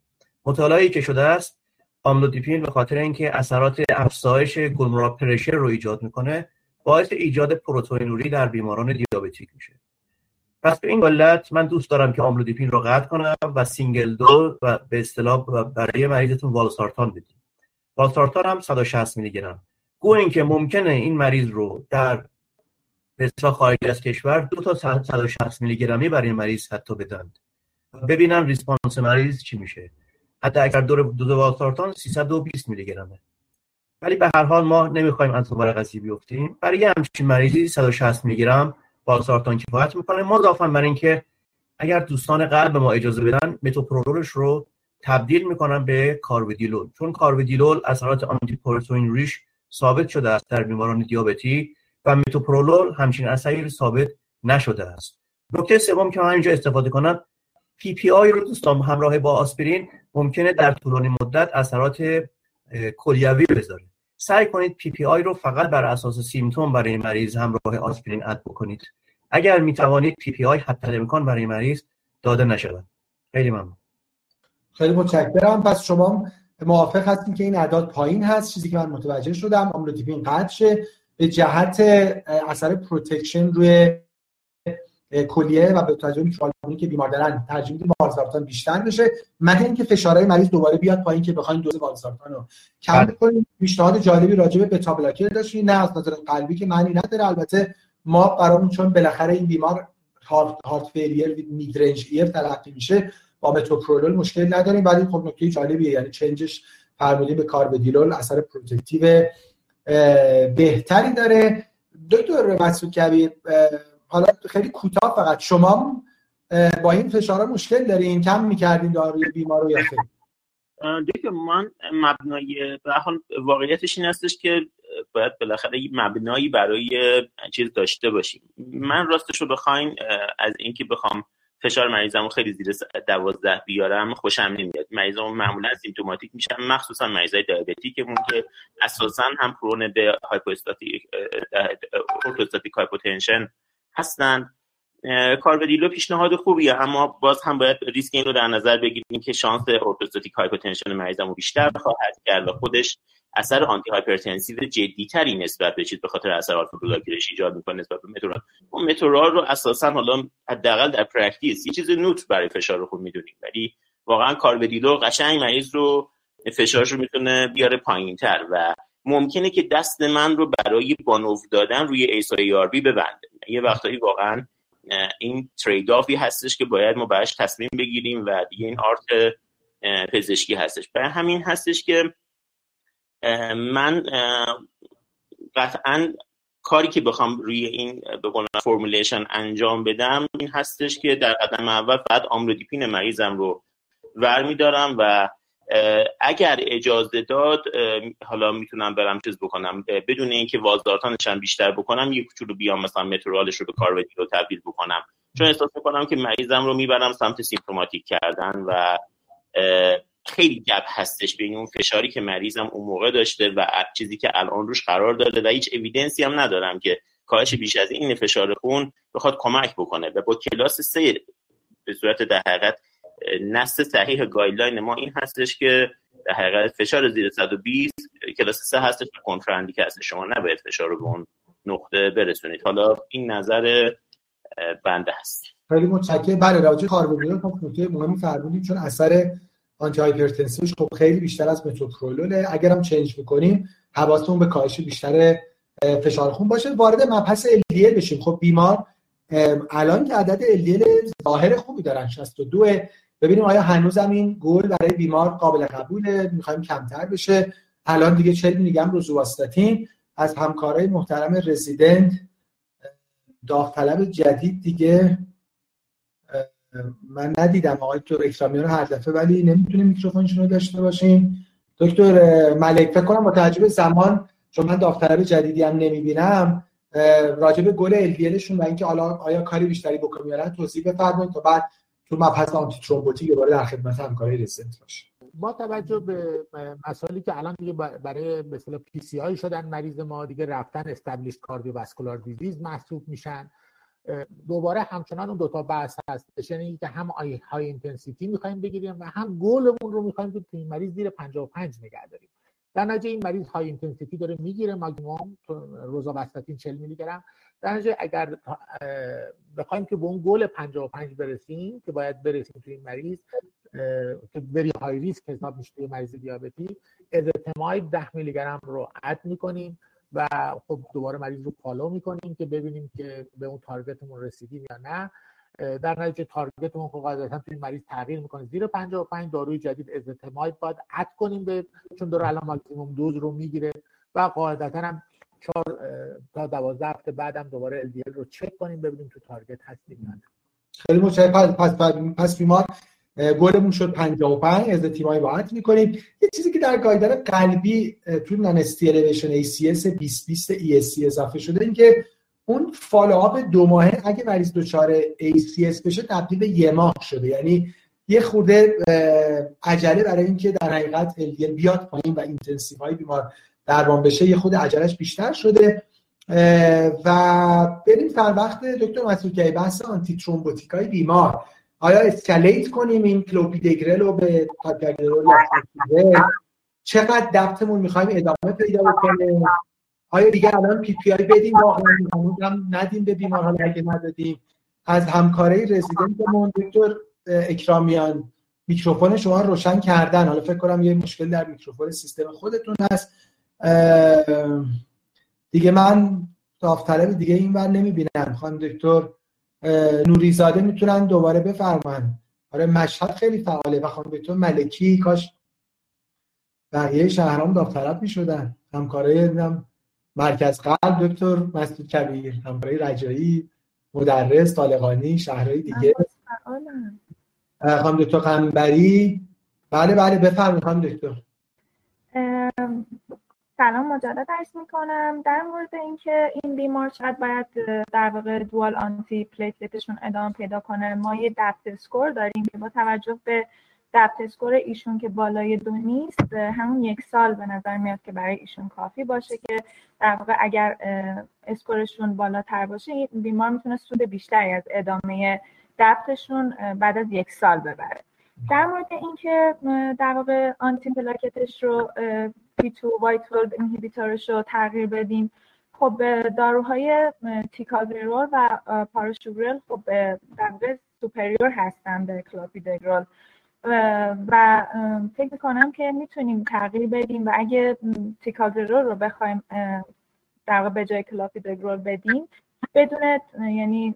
مطالعاتی که شده است آملودیپین به خاطر اینکه اثرات افزایش glomerular pressure رو ایجاد می‌کنه باعث ایجاد پروتئینوری در بیماران diabetic میشه. پس به این علت من دوست دارم که آملودیپین رو قطع کنم و single dose و به اصطلاح برای مریضتون والسارتان بدیم. والسارتان هم 160 میلی گرم. گو اینکه ممکنه این مریض رو در به خارج از کشور دو تا 160 میلی گرمی برای مریض حتی بدن. ببینن ریسپانس مریض چی میشه. حتی اگر دو دو والسارتان 320 میلی گرمه. ولی به هر حال ما نمی‌خوایم از دوباره قضیه بیفتیم. برای همچین مریضی 160 میلی بازارتان کفایت می‌کنه. ما اضافه بر اینکه اگر دوستان قلب ما اجازه بدن متوپرولولش رو تبدیل می‌کنن به کارودیلول چون کارودیلول اثرات آنتی ریش ثابت شده است در بیماران دیابتی و متوپرولول همچین اثری ثابت نشده است. نکته سوم که من اینجا استفاده کنم PPI رو دوستان همراه با آسپرین ممکنه در طولانی مدت اثرات کلیوی بذاره. سعی کنید PPI رو فقط بر اساس symptom برای مریض همراه آسپرین add بکنید. اگر می توانید PPI حتی امکان برای مریض داده نشود. خیلی ممنون. خیلی متشکرم. پس شما موافق هستید که این اعداد پایین هست؟ چیزی که من متوجه شدم آملودیپین قطع شه. به جهت اثر protection روی کلیه و به توجه microalbumin که بیمار دارن ترجیح میدیم والسارتان بیشتر بشه مگر اینکه فشارهای مریض دوباره بیاد پایین که بخوایم دوز والسارتان رو. کم بله. کنیم پیشنهاد جالبی راجع به beta blocker داشتیم نه از نظر قلبی که معنی نداره. البته ما برامون چون بالاخره این بیمار heart heart failure mid-range EF تلقی میشه با متوپرولول مشکل نداریم. ولی خب نکته جالبیه یعنی change ش فرمودیم به کارودیلول اثر protective بهتری داره. دکتر مسعود کبیر حالا خیلی کوتاه فقط. شما با این فشارها مشکل دارین؟ کم می‌کردین داروی بیمار رو یا خیلی دیگه من مبنای به حال واقعیتش این هستش که باید بالاخره یه مبنایی برای چیز داشته باشیم. من راستش رو بخواین از اینکه بخوام فشار مریضمو خیلی زیر دوازده بیارم خوشم نمیاد. مریضمو معمولا symptomatic میشن مخصوصا مریضای diabetic مون که اساسا هم prone به orthostatic hypotension هستن. کارودیلول پیشنهاد خوبیه اما باز هم باید ریسک این رو در نظر بگیریم که شانس orthostatic hypotension مریضمو بیشتر خواهد کرد و خودش اثر آنتی هایپرتنسیو جدی تری نسبت به چیز به خاطر اثر آلفا بلاکرش ایجاد می‌کنه نسبت به متورال اون متورال رو اساسا حالا حداقل در پرکتیس یه چیز نوت برای فشار رو خوب می‌دونیم ولی واقعا کاربدیلو قشنگ مریض رو فشارش رو می‌تونه بیاره پایینتر و ممکنه که دست من رو برای بانوف دادن روی ایسای آر بی ببنده. یه وقتایی واقعا این ترید آفی هستش که باید ما براش تصمیم بگیریم و دیگه این آرت پزشکی هستش. برای همین هستش که من قطعا کاری که بخوام روی این به فرمولیشن انجام بدم این هستش که در قدم اول فقط آملودیپین مریضم رو ور میدارم و اگر اجازه داد حالا می‌تونم برم چیز بکنم. بدون اینکه وازدارتانش هم بیشتر بکنم یک کوچولو بیام مثلا مترالش رو به کارودی رو تبدیل بکنم. چون احساس می‌کنم که مریضم رو می‌برم سمت symptomatic کردن و خیلی gap هستش بین اون فشاری که مریضم اون موقع داشته و چیزی که الان روش قرار داده و هیچ evidence ی هم ندارم که کاهش بیش از این فشار خون بخواد کمک بکنه و با کلاس سه به صورت در نص صحیح guideline ما این هستش که در حقیقت فشار زیر 120 کلاس 3 هستش contraindicate هستش. شما نباید فشار رو به اون نقطه برسونید. حالا این نظر بنده هست خیلی متشکرم. بله راجع کاربوهیدرات خب نکته مهمی فرمودید چون اثر آنتی هایپرتنسیوش خب خیلی بیشتر از متوپرولول اگر هم چنج می‌کنیم حواستون به کاهش بیشتر فشار خون باشه. وارد مبحث LDL بشیم. خب بیمار الان که عدد LDL ظاهر خوبی دارن 62 ببینیم آیا هنوزم این گل برای بیمار قابل قبوله؟ می‌خوایم کمتر بشه. الان دیگه 40 میلی گرم روزواستاتین از همکارای محترم رزیدنت داوطلب جدید دیگه من ندیدم آقای دکتر اکرامیان هر دفعه ولی نمی‌تونیم میکروفونشون رو داشته باشیم. دکتر ملک فکر کنم با توجه زمان چون من داوطلب جدیدی هم نمی‌بینم راجب گل الویلشون و اینکه حالا آیا کاری بیشتری بکنیم یا توضیح بفرمایید تا بعد تو مبحث آنتی ترومبوتیک دوباره در خدمت همکارای رسنت باشه با توجه به مسائلی که الان دیگه برای مثلا PCI شدن مریض ما دیگه رفتن established cardiovascular disease محسوب میشن. دوباره همچنان اون دوتا بحث هست. یعنی که هم high intensity می‌خوایم بگیریم و هم گلمون رو می‌خوایم که این مریض زیر 55 نگه داریم. در نتیجه این مریض high intensity داره می‌گیره. ماگزیموم روزاواستاتین 40 میلی گرم در نتیجه اگر بخوایم که به اون گل 55 برسیم که باید برسیم توی این مریض که بری های ریسک حساب میشه توی مریض دیابتی ازتماید 10 میلی گرم رو اد می‌کنیم و خب دوباره مریض رو پالو می‌کنیم که ببینیم که به اون تارگتمون رسیدیم یا نه. در نتیجه تارگتمون خب قاعدتا توی مریض تغییر می‌کنه. زیر 55 داروی جدید ازتماید باید اد کنیم به چون داره الان ماکسیموم دوز رو می‌گیره و قاعدتا هم چهار تا دوازده هفته بعدم دوباره LDL رو چک کنیم ببینیم تو تارگت هستیم نه. خیلی متشکرم. پس پس, پس بیمار گلمون شد 55 از تیمای باعث می‌کنیم. یه چیزی که در گایدر قلبی تو نان استیلیویشن ACS 2020 ESC اضافه شده این که اون فالوآپ دو ماهه اگه مریض دچار ACS بشه تبدیل به یه ماه شده. یعنی یه خورده عجله برای اینکه در حقیقت LDL بیاد پایین و اینتنسیو های بیمار درمان بشه یه خود عجلش بیشتر شده. و بریم سر وقت دکتر مسعود که بحث antithrombotic های بیمار. آیا escalate کنیم این کلوپیدگرل رو به یا چقدر DAPT مون می‌خوایم ادامه پیدا بکنیم؟ آیا دیگه الان PPI بدیم؟ واقعا هم ندیم به بیمار. حالا اگه ندادیم از همکاره رزیدنتمون دکتر اکرامیان میکروفون شما روشن کردن. حالا فکر کنم یه مشکل در میکروفون سیستم خودتون هست. دیگه من داوطلب دیگه این ور نمی‌بینم. خانم دکتر نوریزاده می‌تونن دوباره بفرمان آره مشهد خیلی فعاله و خانم دکتر ملکی کاش بقیه شهرام داوطلب می‌شدن. همکارای مرکز قلب دکتر مسعود کبیر همکارای رجایی مدرس طالقانی شهرهای دیگه. خانم دکتر قنبری. بله بله بفرمایید خانم دکتر. سلام مجدد عرض می‌کنم. در مورد اینکه این بیمار شاید باید در واقع dual antiplatelet شون ادامه پیدا کنه ما یه DAPT score داریم که با توجه به DAPT score ایشون که بالای دو نیست همون یک سال به نظر میاد که برای ایشون کافی باشه که در واقع اگر score شون بالاتر باشه این بیمار می‌تونه سود بیشتری از ادامه DAPT شون بعد از یک سال ببره. در مورد اینکه در واقع آنتی پلاکتش رو P2Y12 inhibitor ش رو تغییر بدیم خب داروهای تیکاگرلور و پراسوگرل خب در واقع superior هستن به کلوپیدگرل و فکر می‌کنم که می‌تونیم تغییر بدیم و اگه تیکاگرلور رو بخوایم در به جای کلوپیدگرول بدیم بدون یعنی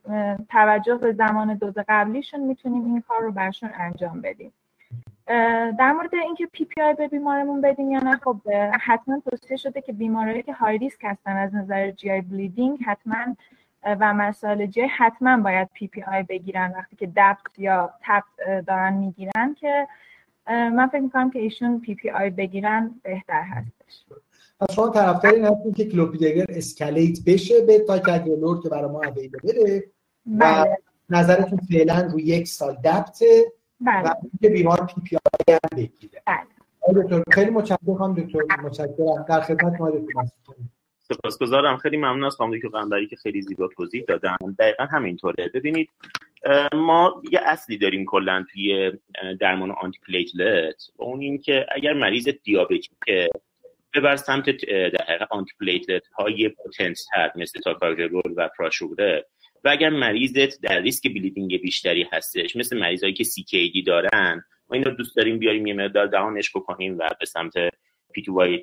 توجه به زمان دوز قبلیشون می‌تونیم این کار رو برشون انجام بدیم. در مورد اینکه PPI به بیمارمون بدیم یا نه خب حتما توصیه شده که بیمارایی که high risk هستن از نظر GI bleeding حتما و مسائل GI حتما باید PPI بگیرن وقتی که DAPT یا TAT دارن می‌گیرن که من فکر می‌کنم که ایشون PPI بگیرن بهتر هستش. پس شما طرفدار این هستین که کلوپیدگرل escalate بشه به تیکاگرلور که برای ما available بده و بله. نظرتون فعلا رو یک سال DAPT ه بله. و که بیمار PPI هم بگیره. بله. دکتر خیلی متشکرم دکتر متشکرم. در خدمت شما دکتر. سپاسگزارم. خیلی ممنون از خانم دکتر قنبری که خیلی زیبا توضیح دادن. دقیقا همینطوره. ببینید ما یه اصلی داریم کلا توی درمان antiplatelet و اون این که اگر مریض diabetic ه ببر سمت در حقیقت antiplatelet های potent تر مثل ticagrelor و prasugrel ه و اگر مریضت در ریسک bleeding بیشتری هستش مثل مریضایی که CKD دارن ما این رو دوست داریم بیاریم یه مقدار down ش بکنیم و به سمت P2Y,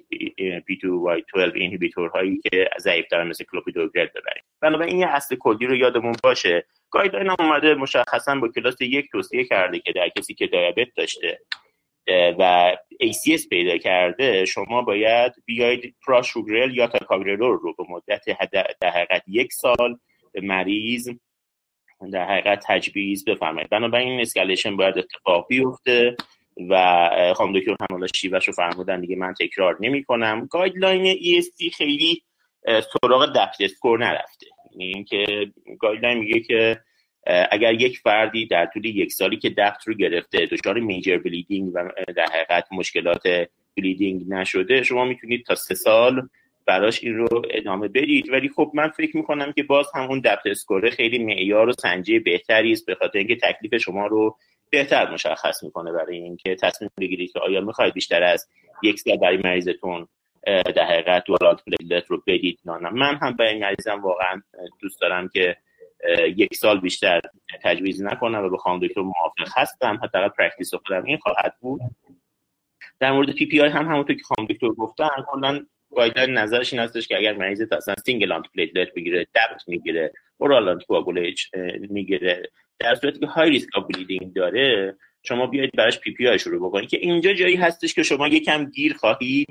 P2Y12 inhibitor هایی که ضعیفتر مثل کلوپیدوگرل ببریم. بنابراین این اصل کلی رو یادمون باشه. guideline اومده مشخصا با کلاس یک توصیه کرده که در کسی که دیابت داشته و ACS پیدا کرده شما باید بیاید prasugrel یا ticagrelor رو به مدت در حقیقت یک سال به مریض در حقیقت تجویز بفرمایید. بنابراین این escalation باید اتفاق بیفته و خانم دکتر هم حالا شیوهش رو فرمودن دیگه من تکرار نمی کنم guideline ESC خیلی سراغ DAPT score نرفته. یعنی اینکه guideline میگه که اگر یک فردی در طول یک سالی که DAPT رو گرفته دچار major bleeding و در حقیقت مشکلات bleeding نشده شما می‌تونید تا سه سال براش این رو ادامه بدید. ولی خب من فکر می‌کنم که باز هم اون DAPT score ه خیلی معیار و سنجی بهتری است به خاطر اینکه تکلیف شما رو بهتر مشخص می‌کنه برای اینکه تصمیم بگیرید که آیا می‌خواید بیشتر از یک سال برای مریضتون در حقیقت dual antiplatelet رو بدید نه. من هم برای مریضم واقعا دوست دارم که یک سال بیشتر تجویز نکنم و به خانم دکتر موافق هستم. حداقل practice خودم این خواهد بود. در مورد PPI هم همونطور که خانم دکتر گفتن کلا guideline نظرش این هستش که اگر مریض اصلا single antiplatelet بگیره DAPT می‌گیره oral anti می‌گیره در صورتی که high risk of bleeding داره شما بیاید براش PPI شروع بکنید که اینجا جایی هستش که شما یکم گیر خواهید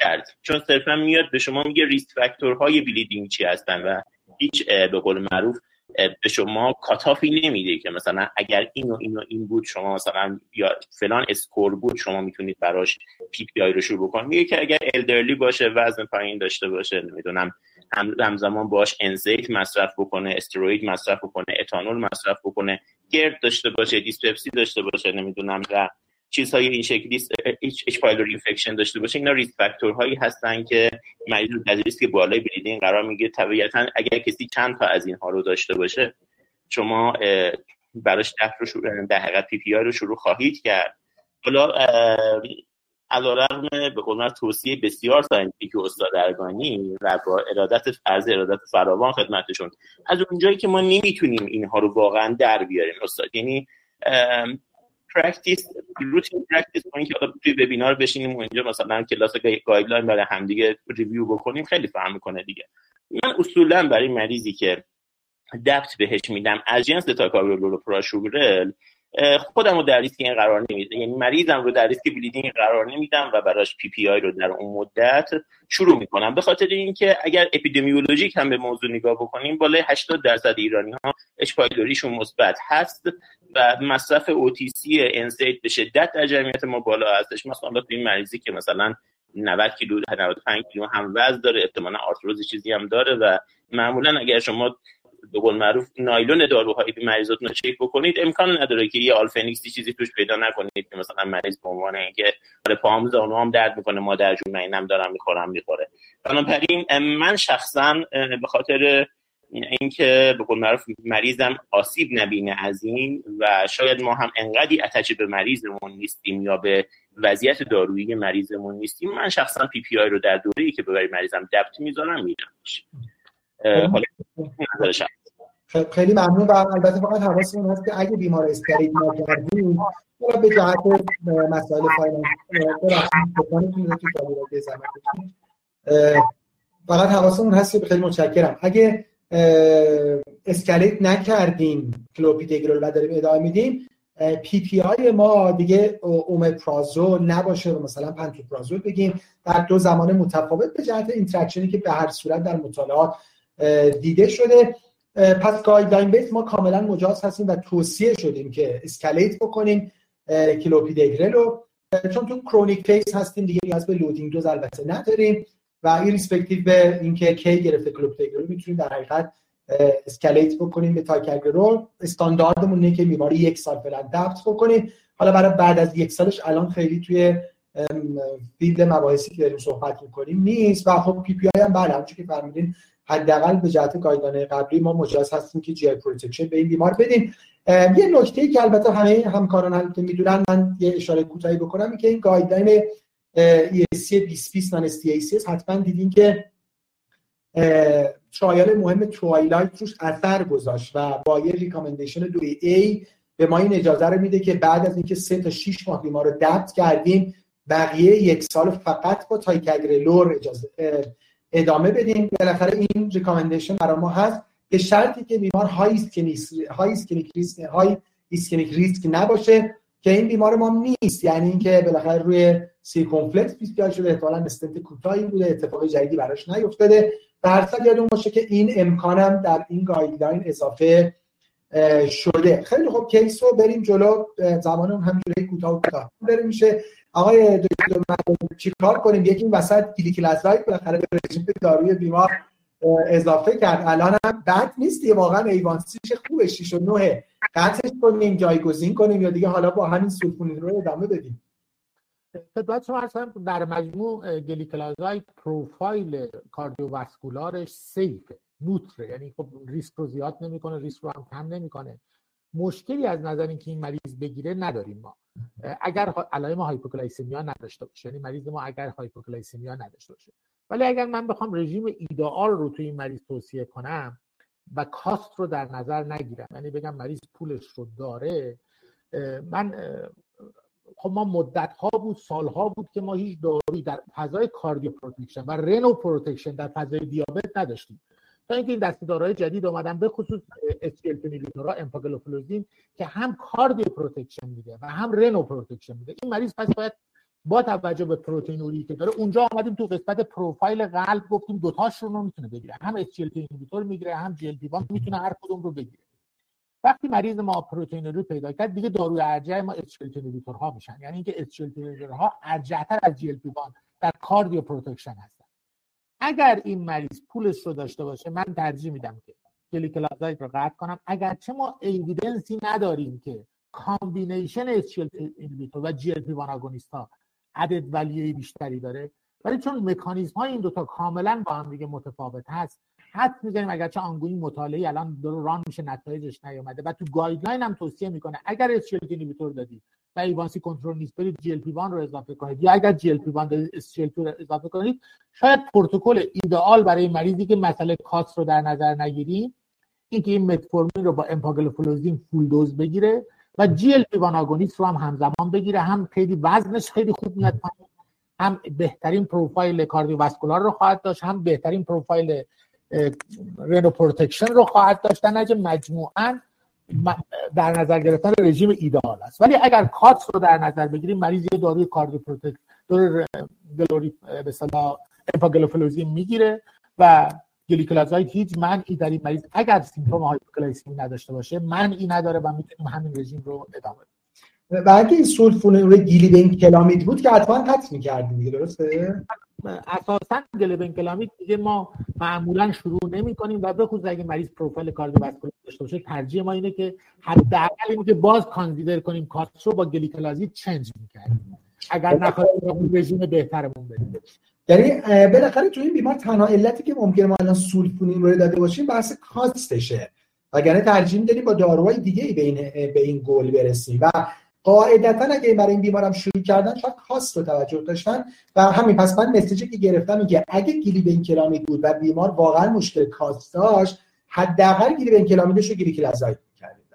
کرد. چون صرفا میاد به شما میگه risk factor های bleeding چی هستن و هیچ به قول معروف به شما cutoff ی نمیده که مثلا اگر این و این و این بود شما مثلا یا فلان score بود شما می‌تونید براش PPI رو شروع بکنید میگه که اگر elderly باشه وزن پایین داشته باشه نمی‌دونم هم همزمان باش NSAID مصرف بکنه steroid مصرف بکنه اتانول مصرف بکنه GERD داشته باشه dyspepsia داشته باشه نمی‌دونم و چیزهای این شکلی H H. pylori infection داشته باشه. اینا risk factor هایی هستن که مریض رو در ریسک بالای bleeding قرار می‌گیره. طبیعتا اگر کسی چند تا از اینها رو داشته باشه شما براش DAPT رو شروع در حقیقت PPI رو شروع خواهید کرد. حالا علیرغم به قول توصیه بسیار ساینتیفیک استاد ارگانی و با ارادت فرض ارادت فراوان خدمتشون. از اونجایی که ما نمی‌تونیم اینها رو واقعا در بیاریم استاد. یعنی پرکتیس روتین پرکتیس کنیم که توی وبینار بشینیم و اینجا مثلا کلاس گایدلاین برای همدیگه ریویو بکنیم خیلی فهم می‌کنه دیگه. من اصولا برای مریضی که دبت بهش میدم از جنس تاکابرول پراشوگرل خودم رو در ریسک این قرار نمیدم. یعنی مریضم رو در ریسک bleeding قرار نمیدم و براش PPI رو در اون مدت شروع می‌کنم. به خاطر اینکه اگر epidemiologic هم به موضوع نگاه بکنیم بالای 80 درصد ایرانی ها H. pylori شون مثبت هست و مصرف OTC NSAID به شدت در جمعیت ما بالا هستش. مثلا این مریضی که مثلا 90 کیلو 95 کیلو هم وزن داره احتمالاً آرتروز چیزی هم داره و معمولا اگر شما به قول معروف نایلون داروهایی به مریضاتون رو چک بکنید. امکان نداره که یه آلفنیکسی چیزی توش پیدا نکنید که مثلا مریض به عنوان اینکه آره پاهم زانو درد می‌کنه مادر جون اینم دارم می‌خورم می‌خوره. بنابراین من شخصا به خاطر اینکه به قول معروف مریضم آسیب نبینه از این و شاید ما هم انقدی اتچه به مریضمون نیستیم یا به وضعیت دارویی مریضمون نیستیم من شخصا پی پی آی رو در دوره‌ای که ببری مریضم دبت می‌ذارم میدم خیلی ممنون و البته فقط حواسمون هست که اگه بیمار escalate نکردیم به جهت مسائل finance فقط حواسمون هست که خیلی متشکرم. اگه escalate نکردیم کلوپیدگرول و داریم ادامه میدیم PPI ما دیگه omeprazole نباشه و مثلا pantoprazole بگیم. در دو زمان متفاوت به جهت interaction ی که به هر صورت در مطالعات دیده شده. پس guideline base ما کاملا مجاز هستیم و توصیه شدیم که escalate بکنیم کلوپیدگرل رو. چون تو chronic phase هستیم دیگه نیاز به loading dose البته نداریم و این irrespective به اینکه کی گرفته کلوپیدگرل می‌تونیم در حقیقت escalate بکنیم به استانداردمون اینه که بیماری یک سال فعلا DAPT بکنیم. حالا برای بعد از یک سالش الان خیلی توی field مباحثی که داریم صحبت می‌کنیم نیست و خب PPI هم بله همونجوری که فرمودین حداقل به جهت guideline قبلی ما مجاز هستیم که GI protection به این بیمار بدیم. یه نکته که البته همه همکاران هم که می‌دونن من یه اشاره کوتاهی بکنم این که این guideline ESC 2020 non STE-ACS حتما دیدین که trial مهم TWILIGHT روش اثر گذاشت و با یه recommendation دو A به ما این اجازه رو میده که بعد از اینکه سه تا 6 ماه بیمار رو DAPT کردیم بقیه یک سال فقط با ticagrelor اجازه ادامه بدیم. بالاخره این recommendation برای ما هست به شرطی که بیمار high ischemic risk high ischemic risk نباشه که این بیمار ما نیست. یعنی اینکه بالاخره روی circumflex بیست شده احتمالاً استنت کوتاهی بوده اتفاق جدیدی براش نیفتاده. به هر یادمون باشه که این امکانم در این guideline اضافه شده. خیلی خوب case رو بریم جلو. زمان همینجوری کوتاه کوتاه بریم میشه. آقای دکتر چی کار کنیم؟ یکی این وسط گلیکلازاید بالاخره به رژیم داروی بیمار اضافه کرد. الان هم بد نیست یه واقعا ایوانسیش خوبه 6 و 9 قطعش کنیم جایگزین کنیم یا دیگه حالا با همین سولفونید رو ادامه بدیم. خدمت شما هستم در مجموع گلیکلازاید پروفایل کاردیوواسکولارش سیفه نوتره. یعنی خب ریسک رو زیاد نمی‌کنه ریسک رو هم کم نمی‌کنه. مشکلی از نظر اینکه این مریض بگیره نداریم ما. اگر علائم hypoglycemia نداشته باشه یعنی مریض ما اگر hypoglycemia نداشته باشه. ولی اگر من بخوام رژیم ایدئال رو توی این مریض توصیه کنم و cost رو در نظر نگیرم یعنی بگم مریض پولش رو داره من خب ما مدت ها بود سال ها بود که ما هیچ دارویی در فضای cardioprotection و renoprotection در فضای دیابت نداشتیم. تا اینکه این دسته داروهای جدید اومدن به خصوص SGLT2 inhibitor ا empagliflozin که هم cardioprotection میده و هم renoprotection میده. این مریض پس باید با توجه به پروتئینوری که داره اونجا آمدیم تو قسمت پروفایل قلب گفتیم دوتاشون رو می‌تونه بگیره. هم SGLT2 می‌گیره هم GLP می‌تونه هر کدوم رو بگیره. وقتی مریض ما پروتئینوری پیدا کرد دیگه داروی ارجح ما SGLT2 ها میشن. یعنی اینکه SGLT2 ها ارجح‌تر از GLP در cardioprotection هستن اگر این مریض پولش رو داشته باشه من ترجیح میدم که gliclazide رو قطع کنم. اگرچه ما evidence ی نداریم که combination SGLT2 و GLP agonist ها added value بیشتری داره. ولی چون مکانیزم های این دوتا کاملا با هم دیگه متفاوت هست حدس می‌زنیم. اگرچه ongoing مطالعه الان داره run میشه نتایجش نیومده. و تو guideline هم توصیه می‌کنه اگر SGLT2 inhibitor دادی و A1C کنترل نیست. برید GLP 1 رو اضافه کنید. یا اگر GLP 1 دارید رو اضافه کنید شاید پروتکل ایدئال برای مریضی که مسئله کاتس رو در نظر نگیریم اینکه این متفورمین رو با empagliflozin full dose بگیره و GLP 1 agonist رو هم همزمان بگیره. هم خیلی وزنش خیلی خوب میاد هم بهترین پروفایل cardiovascular رو خواهد داشت هم بهترین پروفایل renoprotection رو خواهد داشت. در نتیجه مجموعا در نظر گرفتن رژیم ایدئال است. ولی اگر کاتس رو در نظر بگیریم مریض یه داروی cardioprotect دور گلوری به اصطلاح اپاگلوفلوزین می‌گیره و gliclazide هیچ منعی در این مریض اگر symptom hypoglycemia نداشته باشه منعی نداره و می‌تونیم همین رژیم رو ادامه بدیم. و اگه این سولفونور گیلی به این کلامید بود که حتما قطع می‌کردیم دیگه درسته؟ اساسا کلامید دیگه ما معمولا شروع نمی کنیم و بخصوص اگه مریض پروفایل cardiovascular داشته باشه ترجیح ما اینه که حداقل اینه که باز کانسیدر کنیم. کاتس رو با گلیکلازید چنج می‌کردیم اگر نخواهیم رژیم بهترمون بدیم یعنی بالاخره تو این بیمار تنها علتی که ممکنه ما الان سولفونین رو داده باشیم بحث کاستشه. وگرنه ترجیح میدیم با داروهای دیگه ای به این به این گل برسیم. و قاعدتا اگه برای این بیمارم شروع کردن شاید کاست رو توجه داشتن. و همین پس من مسیجی که گرفتم میگه اگه گیلی به این کلامی بود و بیمار واقعا مشکل کاست داشت حداقل گلی‌بن‌کلامیدش رو gliclazide می‌کردیم.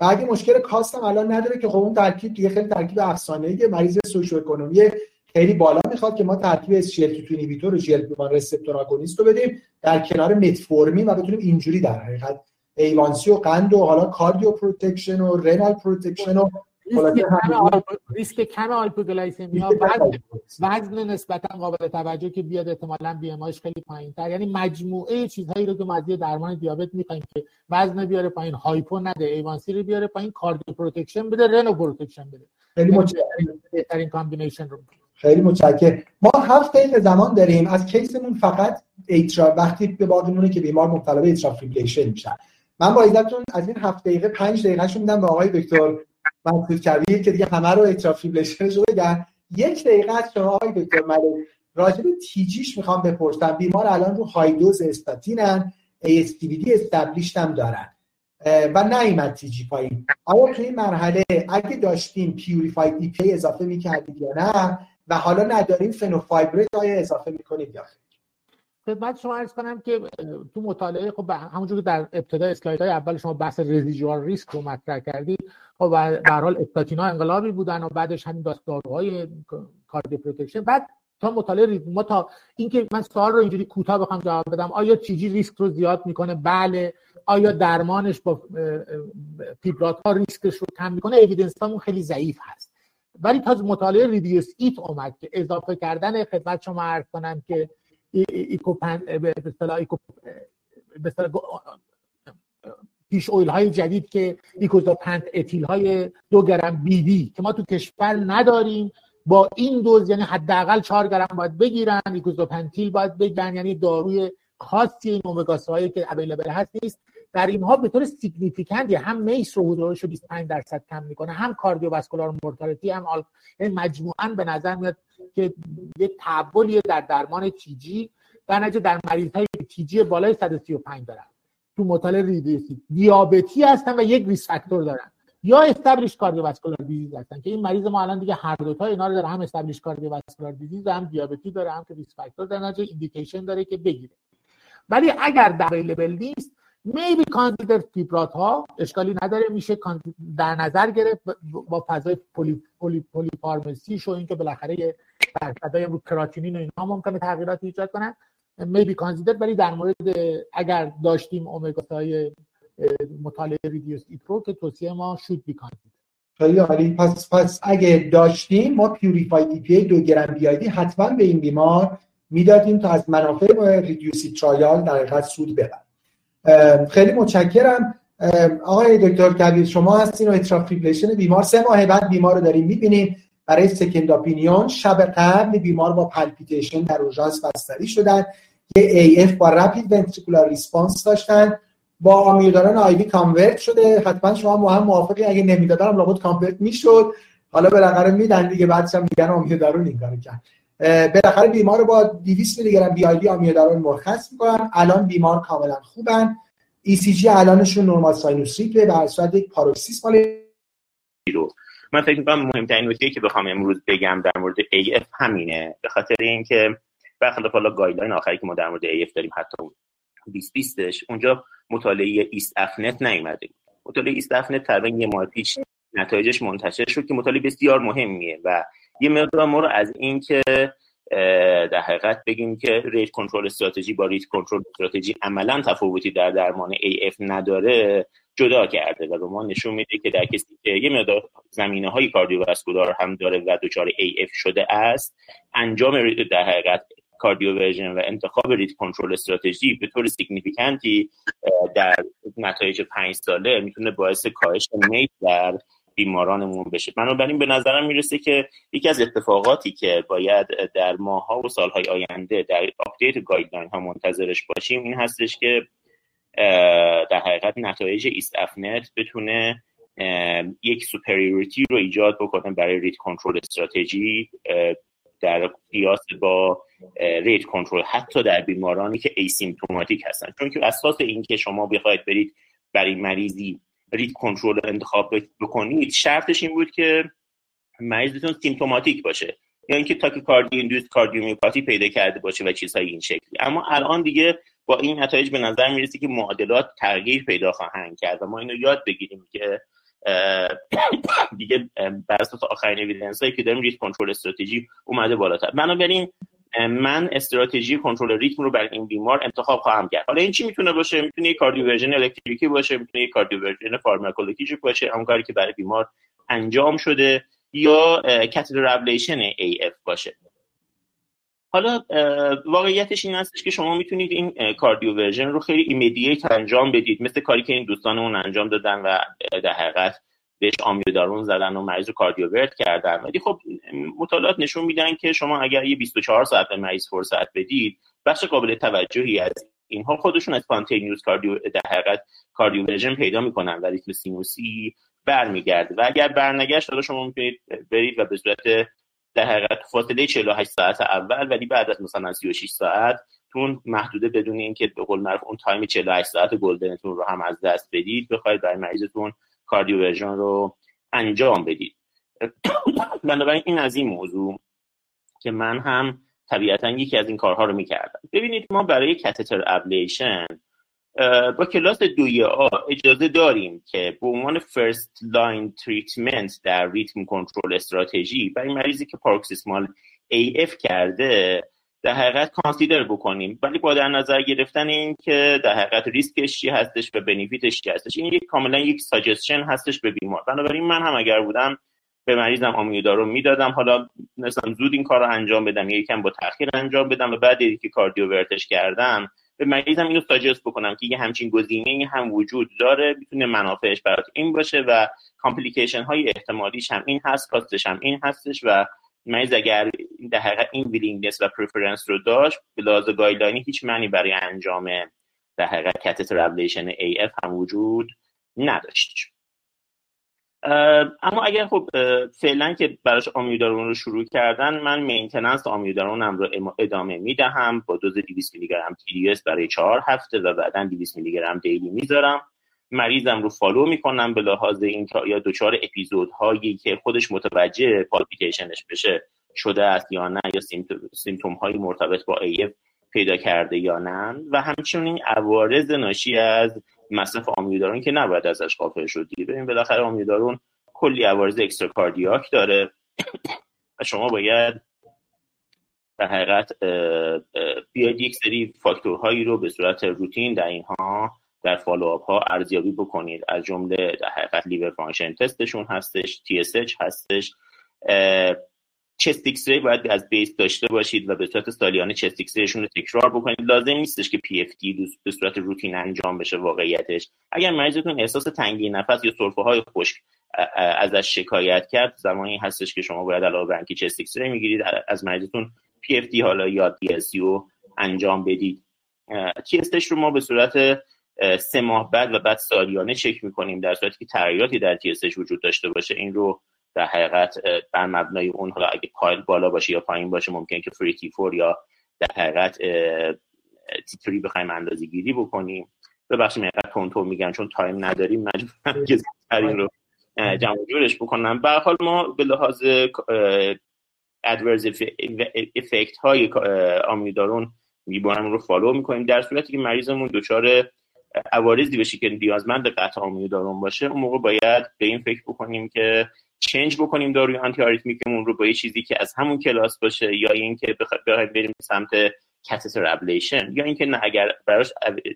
و مشکل cost هم الان نداره که خب اون ترکیب دیگه خیلی ترکیب افسانه‌ای مریض socioeconomy خیلی بالا می‌خواد که ما ترکیب SGLT2 inhibitor و GLP-1 receptor agonist رو بدیم در کنار متفورمین و بتونیم اینجوری در حقیقت A1C و قند و حالا cardioprotection و renal protection و ریسک کم hypoglycemia وزن نسبتا قابل توجه که بیاد احتمالاً BP خیلی پایین تر یعنی مجموعه چیزهایی رو که ما درمان دیابت می‌خوایم که وزن بیاره پایین hypo نده A1C رو بیاره پایین cardioprotection بده renoprotection بده. خیلی یعنی بهترین combination رو. خیلی متشکرم. ما هفت دقیقه زمان داریم. از case مون فقط atrial وقتی به باقی که بیمار مبتلا به atrial fibrillation میشن. من با اجازه‌تون از این هفت دقیقه پنج دقیقه میدم به آقای دکتر منصور که دیگه همه رو atrial fibrillation رو بگن. یک دقیقه از شما آقای دکتر ملک راجع به TG ش می‌خوام بپرسم. بیمار الان رو high dose استاتینن ASCVD established هم دارن. و نیومده TG پایین. آیا تو این مرحله اگه داشتیم purified EPA اضافه می‌کردید یا نه؟ و حالا نداریم fenofibrate آیا اضافه می‌کنید یا خدمت شما عرض کنم که تو مطالعه خب همونجور که در ابتدای اسلاید های اول شما بحث residual risk رو مطرح کردید خب در حال استاتینا انقلابی بودن و بعدش همین داروهای cardioprotection بعد تا مطالعه ما تا اینکه من سوال رو اینجوری کوتاه بخوام جواب بدم آیا TG ریسک رو زیاد می‌کنه؟ بله. آیا درمانش با فیبرات ها ریسکش رو کم می‌کنه؟ evidence خیلی ضعیف هست. ولی تا مطالعه REDUCE-IT اومد که اضافه کردن خدمت شما عرض کنم که به ایکو به fish oil های جدید که icosapent ethyl های دو گرم BID که ما تو کشور نداریم با این دوز یعنی حداقل 4 گرم باید بگیرن icosapent ethyl باید بگیرن یعنی داروی خاصی این هایی که available هست نیست. در اینها به طور significant ی هم MACE رو حدودش 25 درصد کم می‌کنه هم cardiovascular mortality هم all... یعنی مجموعا به نظر میاد که یک تحولی در درمان TG در نتیجه در مریض های TG بالای 135 دارن. تو مطالعه REDUCE-IT دیابتی هستن و یک risk factor دارن. یا established cardiovascular disease هستن که این مریض ما الان دیگه هر دو تا اینا رو داره هم established cardiovascular disease هم دیابتی داره هم که risk factor در نتیجه indication داره که بگیره. ولی اگر در نیست maybe consider فیبرات ها اشکالی نداره میشه در نظر گرفت با فضای poly, poly, polypharmacy و اینکه بالاخره درصدای رو کراتینین و اینها ممکنه تغییرات ایجاد کنن. maybe consider ولی در مورد اگر داشتیم امگا های مطالعه REDUCE-IT رو که توصیه ما شود بی خیلی عالی. پس پس اگه داشتیم ما purified EPA دو گرم BID حتما به این بیمار می‌دادیم تا از منافع REDUCE-IT trial در حقیقت سود ببر خیلی متشکرم. آقای دکتر کبیر شما هستین و atrial fibrillation بیمار. سه ماه بعد بیمار رو داریم می‌بینیم. برای second opinion شب قبل بیمار با palpitation در اورژانس بستری شدن. یه AF با rapid ventricular response داشتن. با آمیودارون IV convert شده. حتما شما هم موافقی. اگه نمی‌دادن هم لابد convert می‌شد. حالا بالاخره میدن دیگه. بعدش هم میگن آمیودارون این کارو کرد. بالاخره بیمار رو با 200 میلی گرم BID مرخص می‌کنن. الان بیمار کاملا خوبن. ECG الانشون normal sinus ه به صورت یک paroxysm رو. من فکر می‌کنم مهمترین نکته که بخوام امروز بگم در مورد AF همینه. به خاطر اینکه برخلاف حالا guideline آخری که ما در مورد AF داریم حتی 2020ش اونجا مطالعه EAST-AFNET نیومده. مطالعه EAST-AFNET تقریبا یه ماه پیش نتایجش منتشر شد که مطالعه بسیار مهمیه و یه مقدار ما رو از اینکه در حقیقت بگیم که rate control strategy با rhythm control strategy عملا تفاوتی در درمان AF نداره جدا کرده و به ما نشون میده که در کسی که یه مقدار زمینه های cardiovascular هم داره و دچار AF شده است انجام در حقیقت cardioversion و انتخاب rhythm control strategy به طور significant ی در نتایج پنج ساله می‌تونه باعث کاهش mortality در بیمارانمون بشه. بنابراین به نظرم می‌رسه که یکی از اتفاقاتی که باید در ماها و سالهای آینده در update guideline ها منتظرش باشیم این هستش که در حقیقت نتایج EAST-AFNET بتونه یک superiority رو ایجاد بکنه برای rhythm control strategy در قیاس با rate control حتی در بیمارانی که asymptomatic هستن. چون که اساس این که شما بخواید برید برای مریضی rhythm control انتخاب بکنید شرطش این بود که مریضتون symptomatic باشه. یا اینکه tachycardia-induced cardiomyopathy پیدا کرده باشه و چیزهای این شکلی. اما الان دیگه با این نتایج به نظر می‌رسه که معادلات تغییر پیدا خواهند کرد ما اینو یاد بگیریم که دیگه بر اساس آخرین evidence هایی که داریم rhythm control strategy اومده بالاتر. بنابراین من استراتژی کنترل ریتم رو برای این بیمار انتخاب خواهم کرد. حالا این چی می‌تونه باشه؟ می‌تونه یک cardioversion الکتریکی باشه می‌تونه یک cardioversion فارماکولوژیک باشه همون کاری که برای بیمار انجام شده یا catheter ablation AF باشه. حالا واقعیتش این هستش که شما می‌تونید این cardioversion رو خیلی immediate انجام بدید مثل کاری که این دوستانمون انجام دادن و در حقیقت بهش آمیودارون زدن و مریض رو cardiovert کردن. ولی خب مطالعات نشون میدن که شما اگر یه 24 ساعت به مریض فرصت بدید بخش قابل توجهی از اینها خودشون spontaneous cardio در حقیقت cardioversion پیدا می‌کنن و ریتم سینوسی برمیگرده. و اگر برنگشت حالا شما می‌تونید برید و به صورت در حقیقت فاصله 48 ساعت اول ولی بعد از مثلا 36 ساعت تون محدوده بدون اینکه به قول معروف اون time 48 ساعت golden تون رو هم از دست بدید. بخواید برای مریضتون cardioversion رو انجام بدید. بنابراین این از این موضوع که من هم طبیعتا یکی از این کارها رو می‌کردم. ببینید ما برای catheter ablation با کلاس دوی A اجازه داریم که به عنوان first line treatment در rhythm control strategy برای مریضی که paroxysmal AF کرده در حقیقت consider بکنیم. ولی با در نظر گرفتن این که در حقیقت ریسکش چی هستش و benefit ش چی هستش این یک کاملا یک suggestion هستش به بیمار. بنابراین من هم اگر بودم به مریضم آمیودارون رو می‌دادم. حالا مثلا زود این کار رو انجام بدم یکم با تاخیر انجام بدم و بعد که cardiovert ش کردم به مریضم اینو suggest بکنم که یه همچین گزینه هم وجود داره می‌تونه منافعش برات این باشه و complication های احتمالیش هم این هست cost ش هم این هستش و مریض اگر در حقیقت این willingness و preference رو داشت به لحاظ guideline ی هیچ منعی برای انجام در حقیقت catheter ablation AF هم وجود نداشت. اما اگر خب فعلا که براش آمیودارون رو شروع کردن من maintenance آمیودارونم رو ادامه می‌دهم. با دوز 200 میلی گرم TDS برای چهار هفته و بعدا 200 میلی گرم daily می‌ذارم. مریضم رو follow می‌کنم به لحاظ اینکه یا دچار اپیزودهایی که خودش متوجه palpitation ش بشه شده است یا نه یا symptom های مرتبط با AF پیدا کرده یا نه. و همچنین عوارض ناشی از مصرف آمیودارون که نباید ازش غافل شد. ببین بالاخره آمیودارون کلی عوارض cardiac داره. و شما باید در حقیقت بیاید یک سری فاکتورهایی رو به صورت روتین در اینها در follow-up ها ارزیابی بکنید. از جمله در حقیقت liver function test شون هستش TSH هستش. chest X-ray باید از base داشته باشید و به صورت سالیانه chest X-ray رو تکرار بکنید. لازم نیستش که PFT به صورت روتین انجام بشه واقعیتش. اگر مریضتون احساس تنگی نفس یا سرفه های خشک ازش شکایت کرد زمانی هستش که شما باید علاوه بر اینکه چست ایکس می‌گیرید از مریضتون پی اف تی حالا یا دی اس انجام بدید. تی رو ما به صورت سه ماه بعد و بعد سالیانه چک می‌کنیم در صورتی که تغییراتی در تی وجود داشته باشه. این رو در حقیقت بر مبنای اون حالا اگه پایل بالا باشه یا پایین باشه ممکن که فری تی فور یا در حقیقت تیتری بخوایم اندازه گیری بکنیم. ببخشید اینقدر تند میگم چون تایم نداریم مجبورم رو جمع جورش بکنم. به هر حال ما به لحاظ adverse effect های آمیودارون بیمارم رو فالو می‌کنیم. در صورتی که مریضمون دچار عوارضی بشه که نیازمند قطع آمیودارون باشه اون موقع باید به این فکر بکنیم که change بکنیم داروی antiarrhythmic مون رو با یه چیزی که از همون کلاس باشه یا اینکه بخوایم بریم سمت catheter ablation یا اینکه نه اگر براش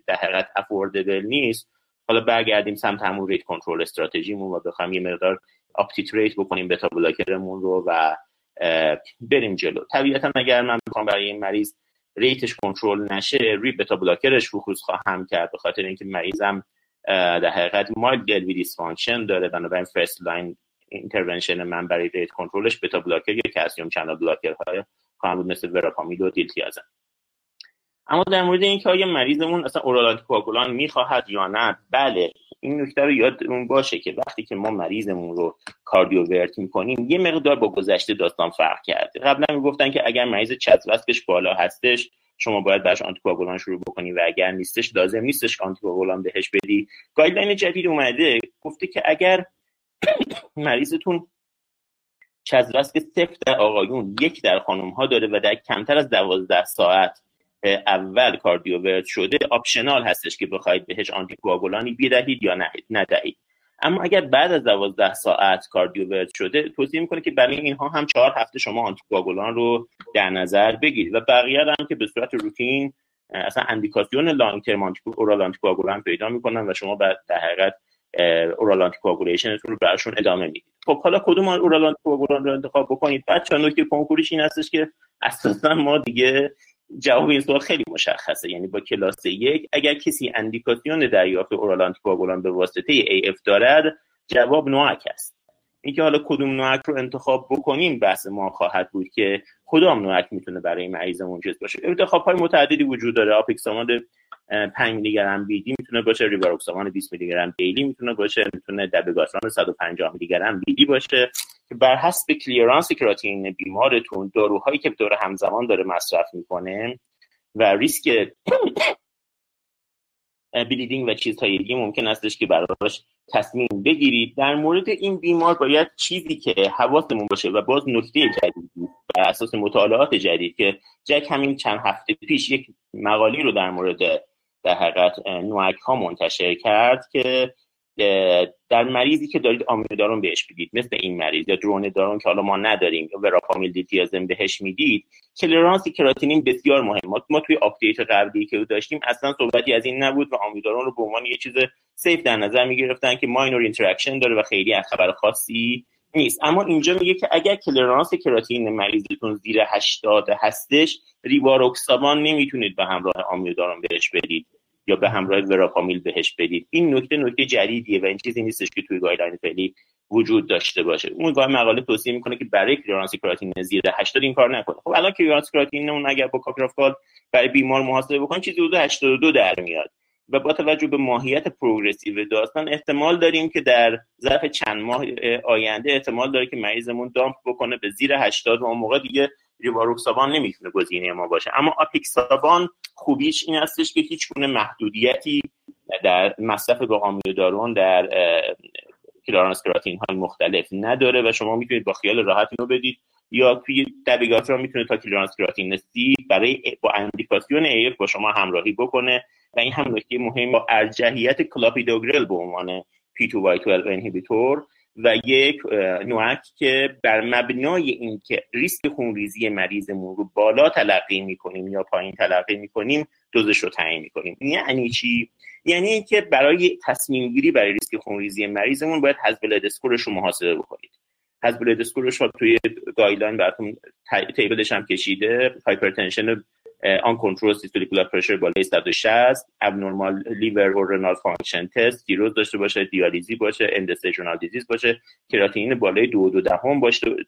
در حقیقت affordable نیست حالا برگردیم سمت همون rate control strategy مون و بخوایم یه مقدار up-titrate بکنیم beta blocker مون رو و بریم جلو. طبیعتا اگر من بخوام برای این مریض rate ش کنترل نشه ری beta blocker ش رو خواهم کرد به خاطر اینکه مریضم در حقیقت mild LV dysfunction داره بنابراین first line intervention من برای rate control ش beta blocker یا calcium channel blocker های خواهم بود مثل وراپامید و دیلتیازن. اما در مورد اینکه آیا مریضمون اصلا اورال آنتیکواگولان می‌خواهد یا نه بله این نکته رو یادمون باشه که وقتی که ما مریضمون رو کاردیوورت می‌کنیم یه مقدار با گذشته داستان فرق کرده. قبلا می‌گفتن که اگر مریض چسبسکش بالا هستش شما باید براش آنتیکواگولان شروع بکنی و اگر نیستش لازم نیستش آنتیکواگولان بهش بدی. گایدلاین جدید اومده گفته که اگر مریضتون چسبسک صفر در آقایون یک در خانم ها داره و در کمتر از دوازده ساعت اول کاردیوورت شده آپشنال هستش که بخواید بهش آنتیکواگولانی بدهید یا ندهید. اما اگر بعد از دوازده ساعت کاردیوورت شده توصیه می‌کنه که برای اینها هم چهار هفته شما آنتیکواگولان رو در نظر بگیرید و بقیه هم که به صورت روتین اصلا اندیکاسیون لانگ ترم اورال آنتیکواگولان پیدا می‌کنن و شما بعد در حقیقت oral anticoagulation تون رو براشون ادامه می‌دید. خب حالا کدوم oral anticoagulant رو انتخاب بکنید؟ بچه‌ها نکته کنکوریش این هستش که اساسا ما دیگه جواب این سوال خیلی مشخصه. یعنی با کلاس یک اگر کسی اندیکاسیون دریافت oral anticoagulant به واسطه AF دارد جواب NOAC است. اینکه حالا کدوم NOAC رو انتخاب بکنیم بحث ما خواهد بود که کدام NOAC می‌تونه برای مریض منجز باشه. انتخاب های متعددی وجود داره. آپیکسابان 5 میلی گرم بیدی می‌تونه باشه ریواروکسامان 20 میلی گرم دیلی می‌تونه باشه می‌تونه دبگاتران 150 میلی گرم بیدی باشه. که بر حسب کلیرانس کراتین بیمارتون داروهایی که دور همزمان داره مصرف می‌کنه و ریسک بلیدینگ و چیزهای دیگه ممکن استش که براش تصمیم بگیرید. در مورد این بیمار باید چیزی که حواسمون باشه و باز نکته جدیدی بر اساس مطالعات جدید که JACC همین چند هفته پیش یک مقاله‌ای رو در مورد در حقیقت NOAC ها منتشر کرد که در مریضی که دارید آمیودارون بهش بدید مثل این مریض یا دروندارون که حالا ما نداریم یا وراپامیل دیلتیازم بهش می‌دید clearance کراتینین بسیار مهم. ما, توی update قبلی که داشتیم اصلا صحبتی از این نبود و آمیودارون رو به عنوان یه چیز safe در نظر می‌گرفتن که minor interaction داره و خیلی از خبر خاصی نیست. اما اینجا میگه که اگر clearance کراتینین مریضتون زیر 80 هستش ریواروکسابان نمی‌تونید به همراه آمیودارون بهش بدید یا به همراه وراپامیل بهش بدید. این نکته نکته جدیدیه و این چیزی نیستش که توی guideline فعلی وجود داشته باشه. اونگاه مقاله توصیه می‌کنه که برای clearance کراتینین زیر 80 این کار نکنه. خب الان clearance کراتینین اون اگر با Cockcroft-Gault برای بیمار محاسبه بکنید چیزی حدود 82 در میاد. و با توجه به ماهیت progressive داستان احتمال داریم که در ظرف چند ماه آینده احتمال داره که مریضمون دامپ بکنه به زیر 80 و اون موقع دیگه ریواروکسابان نمی‌تونه گزینه ما باشه. اما آپیکسابان خوبیش این هستش که هیچ گونه محدودیتی در مصرف با دارون در کلارانس کراتین های مختلف نداره و شما می‌تونید با خیال راحت اینو بدید. یا توی را می‌تونه تا کلارانس کراتین سی برای با اندیکاسیون ایف با شما همراهی بکنه. و این هم نکته مهم با ارجحیت کلاپیدوگرل به عنوان P2Y12 انهیبیتور و یک NOAC که بر مبنای اینکه ریسک خونریزی مریضمون رو بالا تلقی می‌کنیم یا پایین تلقی می‌کنیم دوزش رو تعیین می‌کنیم. یعنی چی؟ یعنی اینکه برای تصمیم گیری برای ریسک خونریزی مریضمون باید HAS-BLED score ش رو محاسبه بکنید. HAS-BLED score ش رو توی guideline براتون table ش هم کشیده. hypertension uncontrolled systolic blood pressure بالای 160 abnormal liver و renal function test سیروز داشته باشه دیالیزی باشه end-stage renal disease باشه. کراتینین بالای دو دو دهم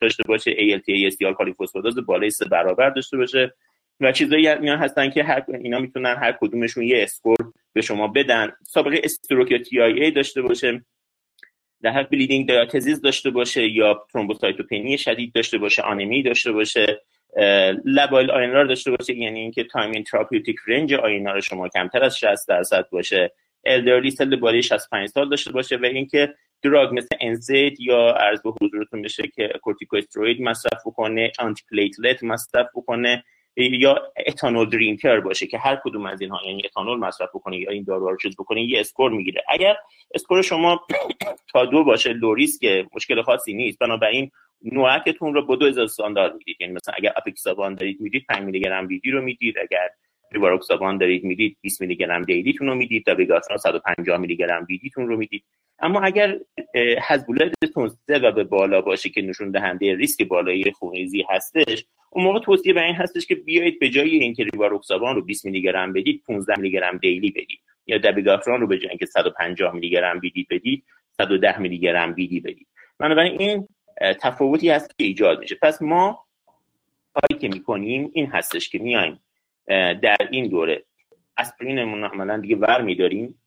داشته باشه. ALT AST alkaline phosphatase بالای سه برابر داشته باشه. و چیزایی میان هستن که هر اینا می‌تونن هر کدومشون یه score به شما بدن. سابقه stroke یا TIA داشته باشه در حق bleeding diathesis داشته باشه یا thrombocytopenia شدید داشته باشه آنمی داشته باشه labile INR رو داشته باشه یعنی اینکه time in therapeutic range INR رو شما کمتر از 60 درصد باشه. elderly سل بالای 65 سال داشته باشه و اینکه drug مثل NSAID یا عرض به حضورتون بشه که کورتیکوستروید مصرف بکنه antiplatelet مصرف بکنه. یا ethanol drinker باشه که هر کدوم از اینها یعنی اتانول مصرف بکنه یا این دارو رو چیز بکنه یه score می‌گیره. اگر score شما تا دو باشه low risk مشکل خاصی نیست. بنابراین NOAC تون رو با دوز استاندارد می‌دید. یعنی مثلا اگر آپیکسابان دارید می‌دید 5 میلی گرم BID رو می‌دید. اگر ریواروکسابان دارید می‌دید 20 میلی گرم دیلیتون رو می‌دید. دابیگاترا 150 میلی گرم بیدیتون رو می‌دید. اما اگر هزبولتتون سه و به بالا باشه که نشون دهنده ریسک بالایی خونریزی هستش اون موقع توصیه به این هستش که بیایید به جای اینکه ریواروکسابان رو 20 میلی گرم بدید 15 میلی گرم دیلی بدید. یا دبیگاتران رو به جای اینکه 150 میلی گرم بیدی بدید 110 میلی گرم بیدی بدید. بنابراین این تفاوتی هست که ایجاد میشه. پس ما کاری که می‌کنیم این هستش که میایم در این دوره آسپرینمون عملا دیگه ور میداریم.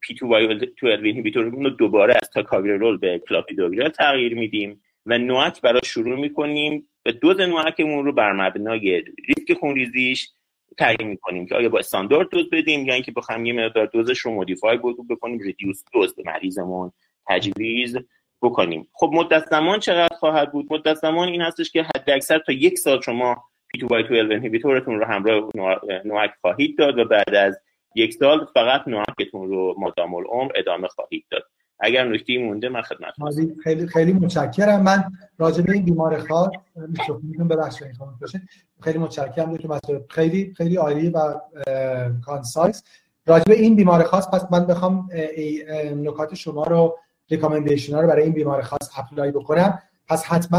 P2Y12 رو دوباره از تیکاگرلور به کلاپیدوگرل تغییر میدیم و NOAC برای شروع می‌کنیم. و دوز NOAC مون رو بر مبنای ریسک خونریزیش تعیین می‌کنیم که آیا با standard dose بدیم یا اینکه بخوایم یه مقدار دوزش رو modify بکنیم reduced dose به مریضمون تجویز بکنیم. خب مدت زمان چقدر خواهد بود؟ مدت زمان این هستش که حد اکثر تا یک سال شما P2Y12 inhibitor تون رو همراه NOAC خواهید داد و بعد از یک سال فقط NOAC تون رو مادام العمر ادامه خواهید داد. اگر نکته مونده من خدمت خیلی خیلی متشکرم. من راجع به این بیمار خاص می‌تونم ببخشید خیلی متشکرم. دکتر خیلی خیلی عالی و concise راجع به این بیمار خاص پس من بخوام نکات شما رو recommendation ها رو برای این بیمار خاص apply بکنم. پس حتما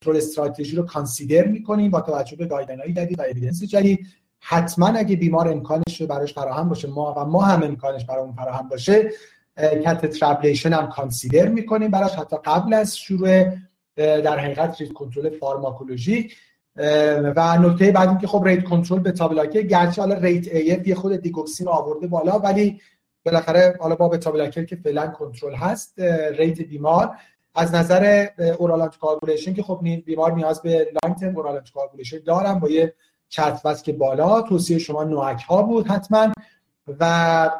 control strategy رو consider می‌کنیم با توجه به guideline جدید و evidence جدید. حتما اگه بیمار امکانش رو براش فراهم باشه ما و ما هم امکانش برای فراهم باشه catheter ablation هم consider می‌کنیم براش. حتی قبل از شروع در حقیقت rate control فارماکولوژی. و نکته بعد که خب rate control beta blocker ه گرچه حالا RATE-AF یه خورده digoxin آورده بالا ولی بالاخره حالا با بتا که فعلا کنترل هست ریت بیمار. از نظر اورال کاربولیشن که خب بیمار نیاز به لانگ ترم اورال دارم با یه چرت که بالا توصیه شما نوک ها بود حتما. و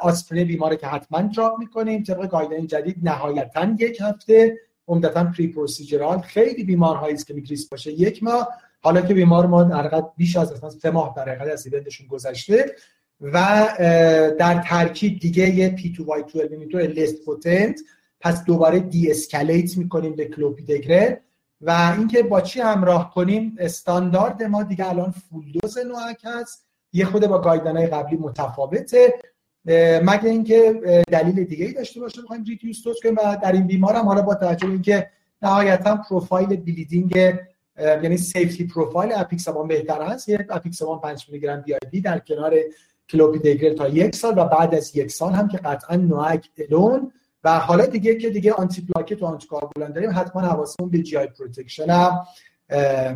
آسپرین بیماره که حتما دراپ می‌کنیم طبق گایدلاین جدید نهایتا یک هفته عمدتا پری پروسیجرال خیلی بیمارهایی است که میگریس باشه. یک ماه حالا که بیمار ما در بیش از اصلا سه ماه در حقیقت از ایونتشون گذشته و در ترکیب دیگه یه P2Y12 inhibitor less potent پس دوباره de-escalate می‌کنیم به کلوپیدگرل و اینکه با چی همراه کنیم استاندارد ما دیگه الان full dose NOAC هست. یه خورده با guideline های قبلی متفاوته. مگه اینکه دلیل دیگه ای داشته باشه بخوایم reduce dose کنیم و در این بیمار هم حالا با توجه به اینکه نهایتا profile bleeding یعنی safety profile apixaban بهتر هست یه apixaban 5 میلی گرم BID در کنار کلوپیدگرل تا یک سال و بعد از یک سال هم که قطعا NOAC alone. و حالا دیگه که دیگه antiplatelet و anticoagulant داریم حتما حواسمون به GI protection هم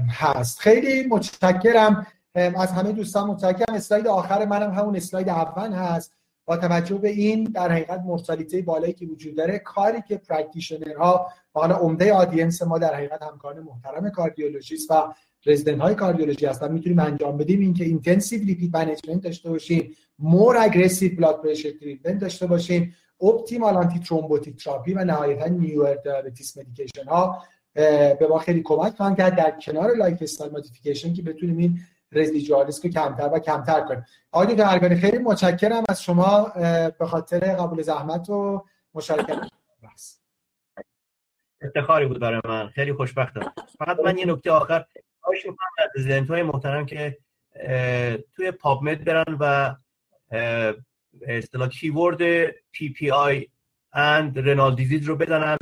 هست. خیلی متشکرم. از همه دوستان متشکرم. اسلاید آخر منم همون اسلاید اول هست. با توجه به این در حقیقت mortality بالایی که وجود داره کاری که practitioner ها و حالا عمده audience ما در حقیقت همکاران محترم کاردیولوژیست و رزیدنت های کاردیولوژی هستن می‌تونیم انجام بدیم. اینکه intensive lipid management داشته باشیم more aggressive blood pressure treatment داشته باشیم optimal antithrombotic therapy و نهایتا newer diabetes medication ها به ما خیلی کمک خواهند کرد. در کنار lifestyle modification که بتونیم این residual risk رو کمتر و کمتر کنیم. آقای دکتر خیلی متشکرم از شما به خاطر قبول زحمت و مشارکت. افتخاری بود برای من. خیلی خوشبختم. فقط من یه نکته آخر. خواهش می‌کنم از رزیدنت های محترم که توی PubMed برن و اصطلاح keyword PPI and renal disease رو بزنن.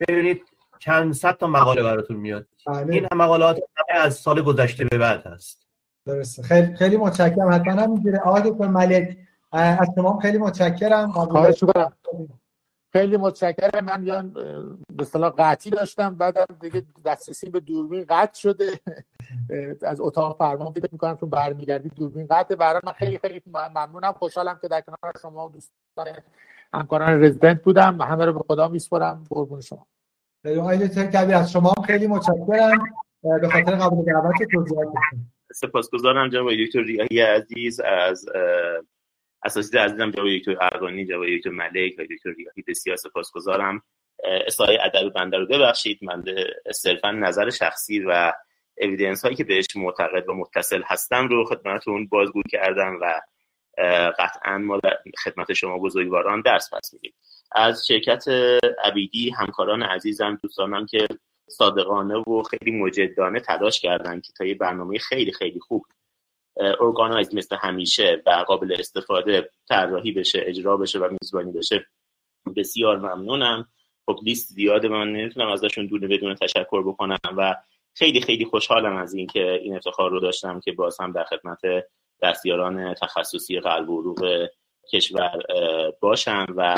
ببینید چند صد تا مقاله براتون میاد. بله. این مقالات از سال گذشته به بعد هست. درسته. خیلی خیلی متشکرم. حتما هم می‌گیره آقای دکتر ملک. از شما خیلی متشکرم. خواهش می‌کنم. خیلی متشکرم. من یا به اصطلاح قطعی داشتم. بعدم دیگه دسترسی به دوربین قطع شده. از اتاق فرمان فکر می‌کنم چون برمیگردی دوربین قطع برای من خیلی خیلی ممنونم. خوشحالم که در کنار شما و دوستان همکاران رزیدنت بودم. همه رو به خدا میسپرم قربون شما. خیلی کبیر از شما خیلی متشکرم. به خاطر قبول دعوت توضیحاتتون سپاسگزارم جناب دکتر ریاهی عزیز از اساسی عزیزم جناب دکتر ارغانی جناب دکتر ملک و دکتر ریاحی بسیار سپاسگزارم. اصلاح ادب بنده رو ببخشید. من صرفا نظر شخصی و اویدنس هایی که بهش معتقد و متصل هستم رو خدمتتون بازگو کردم و قطعا ما خدمت شما بزرگواران درس پس میدیم. از شرکت عبیدی همکاران عزیزم دوستانم که صادقانه و خیلی مجدانه تلاش کردن که تا یه برنامه خیلی خیلی خوب ارگانایز مثل همیشه و قابل استفاده طراحی بشه اجرا بشه و میزبانی بشه بسیار ممنونم. خب لیست زیاده من نمی‌تونم ازشون دونه بدون تشکر بکنم و خیلی خیلی خوشحالم از اینکه این افتخار رو داشتم که باز هم در خدمت دستیاران تخصصی قلب و عروق کشور باشم و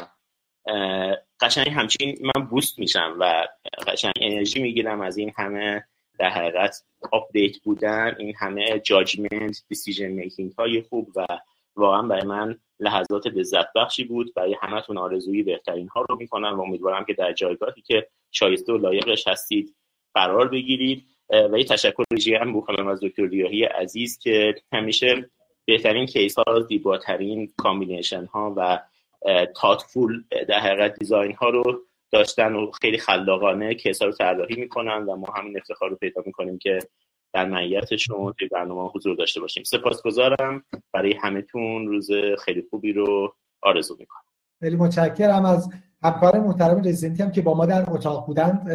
قشنگ همچین من بوست میشم و قشنگ انرژی می‌گیرم از این همه در حقیقت update بودن این همه judgment decision making های خوب و واقعا برای من لحظات لذت بخشی بود. برای همتون آرزوی بهترین ها رو می‌کنم و امیدوارم که در جایگاهی که شایسته و لایقش هستید قرار بگیرید. و یه تشکر ویژه هم بکنم از دکتر ریاهی عزیز که همیشه بهترین case ها زیباترین combination ها و thoughtful در حقیقت design ها رو داشتن و خیلی خلاقانه ها رو طراحی می‌کنن و ما همین افتخار رو پیدا می‌کنیم که در معیتشون توی برنامه حضور داشته باشیم. سپاسگزارم. برای همهتون روز خیلی خوبی رو آرزو می‌کنم. خیلی متشکرم. از همکار محترم رزیدنتی هم که با ما در اتاق بودند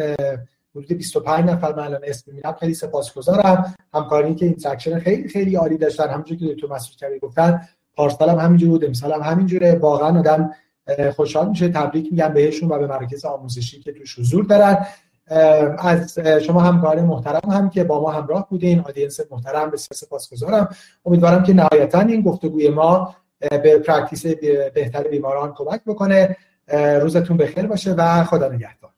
حدود 25 نفر من الان اسم می‌بینم. خیلی سپاسگزارم. همکاری که interaction خیلی خیلی عالی داشتن. همونجوری که دکتر مسعود کبیر گفتن پارسال هم همینجور بود امسال هم همینجوره. واقعا آدم خوشحال میشه تبریک میگم بهشون و به مراکز آموزشی که توش حضور دارن. از شما همکار محترم هم که با ما همراه بودین audience محترم بسیار سپاسگزارم. امیدوارم که نهایتا این گفتگوی ما به practice بهتر بیماران کمک بکنه. روزتون بخیر باشه و خدا نگهدار.